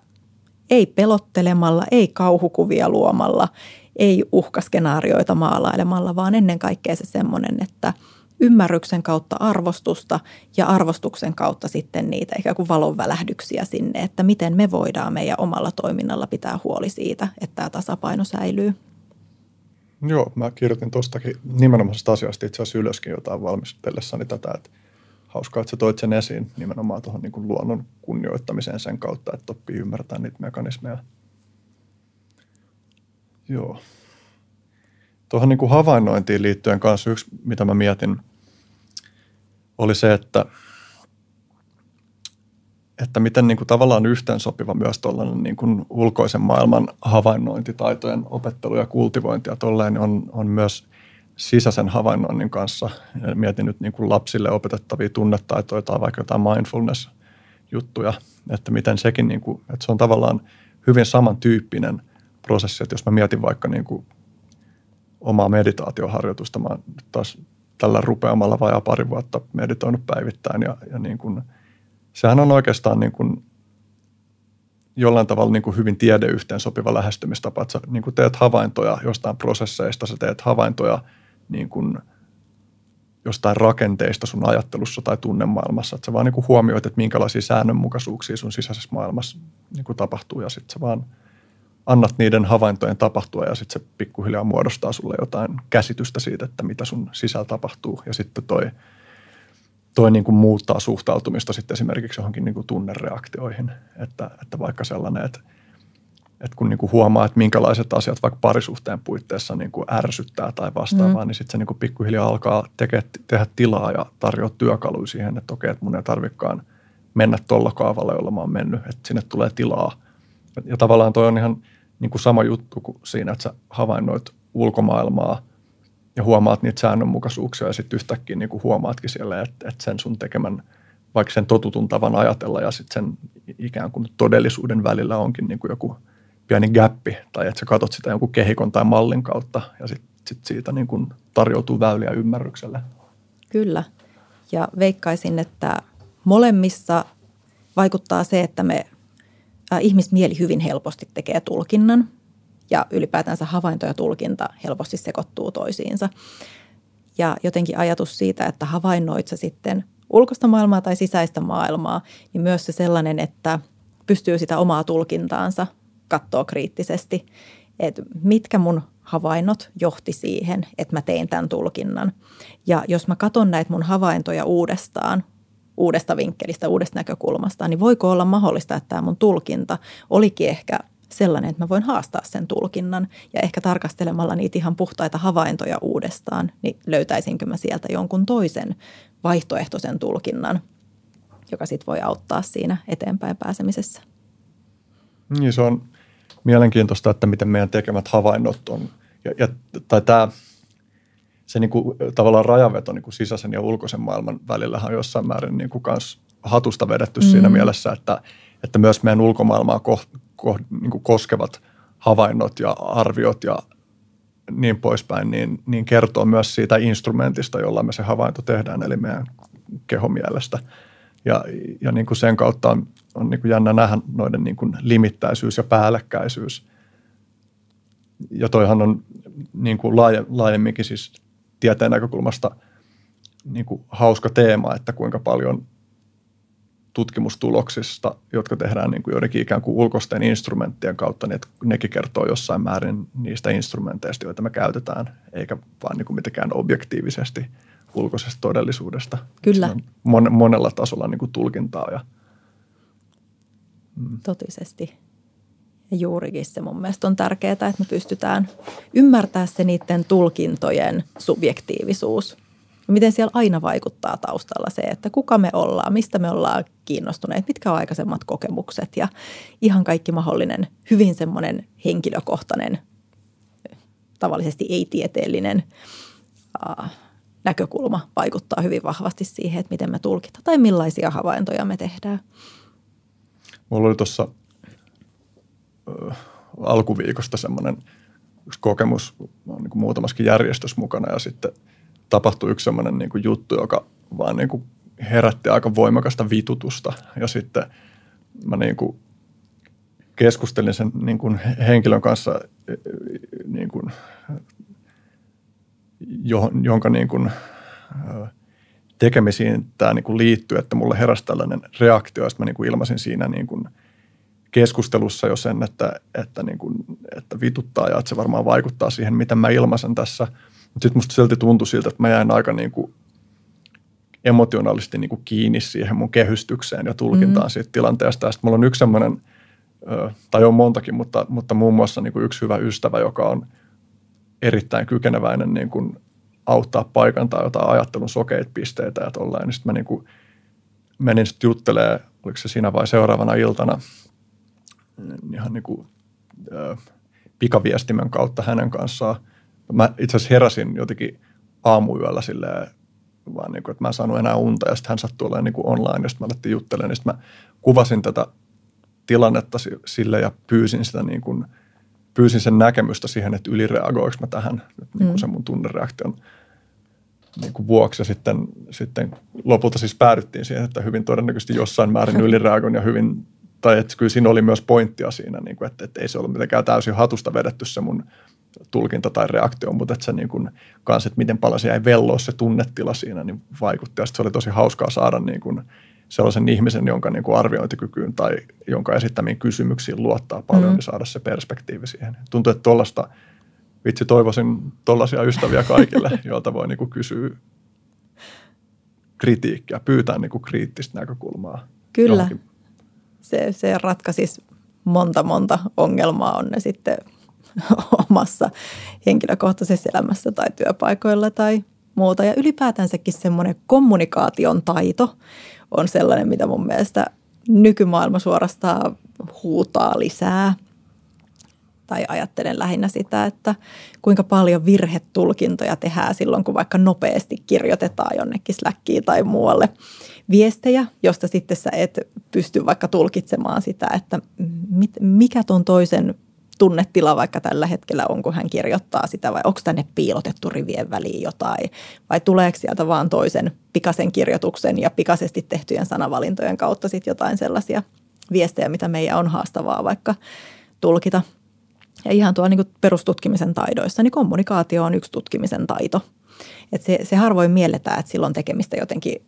ei pelottelemalla, ei kauhukuvia luomalla, ei uhkaskenaarioita maalailemalla, vaan ennen kaikkea se semmoinen, että ymmärryksen kautta arvostusta ja arvostuksen kautta sitten niitä ikään kuin valonvälähdyksiä sinne, että miten me voidaan meidän omalla toiminnalla pitää huoli siitä, että tämä tasapaino säilyy. Joo, mä kirjoitin tuostakin nimenomaisesta asiasta itse asiassa ylöskin jotain valmistellessani tätä, että hauskaa, että sä toit sen esiin nimenomaan tuohon niin luonnon kunnioittamiseen sen kautta, että oppii ymmärtää niitä mekanismeja. Joo. Tuohon niin kuin havainnointiin liittyen kanssa yksi, mitä mä mietin, oli se, että, että miten niin kuin tavallaan yhteensopiva myös tuollainen niin kuin ulkoisen maailman havainnointitaitojen opettelu ja kultivointi ja tolleen on, on myös – sisäisen havainnoinnin kanssa. Mietin nyt niin kuin lapsille opetettavia tunnetaitoja tai vaikka jotain mindfulness-juttuja, että miten sekin, niin kuin, että se on tavallaan hyvin samantyyppinen prosessi, että jos mä mietin vaikka niin kuin omaa meditaatioharjoitusta, mä taas tällä rupeamalla vajaa pari vuotta meditoinut päivittäin ja, ja niin kuin, sehän on oikeastaan niin kuin jollain tavalla niin kuin hyvin tiedeyhteen sopiva lähestymistapa, että sä niin kuin teet havaintoja jostain prosesseista, sä teet havaintoja – niin kuin jostain rakenteista sun ajattelussa tai tunnemaailmassa. Että sä vaan niin kuin huomioit, että minkälaisia säännönmukaisuuksia sun sisäisessä maailmassa niin kuin tapahtuu ja sitten sä vaan annat niiden havaintojen tapahtua ja sitten se pikkuhiljaa muodostaa sulle jotain käsitystä siitä, että mitä sun sisällä tapahtuu. Ja sitten toi, toi niin kuin muuttaa suhtautumista sitten esimerkiksi johonkin niin kuin tunnereaktioihin. Että, että vaikka sellainen, että – että kun niin kuin huomaa, että minkälaiset asiat vaikka parisuhteen puitteissa niin kuin ärsyttää tai vastaavaa, mm. niin sitten se niin kuin pikkuhiljaa alkaa teke, tehdä tilaa ja tarjoa työkaluja siihen, että okei, että mun ei tarvikaan mennä tuolla kaavalla, jolla mä oon mennyt, että sinne tulee tilaa. Ja tavallaan toi on ihan niin kuin sama juttu kuin siinä, että sä havainnoit ulkomaailmaa ja huomaat niitä säännönmukaisuuksia ja sitten yhtäkkiä niin kuin huomaatkin siellä, että, että sen sun tekemän, vaikka sen totutun tavan ajatella ja sitten sen ikään kuin todellisuuden välillä onkin niin kuin joku – pieni gappi, tai että sä katsot sitä jonkun kehikon tai mallin kautta, ja sitten sit siitä niin kun tarjoutuu väyliä ymmärrykselle. Kyllä, ja veikkaisin, että molemmissa vaikuttaa se, että me ihmismieli hyvin helposti tekee tulkinnan, ja ylipäätänsä havainto ja tulkinta helposti sekoittuu toisiinsa. Ja jotenkin ajatus siitä, että havainnoit sä sitten ulkoista maailmaa tai sisäistä maailmaa, niin myös se sellainen, että pystyy sitä omaa tulkintaansa katsoa kriittisesti, että mitkä mun havainnot johti siihen, että mä tein tämän tulkinnan. Ja jos mä katson näitä mun havaintoja uudestaan, uudesta vinkkelistä, uudesta näkökulmasta, niin voiko olla mahdollista, että tämä mun tulkinta olikin ehkä sellainen, että mä voin haastaa sen tulkinnan ja ehkä tarkastelemalla niitä ihan puhtaita havaintoja uudestaan, niin löytäisinkö mä sieltä jonkun toisen vaihtoehtoisen tulkinnan, joka sitten voi auttaa siinä eteenpäin pääsemisessä. Niin se on mielenkiintoista, että miten meidän tekemät havainnot on. Ja, ja, tai tämä, se niin kuin, tavallaan rajaveto niin kuin sisäisen ja ulkoisen maailman välillä on jossain määrin niin kuin kans hatusta vedetty mm. siinä mielessä, että, että myös meidän ulkomaailmaa ko, ko, niin kuin koskevat havainnot ja arviot ja niin poispäin, niin, niin kertoo myös siitä instrumentista, jolla me se havainto tehdään, eli meidän kehomielestä. Ja, ja niin kuin sen kautta on, on niin kuin jännä nähdä noiden niin kuin limittäisyys ja päällekkäisyys. Ja toihan on niin kuin laaje, laajemminkin siis tieteen näkökulmasta niin kuin hauska teema, että kuinka paljon tutkimustuloksista, jotka tehdään niin kuin joidenkin ikään kuin ulkoisten instrumenttien kautta, niin että nekin kertoo jossain määrin niistä instrumenteista, joita me käytetään, eikä vaan niin kuin mitenkään objektiivisesti ulkoisesta todellisuudesta. Kyllä. Mon, monella tasolla niin kuin tulkintaa. Ja, mm. Totisesti. Ja juurikin se mun mielestä on tärkeää, että me pystytään ymmärtää se niiden tulkintojen subjektiivisuus. Ja miten siellä aina vaikuttaa taustalla se, että kuka me ollaan, mistä me ollaan kiinnostuneet, mitkä on aikaisemmat kokemukset ja ihan kaikki mahdollinen hyvin semmoinen henkilökohtainen, tavallisesti ei-tieteellinen äh, näkökulma vaikuttaa hyvin vahvasti siihen, että miten me tulkitaan tai millaisia havaintoja me tehdään. Mulla oli tuossa alkuviikosta semmoinen yksi kokemus, olen niin muutamaskin järjestössä mukana ja sitten tapahtui yksi semmoinen niin juttu, joka vaan niin kuin herätti aika voimakasta vitutusta. Ja sitten mä niin kuin keskustelin sen niin kuin henkilön kanssa, niin kuin, jonka niin kuin, tekemisiin tämä niin kuin liittyy, että mulle heräsi tällainen reaktio, ja mä niin kuin ilmasin siinä niin kuin – keskustelussa jo sen, että, että, niin kuin, että vituttaa ja että se varmaan vaikuttaa siihen, miten mä ilmaisen tässä. Mutta sitten musta silti tuntui siltä, että mä jäin aika niin kuin emotionaalisesti niin kuin kiinni siihen mun kehystykseen ja tulkintaan mm. siitä tilanteesta. Ja sitten mulla on yksi semmoinen, tai on montakin, mutta, mutta muun muassa niin kuin yksi hyvä ystävä, joka on erittäin kykeneväinen niin kuin auttaa paikantaa jotain ajattelun sokeita pisteitä ja tolleen. Niin sitten mä niin kuin menin sitten juttelemaan, oliko se siinä vai seuraavana iltana – ihan niin kuin, äh, pikaviestimen kautta hänen kanssaan. Mä itse asiassa heräsin jotenkin aamuyöllä silleen, vaan niin kuin, että mä en saanut enää unta ja sitten hän sattui olemaan niin kuin online ja sitten mä alettiin juttelemaan. Niin sitten mä kuvasin tätä tilannetta sille ja pyysin sitä niin kuin, pyysin sen näkemystä siihen, että ylireagoinko mä tähän nyt niin kuin mm. sen mun tunnereaktion niin kuin vuoksi. Ja sitten, sitten lopulta siis päädyttiin siihen, että hyvin todennäköisesti jossain määrin ylireagoin ja hyvin tai että kyllä siinä oli myös pointtia siinä, niin kuin, että, että ei se ollut mitenkään täysin hatusta vedetty se mun tulkinta tai reaktio, mutta että se niin kuin, kans, että miten paljon se jäi velloa se tunnetila siinä, niin vaikutti. Ja se oli tosi hauskaa saada niin kuin sellaisen ihmisen, jonka niin kuin arviointikykyyn tai jonka esittämiin kysymyksiin luottaa paljon, mm. niin saada se perspektiivi siihen. Tuntuu, että tuollaista, vitsi toivoisin tuollaisia ystäviä kaikille, joilta voi niin kuin kysyä kritiikkiä, pyytää niin kuin kriittistä näkökulmaa. Kyllä. Johonkin se, se ratkaisisi monta monta ongelmaa, on ne sitten omassa henkilökohtaisessa elämässä tai työpaikoilla tai muuta. Ja ylipäätänsäkin semmoinen kommunikaation taito on sellainen, mitä mun mielestä nykymaailma suorastaan huutaa lisää. Tai ajattelen lähinnä sitä, että kuinka paljon virhetulkintoja tehdään silloin, kun vaikka nopeasti kirjoitetaan jonnekin Slackiin tai muualle viestejä, josta sitten sä et pysty vaikka tulkitsemaan sitä, että mit, mikä ton toisen tunnetila vaikka tällä hetkellä on, kun hän kirjoittaa sitä vai onko tänne piilotettu rivien väliin jotain vai tuleeko sieltä vaan toisen pikaisen kirjoituksen ja pikaisesti tehtyjen sanavalintojen kautta sitten jotain sellaisia viestejä, mitä meidän on haastavaa vaikka tulkita. Ja ihan tuo niin perustutkimisen taidoissa, niin kommunikaatio on yksi tutkimisen taito. Et se, se harvoin mielletään, että silloin tekemistä jotenkin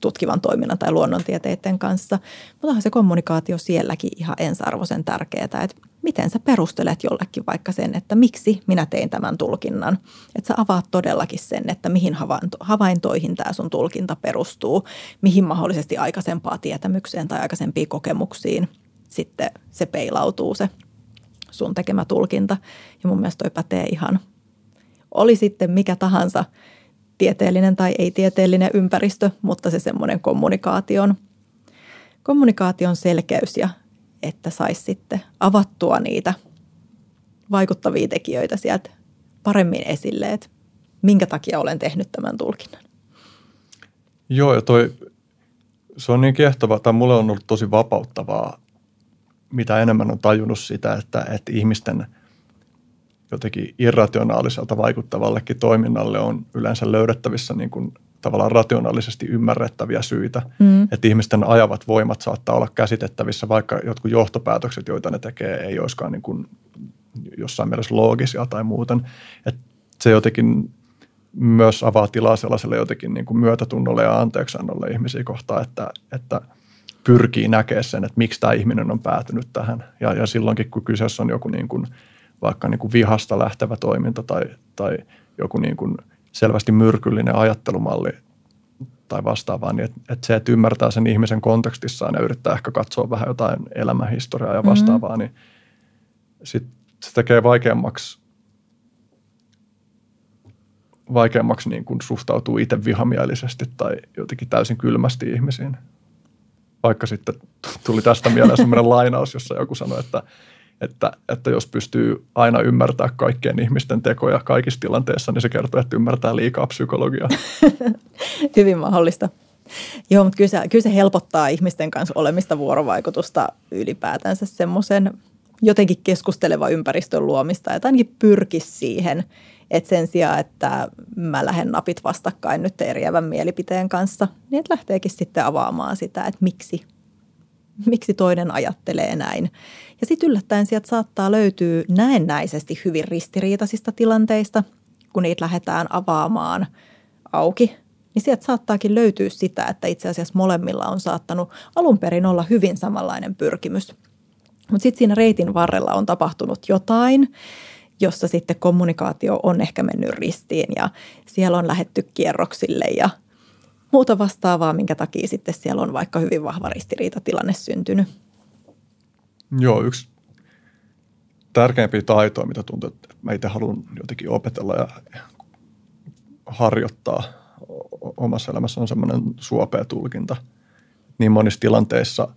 tutkivan toiminnan tai luonnontieteiden kanssa. Mutta onhan se kommunikaatio sielläkin ihan ensiarvoisen tärkeää, että miten sä perustelet jollekin vaikka sen, että miksi minä tein tämän tulkinnan. Että sä avaat todellakin sen, että mihin havainto, havaintoihin tämä sun tulkinta perustuu, mihin mahdollisesti aikaisempaa tietämykseen tai aikaisempiin kokemuksiin sitten se peilautuu se sun tekemä tulkinta. Ja mun mielestä toi pätee ihan, oli sitten mikä tahansa – tieteellinen tai ei-tieteellinen ympäristö, mutta se semmoinen kommunikaation, kommunikaation selkeys ja että saisi sitten avattua niitä vaikuttavia tekijöitä sieltä paremmin esille. Et minkä takia olen tehnyt tämän tulkinnan. Joo, ja toi, se on niin kiehtova, tai mulle on ollut tosi vapauttavaa, mitä enemmän on tajunnut sitä, että, että ihmisten jotenkin irrationaaliselta vaikuttavallekin toiminnalle on yleensä löydettävissä niin kuin tavallaan rationaalisesti ymmärrettäviä syitä. Mm. Että ihmisten ajavat voimat saattaa olla käsitettävissä, vaikka jotkut johtopäätökset, joita ne tekee, ei olisikaan niin kuin jossain mielessä loogisia tai muuten. Että se jotenkin myös avaa tilaa sellaiselle jotenkin niin kuin myötätunnolle ja anteeksiannolle ihmisiä kohtaan, että, että pyrkii näkemään sen, että miksi tämä ihminen on päätynyt tähän. Ja, ja silloinkin, kun kyseessä on joku niin kuin, vaikka niin kuin vihasta lähtevä toiminta tai, tai joku niin kuin selvästi myrkyllinen ajattelumalli tai vastaavaa, niin että, että se, että ymmärtää sen ihmisen kontekstissaan ja yrittää ehkä katsoa vähän jotain elämänhistoriaa ja vastaavaa, mm-hmm. niin sit se tekee vaikeammaksi vaikeammaksi niin kuin suhtautuu itse vihamielisesti tai jotenkin täysin kylmästi ihmisiin. Vaikka sitten tuli tästä mieleen sellainen lainaus, jossa joku sanoi, että, että, että jos pystyy aina ymmärtää kaikkien ihmisten tekoja kaikissa tilanteissa, niin se kertoo, että ymmärtää liikaa psykologiaa. Hyvin mahdollista. Joo, mutta kyllä se, kyllä se helpottaa ihmisten kanssa olemista vuorovaikutusta ylipäätänsä semmoisen jotenkin keskusteleva ympäristön luomista, että ainakin pyrkisi siihen – että sen sijaan, että mä lähden napit vastakkain nyt eriävän mielipiteen kanssa, niin että lähteekin sitten avaamaan sitä, että miksi, miksi toinen ajattelee näin. Ja sitten yllättäen sieltä saattaa löytyä näennäisesti hyvin ristiriitaisista tilanteista, kun niitä lähdetään avaamaan auki, niin sieltä saattaakin löytyä sitä, että itse asiassa molemmilla on saattanut alun perin olla hyvin samanlainen pyrkimys. Mutta sitten siinä reitin varrella on tapahtunut jotain, jossa sitten kommunikaatio on ehkä mennyt ristiin ja siellä on lähetty kierroksille ja muuta vastaavaa, minkä takia sitten siellä on vaikka hyvin vahva ristiriitatilanne syntynyt. Joo, yksi tärkeimpiä taitoja, mitä tuntuu, että mä itse haluan jotenkin opetella ja harjoittaa omassa elämässä on semmoinen suopea tulkinta. Niin monissa tilanteissa,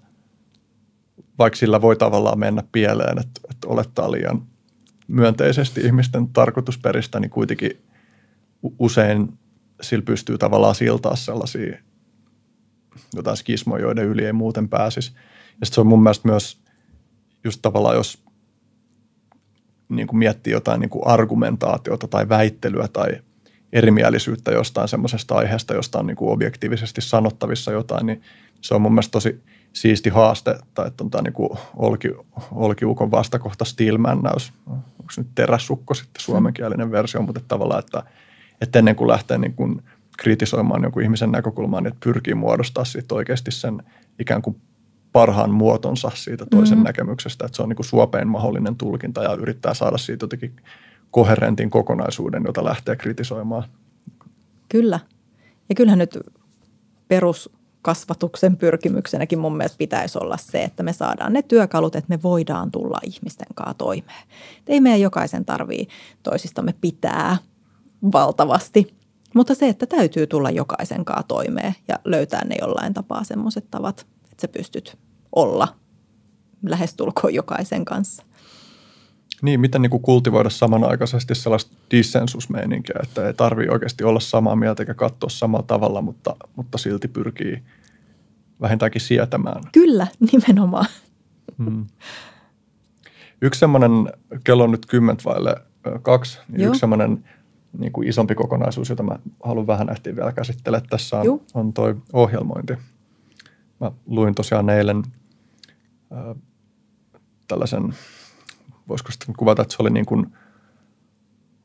vaikka sillä voi tavallaan mennä pieleen, että, että olettaa liian myönteisesti ihmisten tarkoitusperistä, niin kuitenkin usein sillä pystyy tavallaan siltaa sellaisia jotain skismoja, joiden yli ei muuten pääsisi. Ja sitten se on mun mielestä myös just tavallaan, jos niin kuin miettii jotain niin kuin argumentaatiota tai väittelyä tai erimielisyyttä jostain semmoisesta aiheesta, josta on niin kuin objektiivisesti sanottavissa jotain, niin se on mun mielestä tosi siisti haaste, tai että on tämä niin olki, olkiukon vastakohta stilmännäys. Onko se nyt teräsukko sitten suomenkielinen versio, mutta että tavallaan, että, että ennen kuin lähtee niin kuin kritisoimaan jonkun ihmisen näkökulmaa, niin että pyrkii muodostaa siitä oikeasti sen ikään kuin parhaan muotonsa siitä toisen mm. näkemyksestä, että se on niin kuin suopein mahdollinen tulkinta ja yrittää saada siitä jotenkin koherentin kokonaisuuden, jota lähtee kritisoimaan. Kyllä. Ja kyllähän nyt perus kasvatuksen pyrkimyksenäkin mun mielestä pitäisi olla se, että me saadaan ne työkalut, että me voidaan tulla ihmisten kanssa toimeen. Et ei meidän jokaisen tarvii toisistamme pitää valtavasti, mutta se, että täytyy tulla jokaisen kanssa toimeen ja löytää ne jollain tapaa semmoiset tavat, että sä pystyt olla lähestulkoon jokaisen kanssa. Niin, miten niin kuin kultivoida samanaikaisesti sellaista dissensusmeininkiä, että ei tarvitse oikeasti olla samaa mieltä eikä katsoa samalla tavalla, mutta, mutta silti pyrkii vähintäänkin sietämään. Kyllä, nimenomaan. Hmm. Yksi semmoinen, kello on nyt kymmentä vaille kaksi, niin yksi semmoinen niin kuin isompi kokonaisuus, jota mä haluan vähän ehtiä vielä käsittele tässä on, on toi ohjelmointi. Mä luin tosiaan eilen tällaisen voisiko sitten kuvata, että se oli niin kuin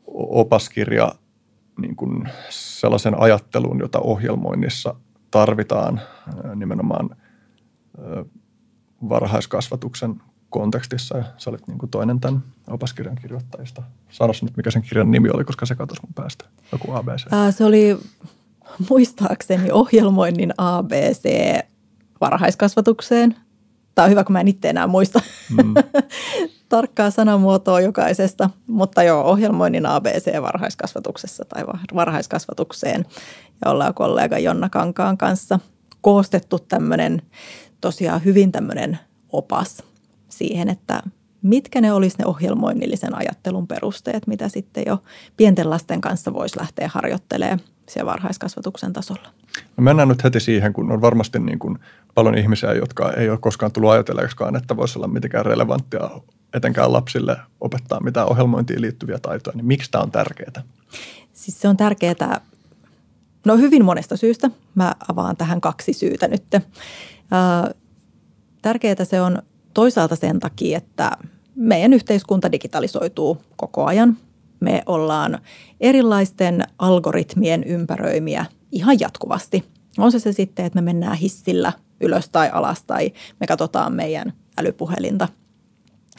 opaskirja niin kuin sellaisen ajatteluun, jota ohjelmoinnissa tarvitaan nimenomaan varhaiskasvatuksen kontekstissa sä olit niin kuin toinen tämän opaskirjan kirjoittajista. Sano nyt, mikä sen kirjan nimi oli, koska se katosi mun päästä. Joku ABC. Se oli muistaakseni ohjelmoinnin ABC varhaiskasvatukseen. Tämä on hyvä, kun mä en itse enää muista. Mm. tarkkaa sanamuotoa jokaisesta, mutta joo, ohjelmoinnin ABC varhaiskasvatuksessa tai varhaiskasvatukseen. Ja ollaan kollega Jonna Kankaan kanssa koostettu tämmöinen tosiaan hyvin tämmöinen opas siihen, että mitkä ne olisi ne ohjelmoinnillisen ajattelun perusteet, mitä sitten jo pienten lasten kanssa voisi lähteä harjoittelemaan siellä varhaiskasvatuksen tasolla. No mennään nyt heti siihen, kun on varmasti niin kuin paljon ihmisiä, jotka ei ole koskaan tullut ajatelleeksikaan, että voisi olla mitenkään relevanttia etenkään lapsille opettaa mitään ohjelmointiin liittyviä taitoja. Niin miksi tämä on tärkeää? Siis se on tärkeää, no hyvin monesta syystä. Mä avaan tähän kaksi syytä nyt. Tärkeää se on toisaalta sen takia, että meidän yhteiskunta digitalisoituu koko ajan. Me ollaan erilaisten algoritmien ympäröimiä ihan jatkuvasti. On se se sitten, että me mennään hissillä ylös tai alas tai me katsotaan meidän älypuhelinta.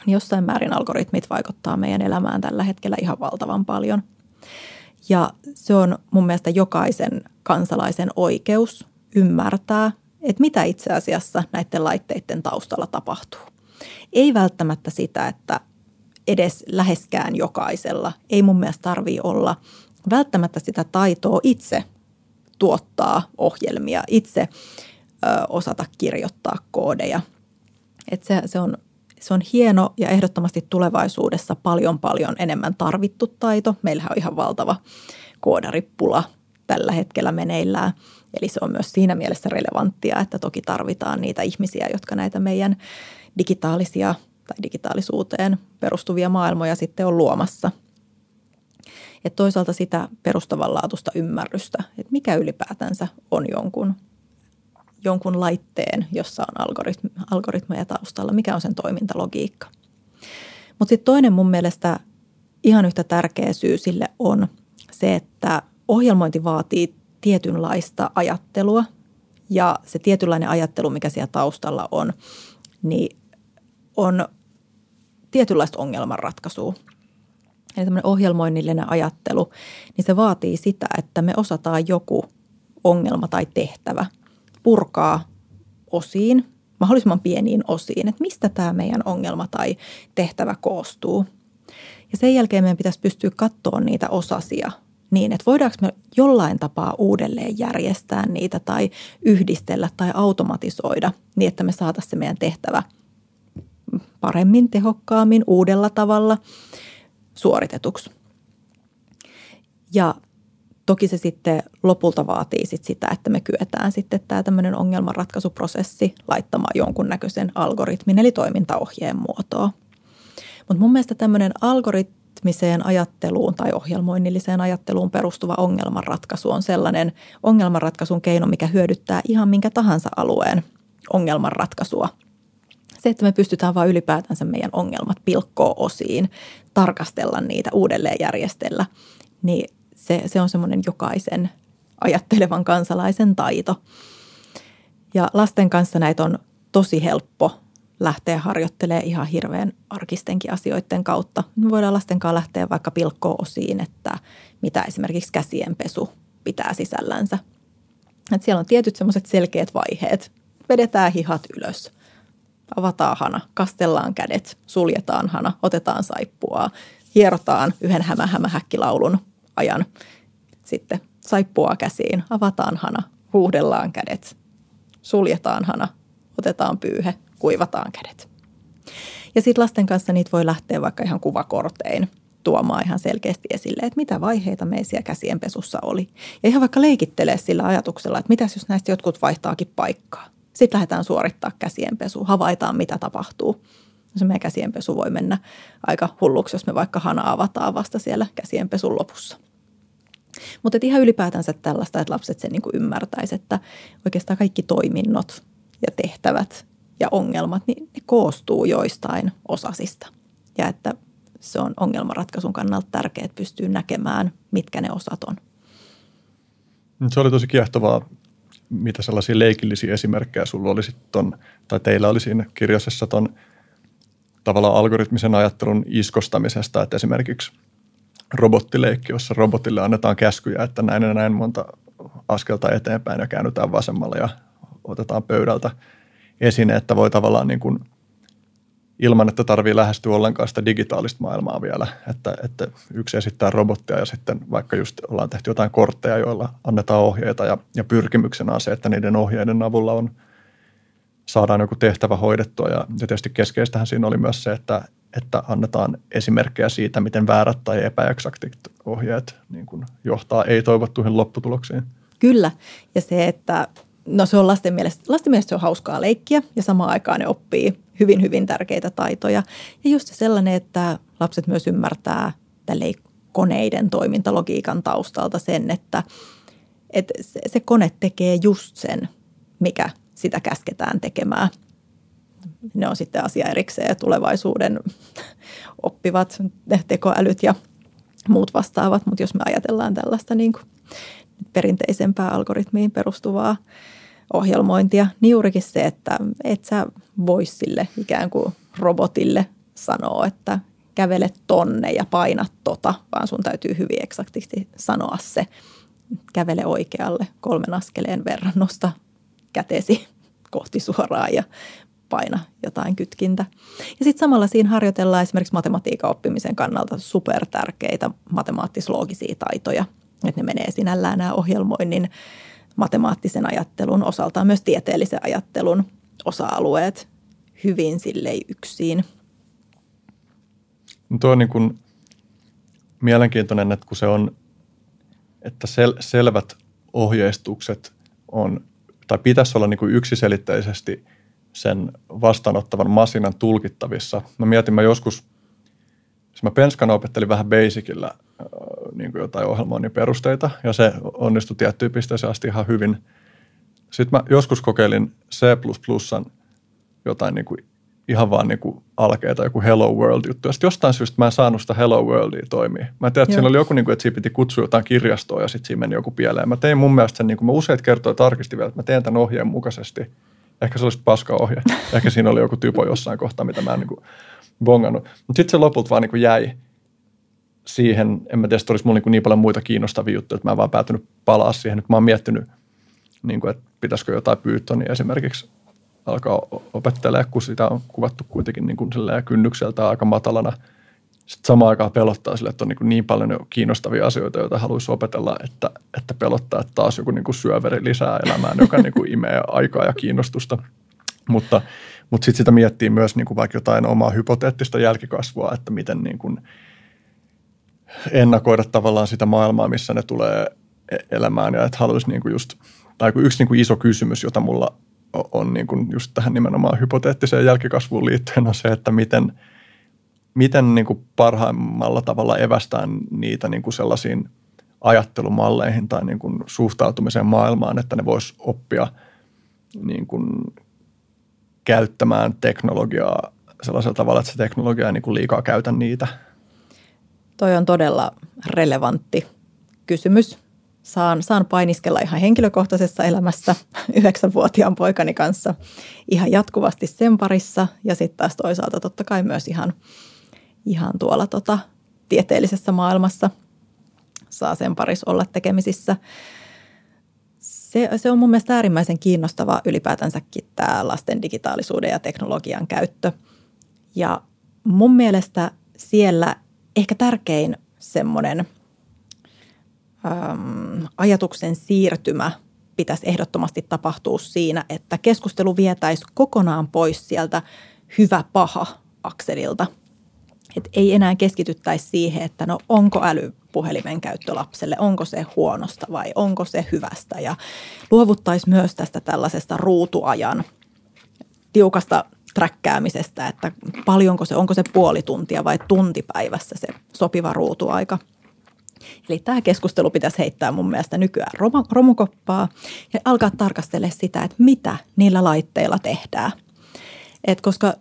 Jossain määrin algoritmit vaikuttaa meidän elämään tällä hetkellä ihan valtavan paljon. Ja se on mun mielestä jokaisen kansalaisen oikeus ymmärtää, että mitä itse asiassa näiden laitteiden taustalla tapahtuu. Ei välttämättä sitä, että edes läheskään jokaisella ei mun mielestä tarvii olla välttämättä sitä taitoa itse tuottaa ohjelmia, itse osata kirjoittaa koodeja. Et se, se, on, se on hieno ja ehdottomasti tulevaisuudessa paljon paljon enemmän tarvittu taito. Meillähän on ihan valtava koodarippula tällä hetkellä meneillään. Eli se on myös siinä mielessä relevanttia, että toki tarvitaan niitä ihmisiä, jotka näitä meidän digitaalisia tai digitaalisuuteen perustuvia maailmoja sitten on luomassa. Et toisaalta sitä perustavanlaatuista ymmärrystä, että mikä ylipäätänsä on jonkun, jonkun laitteen, jossa on algoritmi, algoritmeja taustalla, mikä on sen toimintalogiikka. Mutta sitten toinen mun mielestä ihan yhtä tärkeä syy sille on se, että ohjelmointi vaatii tietynlaista ajattelua ja se tietynlainen ajattelu, mikä siellä taustalla on, niin on tietynlaista ongelmanratkaisua. Eli tämmöinen ohjelmoinnillinen ajattelu, niin se vaatii sitä, että me osataan joku ongelma tai tehtävä purkaa osiin, mahdollisimman pieniin osiin, että mistä tämä meidän ongelma tai tehtävä koostuu. Ja sen jälkeen meidän pitäisi pystyä katsoa niitä osasia niin, että voidaanko me jollain tapaa uudelleen järjestää niitä tai yhdistellä tai automatisoida niin, että me saataisiin se meidän tehtävä paremmin, tehokkaammin, uudella tavalla suoritetuksi. Ja toki se sitten lopulta vaatii sit sitä, että me kyetään sitten tämä tämmöinen ongelmanratkaisuprosessi laittamaan jonkunnäköisen algoritmin eli toimintaohjeen muotoon. Mutta mun mielestä tämmöinen algoritmi algoritmiseen ajatteluun tai ohjelmoinnilliseen ajatteluun perustuva ongelmanratkaisu on sellainen ongelmanratkaisun keino, mikä hyödyttää ihan minkä tahansa alueen ongelmanratkaisua. Se, että me pystytään vain ylipäätänsä meidän ongelmat pilkkoa osiin, tarkastella niitä, uudelleen järjestellä, niin se, se on semmoinen jokaisen ajattelevan kansalaisen taito. Ja lasten kanssa näitä on tosi helppo lähteä harjoittelemaan ihan hirveän arkistenkin asioiden kautta. Me voidaan lasten kanssa lähteä vaikka pilkkoon osiin, että mitä esimerkiksi käsienpesu pitää sisällänsä. Et siellä on tietyt semmoiset selkeät vaiheet. Vedetään hihat ylös, avataan hana, kastellaan kädet, suljetaan hana, otetaan saippua, hierotaan yhden hämähämähäkkilaulun ajan. Sitten saippua käsiin, avataan hana, huuhdellaan kädet, suljetaan hana, otetaan pyyhe, kuivataan kädet. Ja sitten lasten kanssa niitä voi lähteä vaikka ihan kuvakortein tuomaan ihan selkeästi esille, että mitä vaiheita meissä käsienpesussa oli. Ja ihan vaikka leikittelee sillä ajatuksella, että mitäs jos näistä jotkut vaihtaakin paikkaa. Sitten lähdetään suorittaa käsienpesu, havaitaan mitä tapahtuu. Se meidän käsienpesu voi mennä aika hulluksi, jos me vaikka hana avataan vasta siellä käsienpesun lopussa. Mutta ihan ylipäätänsä tällaista, että lapset sen niin ymmärtäisivät, että oikeastaan kaikki toiminnot ja tehtävät ja ongelmat, niin ne koostuu joistain osasista. Ja että se on ongelmanratkaisun kannalta tärkeää, että pystyy näkemään, mitkä ne osat on. Se oli tosi kiehtovaa, mitä sellaisia leikillisiä esimerkkejä sulla oli ton, tai teillä oli siinä kirjasessa ton tavallaan algoritmisen ajattelun iskostamisesta, että esimerkiksi robottileikki, jossa robotille annetaan käskyjä, että näin ja näin monta askelta eteenpäin ja käännytään vasemmalle ja otetaan pöydältä – esine, että voi tavallaan niin kuin ilman, että tarvii lähestyä ollenkaan sitä digitaalista maailmaa vielä. Että, että yksi esittää robottia ja sitten vaikka just ollaan tehty jotain kortteja, joilla annetaan ohjeita ja, ja pyrkimyksenä on se, että niiden ohjeiden avulla on saadaan joku tehtävä hoidettua. Ja, tietysti keskeistähän siinä oli myös se, että, että annetaan esimerkkejä siitä, miten väärät tai epäeksaktit ohjeet niin kuin johtaa ei-toivottuihin lopputuloksiin. Kyllä, ja se, että no se on lasten mielestä, lasten mielestä se on hauskaa leikkiä ja samaan aikaan ne oppii hyvin, hyvin tärkeitä taitoja. Ja just sellainen, että lapset myös ymmärtää tälle koneiden toimintalogiikan taustalta sen, että, että se kone tekee just sen, mikä sitä käsketään tekemään. Ne on sitten asia erikseen ja tulevaisuuden oppivat tekoälyt ja muut vastaavat, mutta jos me ajatellaan tällaista niin kuin perinteisempää algoritmiin perustuvaa ohjelmointia, niin juurikin se, että et sä vois sille ikään kuin robotille sanoa, että kävele tonne ja paina tota, vaan sun täytyy hyvin eksaktisti sanoa se. Kävele oikealle kolmen askeleen verran, nosta kätesi kohti suoraan ja paina jotain kytkintä. Ja sitten samalla siinä harjoitellaan esimerkiksi matematiikan oppimisen kannalta supertärkeitä matemaattisloogisia taitoja. Että ne menee sinällään nämä ohjelmoinnin matemaattisen ajattelun, osaltaan myös tieteellisen ajattelun osa-alueet hyvin sillei yksin. No tuo on niin kuin mielenkiintoinen, että kun se on, että sel, selvät ohjeistukset on, tai pitäisi olla niin kuin yksiselitteisesti sen vastaanottavan masinan tulkittavissa. Mä mietin, mä joskus, mä penskana opettelin vähän basicillä niin kuin jotain ohjelmoinnin perusteita, ja se onnistui tiettyyn pisteeseen asti ihan hyvin. Sitten mä joskus kokeilin C++ jotain niin kuin ihan vaan niin kuin alkeita, joku Hello World juttu. Ja sitten jostain syystä mä en saanut sitä Hello Worldia toimia. Mä tiedän, että Joo. siinä oli joku, niin kuin, että siinä piti kutsua jotain kirjastoa ja sitten siinä meni joku pieleen. Mä tein mun mielestä sen, niin kuin mä useat kertoja tarkistin vielä, että mä teen tämän ohjeen mukaisesti. Ehkä se olisi paska ohje. Ehkä siinä oli joku typo jossain kohtaa, mitä mä en niin kuin bongannut. Mutta sitten se lopulta vaan niin kuin jäi siihen, en mä tiedä, että olisi mulla niin, niin paljon muita kiinnostavia juttuja, että mä en vaan päätynyt palaa siihen. Nyt mä oon miettinyt, niin kuin, että pitäisikö jotain Pythonia esimerkiksi alkaa opettelemaan, kun sitä on kuvattu kuitenkin niin kuin kynnykseltä aika matalana. Sitten samaan aikaan pelottaa sille, että on niin, kuin niin paljon kiinnostavia asioita, joita haluaisi opetella, että, että pelottaa, että taas joku niin kuin syöveri lisää elämään, joka niin kuin imee aikaa ja kiinnostusta. Mutta, mutta sitten sitä miettii myös niin kuin vaikka jotain omaa hypoteettista jälkikasvua, että miten niin kuin ennakoida tavallaan sitä maailmaa, missä ne tulee e-, elämään ja että haluaisi niin kuin just, tai yksi niin kuin iso kysymys, jota mulla on niin kuin just tähän nimenomaan hypoteettiseen jälkikasvuun liittyen on se, että miten, miten niin kuin parhaimmalla tavalla evästään niitä niin kuin sellaisiin ajattelumalleihin tai niin kuin suhtautumiseen maailmaan, että ne vois oppia niin kuin käyttämään teknologiaa sellaisella tavalla, että se teknologia ei niin kuin liikaa käytä niitä. Toi on todella relevantti kysymys saan, saan painiskella ihan henkilökohtaisessa elämässä yhdeksänvuotiaan poikani kanssa ihan jatkuvasti sen parissa ja sitten taas toisaalta totta kai myös ihan, ihan tuolla tota, tieteellisessä maailmassa saa sen parissa olla tekemisissä. Se, se on mun mielestä äärimmäisen kiinnostava ylipäätänsäkin tämä lasten digitaalisuuden ja teknologian käyttö. Ja mun mielestä siellä ehkä tärkein semmoinen – äm, ajatuksen siirtymä pitäisi ehdottomasti tapahtua siinä, että keskustelu vietäisi kokonaan pois sieltä hyvä-paha-akselilta. Et ei enää keskityttäisi siihen, että no onko älypuhelimen käyttö lapselle, onko se huonosta vai onko se hyvästä. Ja luovuttaisi myös tästä tällaisesta ruutuajan tiukasta träkkäämisestä, että paljonko se, onko se puoli tuntia vai tuntipäivässä se sopiva ruutuaika – Eli tämä keskustelu pitäisi heittää mun mielestä nykyään romukoppaa ja alkaa tarkastella sitä, että mitä niillä laitteilla tehdään. Et koska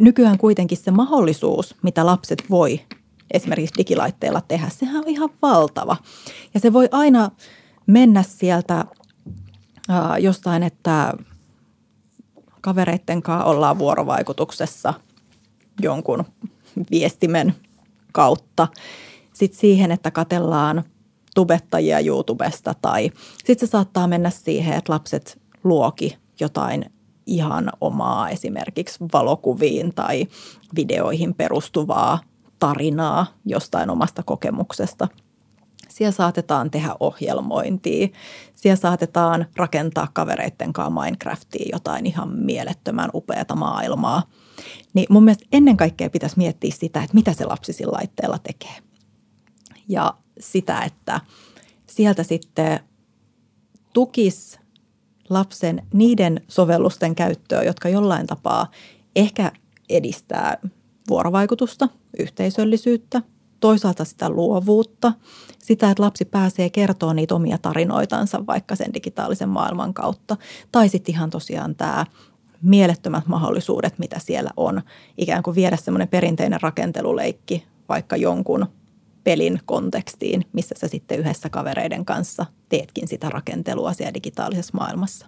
nykyään kuitenkin se mahdollisuus, mitä lapset voi esimerkiksi digilaitteilla tehdä, sehän on ihan valtava. Ja se voi aina mennä sieltä äh, jostain, että kavereitten kanssa ollaan vuorovaikutuksessa jonkun viestimen kautta – sitten siihen, että katellaan tubettajia YouTubesta tai sitten se saattaa mennä siihen, että lapset luoki jotain ihan omaa esimerkiksi valokuviin tai videoihin perustuvaa tarinaa jostain omasta kokemuksesta. Siellä saatetaan tehdä ohjelmointia, siellä saatetaan rakentaa kavereitten kanssa Minecraftia jotain ihan mielettömän upeata maailmaa. Niin mun mielestä ennen kaikkea pitäisi miettiä sitä, että mitä se lapsi sillä laitteella tekee. Ja sitä, että sieltä sitten tukis lapsen niiden sovellusten käyttöä, jotka jollain tapaa ehkä edistää vuorovaikutusta, yhteisöllisyyttä, toisaalta sitä luovuutta, sitä, että lapsi pääsee kertoa niitä omia tarinoitansa vaikka sen digitaalisen maailman kautta. Tai sitten ihan tosiaan tämä mielettömät mahdollisuudet, mitä siellä on. Ikään kuin viedä semmoinen perinteinen rakenteluleikki vaikka jonkun pelin kontekstiin, missä sä sitten yhdessä kavereiden kanssa teetkin sitä rakentelua siellä digitaalisessa maailmassa.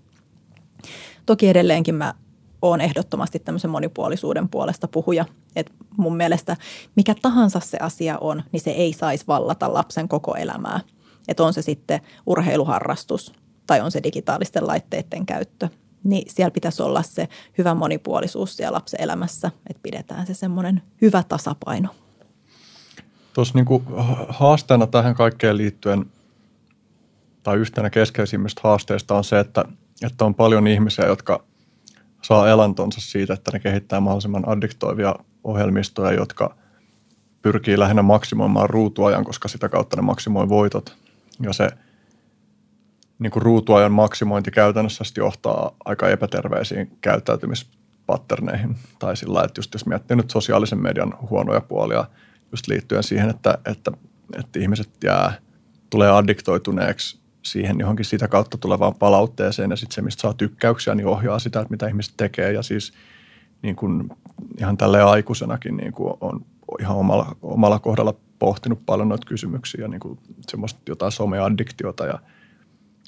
Toki edelleenkin mä oon ehdottomasti tämmöisen monipuolisuuden puolesta puhuja. Et mun mielestä mikä tahansa se asia on, niin se ei saisi vallata lapsen koko elämää. Että on se sitten urheiluharrastus tai on se digitaalisten laitteiden käyttö. Niin siellä pitäisi olla se hyvä monipuolisuus siellä lapsen elämässä, että pidetään se semmoinen hyvä tasapaino. Tuossa niin haasteena tähän kaikkeen liittyen, tai yhtenä keskeisimmistä haasteista on se, että, että on paljon ihmisiä, jotka saa elantonsa siitä, että ne kehittää mahdollisimman addiktoivia ohjelmistoja, jotka pyrkii lähinnä maksimoimaan ruutuajan, koska sitä kautta ne maksimoi voitot. Ja se niin kuin ruutuajan maksimointi käytännössä johtaa aika epäterveisiin käyttäytymispatterneihin. Tai sillä että just jos miettii nyt sosiaalisen median huonoja puolia – just liittyen siihen, että, että, että ihmiset jää, tulee addiktoituneeksi siihen johonkin sitä kautta tulevaan palautteeseen ja sitten se, mistä saa tykkäyksiä, niin ohjaa sitä, että mitä ihmiset tekee. Ja siis niin kuin ihan tälle aikuisenakin niin kuin on ihan omalla, omalla kohdalla pohtinut paljon noita kysymyksiä, niin kuin semmoista jotain someaddiktiota ja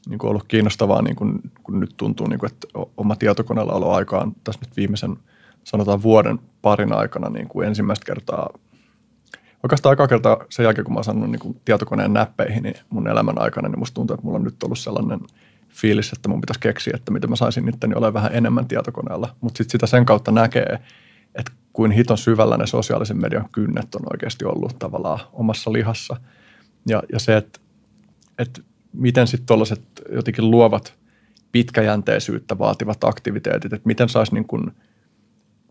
niin kuin ollut kiinnostavaa, niin kuin, kun nyt tuntuu, niin kuin, että oma tietokoneella olo aikaan tässä nyt viimeisen sanotaan vuoden parin aikana niin kuin ensimmäistä kertaa oikeastaan aika kertaa sen jälkeen, kun mä oon saanut niin tietokoneen näppeihin niin mun elämän aikana, niin musta tuntuu, että mulla on nyt ollut sellainen fiilis, että mun pitäisi keksiä, että miten mä saisin niitä niin ole vähän enemmän tietokoneella. Mutta sitten sitä sen kautta näkee, että kuin hiton syvällä ne sosiaalisen median kynnet on oikeasti ollut tavallaan omassa lihassa. Ja, ja se, että, että miten sitten tuollaiset jotenkin luovat pitkäjänteisyyttä vaativat aktiviteetit, että miten saisi niin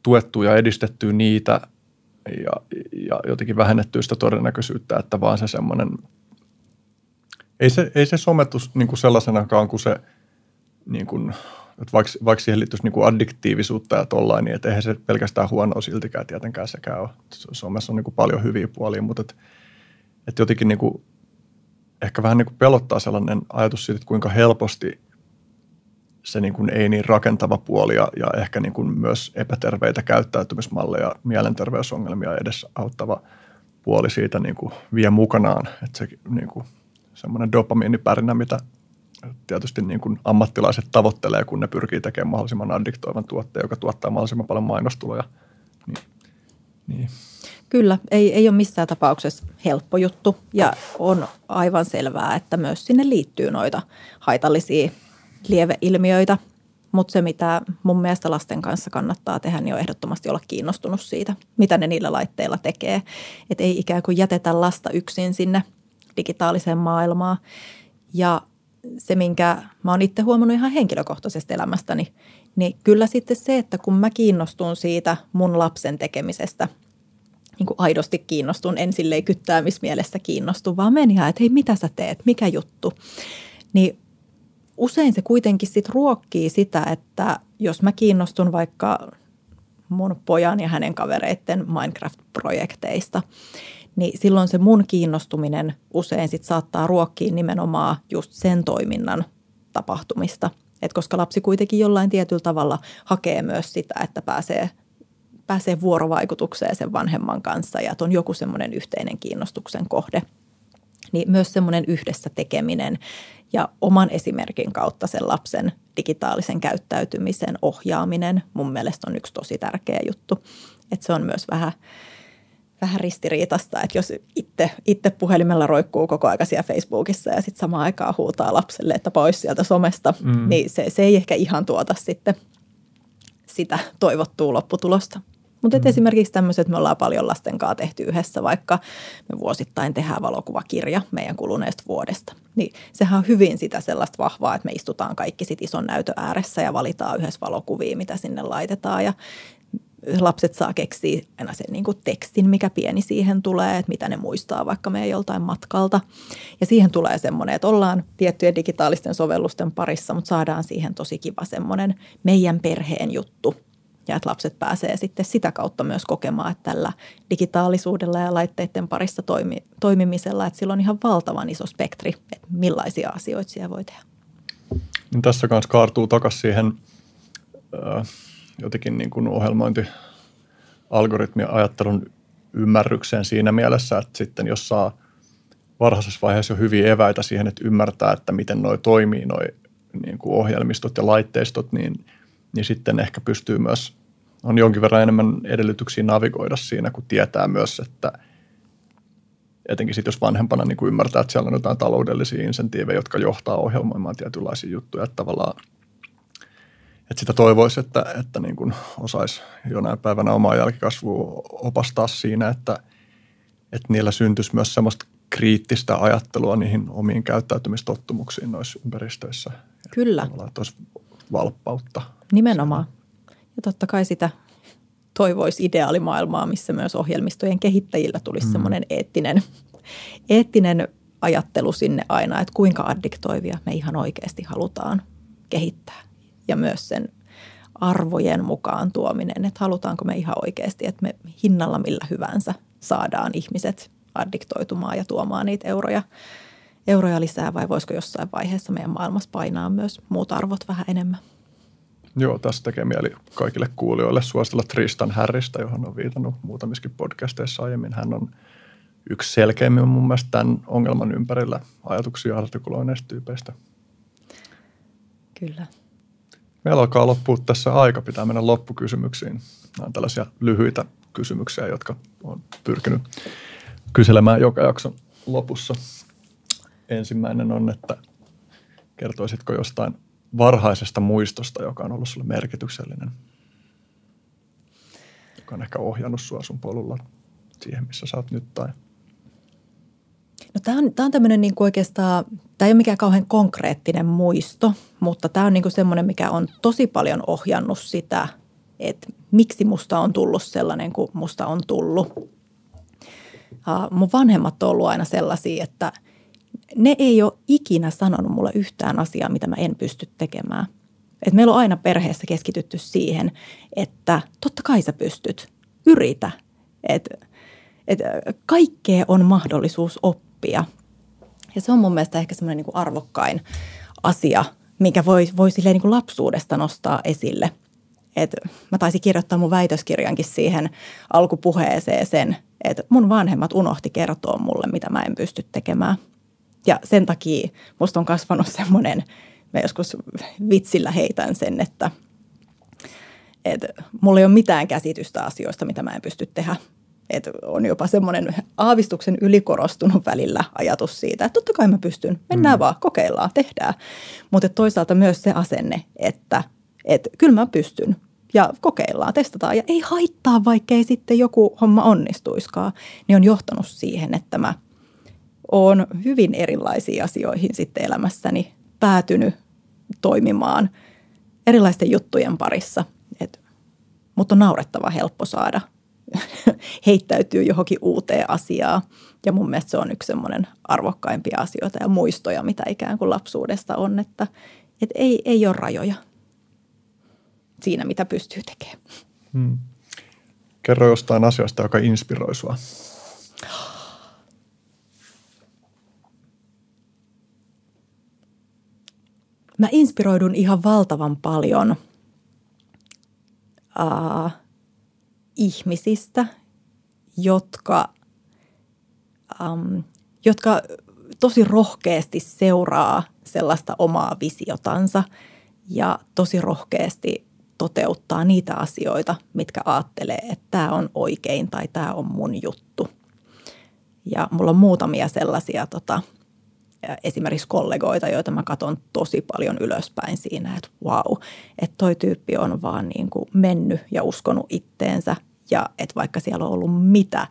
tuettua ja edistettyä niitä ja, ja jotenkin vähennettyä sitä todennäköisyyttä, että vaan se semmoinen, ei se, ei se sometus niin kuin sellaisenakaan kuin se, niin kuin, että vaikka, vaikka siihen liittyisi niin kuin addiktiivisuutta ja tollain, niin että eihän se pelkästään huonoa siltikään tietenkään sekään ole. Somessa on niin kuin paljon hyviä puolia, mutta että, että jotenkin niin kuin, ehkä vähän niin kuin pelottaa sellainen ajatus siitä, että kuinka helposti se niin kuin ei niin rakentava puoli ja, ja ehkä niin kuin myös epäterveitä käyttäytymismalleja, mielenterveysongelmia edessä auttava puoli siitä niin kuin vie mukanaan. Että se niin kuin semmoinen dopamiinipärinä, mitä tietysti niin kuin ammattilaiset tavoittelee, kun ne pyrkii tekemään mahdollisimman addiktoivan tuotteen, joka tuottaa mahdollisimman paljon mainostuloja. Niin, niin. Kyllä, ei, ei ole missään tapauksessa helppo juttu ja on aivan selvää, että myös sinne liittyy noita haitallisia lieveilmiöitä, mutta se, mitä mun mielestä lasten kanssa kannattaa tehdä, niin on ehdottomasti olla kiinnostunut siitä, mitä ne niillä laitteilla tekee. Että ei ikään kuin jätetä lasta yksin sinne digitaaliseen maailmaan. Ja se, minkä mä oon itse huomannut ihan henkilökohtaisesta elämästäni, niin kyllä sitten se, että kun mä kiinnostun siitä mun lapsen tekemisestä, niin kuin aidosti kiinnostun, en silleen kyttäämismielessä kiinnostu, vaan meni että hei, mitä sä teet, mikä juttu, niin usein se kuitenkin sit ruokkii sitä, että jos mä kiinnostun vaikka mun pojan ja hänen kavereiden Minecraft-projekteista, niin silloin se mun kiinnostuminen usein sit saattaa ruokkia nimenomaan just sen toiminnan tapahtumista. Et koska lapsi kuitenkin jollain tietyllä tavalla hakee myös sitä, että pääsee, pääsee vuorovaikutukseen sen vanhemman kanssa ja että on joku semmoinen yhteinen kiinnostuksen kohde. Niin myös semmoinen yhdessä tekeminen ja oman esimerkin kautta sen lapsen digitaalisen käyttäytymisen ohjaaminen mun mielestä on yksi tosi tärkeä juttu. Että se on myös vähän, vähän ristiriitasta, että jos itse, itse puhelimella roikkuu koko aika siellä Facebookissa ja sitten samaan aikaan huutaa lapselle, että pois sieltä somesta, mm. niin se, se ei ehkä ihan tuota sitten sitä toivottua lopputulosta. Mutta mm. esimerkiksi tämmöiset, me ollaan paljon lasten kanssa tehty yhdessä, vaikka me vuosittain tehdään valokuvakirja meidän kuluneesta vuodesta. Niin sehän on hyvin sitä sellaista vahvaa, että me istutaan kaikki sit ison näytön ääressä ja valitaan yhdessä valokuvia, mitä sinne laitetaan. Ja lapset saa keksiä aina sen niin kuin tekstin, mikä pieni siihen tulee, että mitä ne muistaa vaikka meidän joltain matkalta. Ja siihen tulee semmoinen, että ollaan tiettyjen digitaalisten sovellusten parissa, mutta saadaan siihen tosi kiva semmoinen meidän perheen juttu. Ja että lapset pääsee sitten sitä kautta myös kokemaan, että tällä digitaalisuudella ja laitteiden parissa toimi, toimimisella, että sillä on ihan valtavan iso spektri, että millaisia asioita siellä voi tehdä. Niin tässä kanssa kaartuu takaisin siihen äh, jotenkin niin kuin ohjelmointi algoritmiajattelun ymmärrykseen siinä mielessä, että sitten jos saa varhaisessa vaiheessa jo hyviä eväitä siihen, että ymmärtää, että miten noi toimii, noi niin kuin ohjelmistot ja laitteistot, niin, niin sitten ehkä pystyy myös, on jonkin verran enemmän edellytyksiä navigoida siinä, kun tietää myös, että etenkin sitten jos vanhempana niin kuin ymmärtää, että siellä on jotain taloudellisia insentiivejä, jotka johtaa ohjelmoimaan tietynlaisia juttuja, että tavallaan että sitä toivoisi, että, että niin kuin osaisi jonain päivänä omaa jälkikasvua opastaa siinä, että, että niillä syntyisi myös semmoista kriittistä ajattelua niihin omiin käyttäytymistottumuksiin noissa ympäristöissä. Kyllä. Että, olisi valppautta. Nimenomaan. Ja totta kai sitä toivoisi ideaalimaailmaa, missä myös ohjelmistojen kehittäjillä tulisi mm. semmoinen eettinen, eettinen ajattelu sinne aina, että kuinka addiktoivia me ihan oikeasti halutaan kehittää ja myös sen arvojen mukaan tuominen, että halutaanko me ihan oikeasti, että me hinnalla millä hyvänsä saadaan ihmiset addiktoitumaan ja tuomaan niitä euroja, euroja lisää vai voisiko jossain vaiheessa meidän maailmassa painaa myös muut arvot vähän enemmän? Joo, tässä tekee mieli kaikille kuulijoille suositella Tristan Harrista, johon on viitannut muutamiskin podcasteissa aiemmin. Hän on yksi selkeimmin mun mielestä tämän ongelman ympärillä ajatuksia artikuloineista tyypeistä. Kyllä. Meillä alkaa loppua tässä aika, pitää mennä loppukysymyksiin. Nämä on tällaisia lyhyitä kysymyksiä, jotka on pyrkinyt kyselemään joka jakson lopussa. Ensimmäinen on, että kertoisitko jostain varhaisesta muistosta, joka on ollut sulle merkityksellinen, joka on ehkä ohjannut sua sun polulla siihen, missä sä oot nyt tai – No tämä on, on tämmöinen niin oikeastaan, tämä ei ole mikään kauhean konkreettinen muisto, mutta tämä on niin kuin semmoinen, mikä on tosi paljon ohjannut sitä, että miksi musta on tullut sellainen kuin musta on tullut. Uh, mun vanhemmat on ollut aina sellaisia, että ne ei ole ikinä sanonut mulle yhtään asiaa, mitä mä en pysty tekemään. Et meillä on aina perheessä keskitytty siihen, että totta kai sä pystyt, yritä. Et, et kaikkea on mahdollisuus oppia. Ja se on mun mielestä ehkä semmoinen niin arvokkain asia, mikä voi, voi silleen niin kuin lapsuudesta nostaa esille. Et mä taisin kirjoittaa mun väitöskirjankin siihen alkupuheeseen sen, että mun vanhemmat unohti kertoa mulle, mitä mä en pysty tekemään. Ja sen takia musta on kasvanut semmoinen, mä joskus vitsillä heitän sen, että, että mulla ei ole mitään käsitystä asioista, mitä mä en pysty tehdä että on jopa semmoinen aavistuksen ylikorostunut välillä ajatus siitä, että totta kai mä pystyn, mennään mm. vaan, kokeillaan, tehdään. Mutta toisaalta myös se asenne, että, että kyllä mä pystyn ja kokeillaan, testataan ja ei haittaa, vaikka ei sitten joku homma onnistuiskaan, niin on johtanut siihen, että mä oon hyvin erilaisiin asioihin sitten elämässäni päätynyt toimimaan erilaisten juttujen parissa. mutta on naurettava helppo saada – heittäytyy johonkin uuteen asiaan. Ja mun mielestä se on yksi semmoinen arvokkaimpia asioita ja muistoja, mitä ikään kuin lapsuudesta on, että, että ei, ei ole rajoja siinä, mitä pystyy tekemään. Hmm. Kerro jostain asiasta, joka inspiroi sua. Mä inspiroidun ihan valtavan paljon uh, – ihmisistä, jotka, um, jotka tosi rohkeasti seuraa sellaista omaa visiotansa ja tosi rohkeasti toteuttaa niitä asioita, mitkä ajattelee, että tämä on oikein tai tämä on mun juttu. Ja mulla on muutamia sellaisia tota, esimerkiksi kollegoita, joita mä katson tosi paljon ylöspäin siinä, että wow, että toi tyyppi on vaan niin kuin mennyt ja uskonut itteensä Ja että vaikka siellä on ollut mitä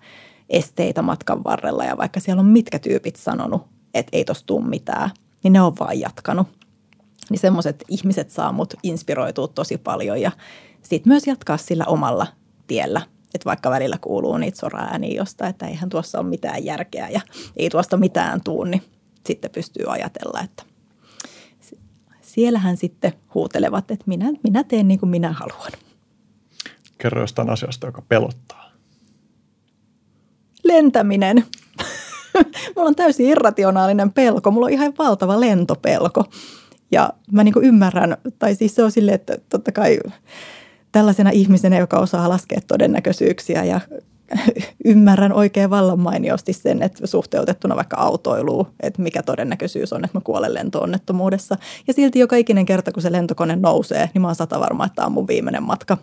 esteitä matkan varrella ja vaikka siellä on mitkä tyypit sanonut, että ei tosta tule mitään, niin ne on vaan jatkanut. Niin semmoiset ihmiset saa mut inspiroitua tosi paljon ja sitten myös jatkaa sillä omalla tiellä. Että vaikka välillä kuuluu niitä sora-ääniä jostain, että eihän tuossa ole mitään järkeä ja ei tuosta mitään tuu, niin sitten pystyy ajatella, että siellähän sitten huutelevat, että minä, minä teen niin kuin minä haluan. Kerro jostain asiasta, joka pelottaa. Lentäminen. Mulla on täysin irrationaalinen pelko. Mulla on ihan valtava lentopelko. Ja mä niin kuin ymmärrän, tai siis se on silleen, että totta kai tällaisena ihmisenä, joka osaa laskea todennäköisyyksiä ja ymmärrän oikein vallan mainiosti sen, että suhteutettuna vaikka autoiluun, että mikä todennäköisyys on, että mä kuolen lentoonnettomuudessa. Ja silti joka ikinen kerta, kun se lentokone nousee, niin mä oon sata varma, että tämä on mun viimeinen matka.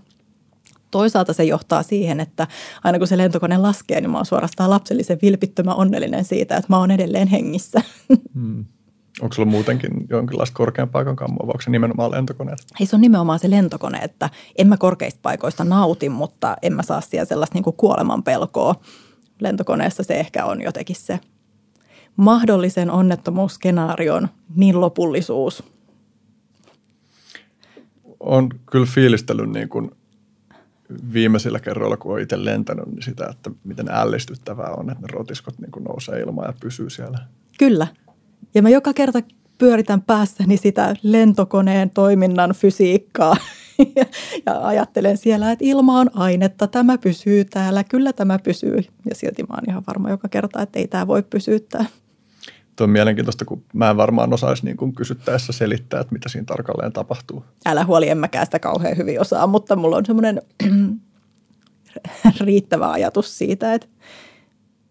Toisaalta se johtaa siihen, että aina kun se lentokone laskee, niin mä oon suorastaan lapsellisen vilpittömän onnellinen siitä, että mä oon edelleen hengissä. Hmm. Onko sulla muutenkin jonkinlaista korkean paikan kammua, vai onko se nimenomaan lentokoneet? Ei se on nimenomaan se lentokone, että en mä korkeista paikoista nauti, mutta en mä saa siellä sellaista niin kuoleman pelkoa. Lentokoneessa se ehkä on jotenkin se mahdollisen onnettomuusskenaarion niin lopullisuus. On kyllä fiilistellyt niin kuin viimeisillä kerroilla, kun olen itse lentänyt, niin sitä, että miten ällistyttävää on, että ne rotiskot niin kuin nousee ilmaan ja pysyy siellä. Kyllä. Ja mä joka kerta pyöritän päässäni sitä lentokoneen toiminnan fysiikkaa ja, ja ajattelen siellä, että ilma on ainetta, tämä pysyy täällä, kyllä tämä pysyy. Ja silti mä oon ihan varma joka kerta, että ei tämä voi pysyttää. Tuo on mielenkiintoista, kun mä en varmaan osaisi niin kuin kysyttäessä selittää, että mitä siinä tarkalleen tapahtuu. Älä huoli, en mäkään sitä kauhean hyvin osaa, mutta mulla on semmoinen riittävä ajatus siitä, että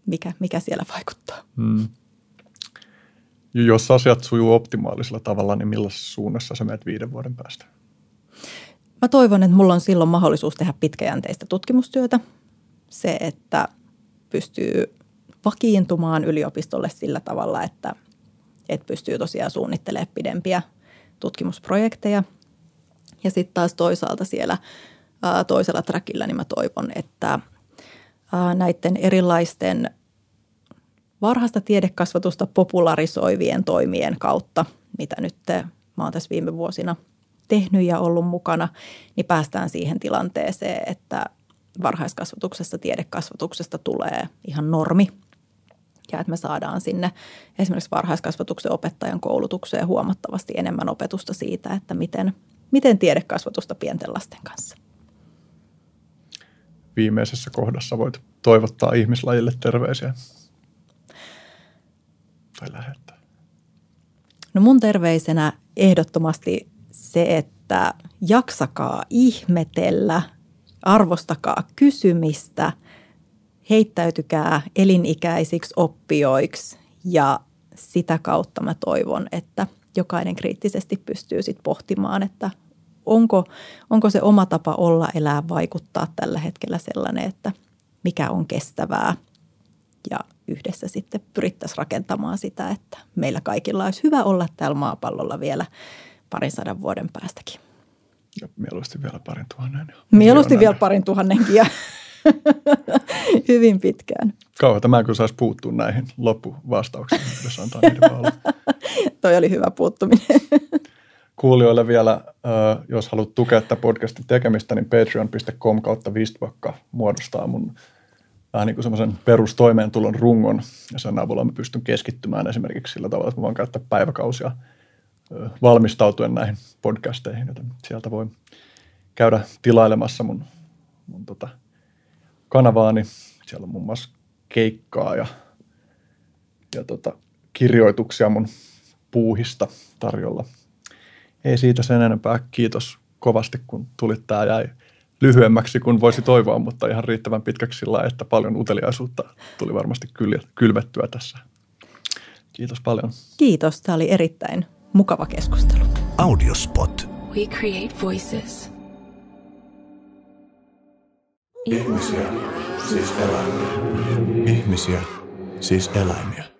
mikä, mikä siellä vaikuttaa. Hmm. Jos asiat sujuu optimaalisella tavalla, niin millaisessa suunnassa sä menet viiden vuoden päästä? Mä toivon, että mulla on silloin mahdollisuus tehdä pitkäjänteistä tutkimustyötä. Se, että pystyy vakiintumaan yliopistolle sillä tavalla, että, että pystyy tosiaan suunnittelemaan pidempiä tutkimusprojekteja. Ja sitten taas toisaalta siellä toisella trackillä niin mä toivon, että näiden erilaisten varhaista tiedekasvatusta popularisoivien toimien kautta, mitä nyt mä oon tässä viime vuosina tehnyt ja ollut mukana, niin päästään siihen tilanteeseen, että varhaiskasvatuksesta, tiedekasvatuksesta tulee ihan normi. Ja että me saadaan sinne esimerkiksi varhaiskasvatuksen opettajan koulutukseen huomattavasti enemmän opetusta siitä, että miten, miten tiedekasvatusta pienten lasten kanssa. Viimeisessä kohdassa voit toivottaa ihmislajille terveisiä tai lähettää? No mun terveisenä ehdottomasti se, että jaksakaa ihmetellä, arvostakaa kysymistä, heittäytykää elinikäisiksi oppijoiksi ja sitä kautta mä toivon, että jokainen kriittisesti pystyy sitten pohtimaan, että onko, onko se oma tapa olla, elää, vaikuttaa tällä hetkellä sellainen, että mikä on kestävää ja yhdessä sitten pyrittäisiin rakentamaan sitä, että meillä kaikilla olisi hyvä olla täällä maapallolla vielä parin sadan vuoden päästäkin. Ja mieluusti vielä parin tuhannen. Mieluusti vielä parin tuhannenkin ja hyvin pitkään. Kauheata mä en kyllä saisi puuttua näihin loppuvastauksiin, jos antaa niiden Toi oli hyvä puuttuminen. Kuulijoille vielä, jos haluat tukea tätä podcastin tekemistä, niin patreon.com kautta Vistbakka muodostaa mun vähän niin kuin semmoisen perustoimeentulon rungon, ja sen avulla mä pystyn keskittymään esimerkiksi sillä tavalla, että mä voin käyttää päiväkausia valmistautuen näihin podcasteihin, joten sieltä voi käydä tilailemassa mun, mun tota kanavaani. Siellä on muun muassa keikkaa ja, ja tota, kirjoituksia mun puuhista tarjolla. Ei siitä sen enempää. Kiitos kovasti, kun tulit. Tämä jäi lyhyemmäksi kuin voisi toivoa, mutta ihan riittävän pitkäksi sillä, että paljon uteliaisuutta tuli varmasti kylvettyä tässä. Kiitos paljon. Kiitos. Tämä oli erittäin mukava keskustelu. Audiospot. We create voices. Ihmisiä, siis eläimiä. Ihmisiä, siis eläimiä.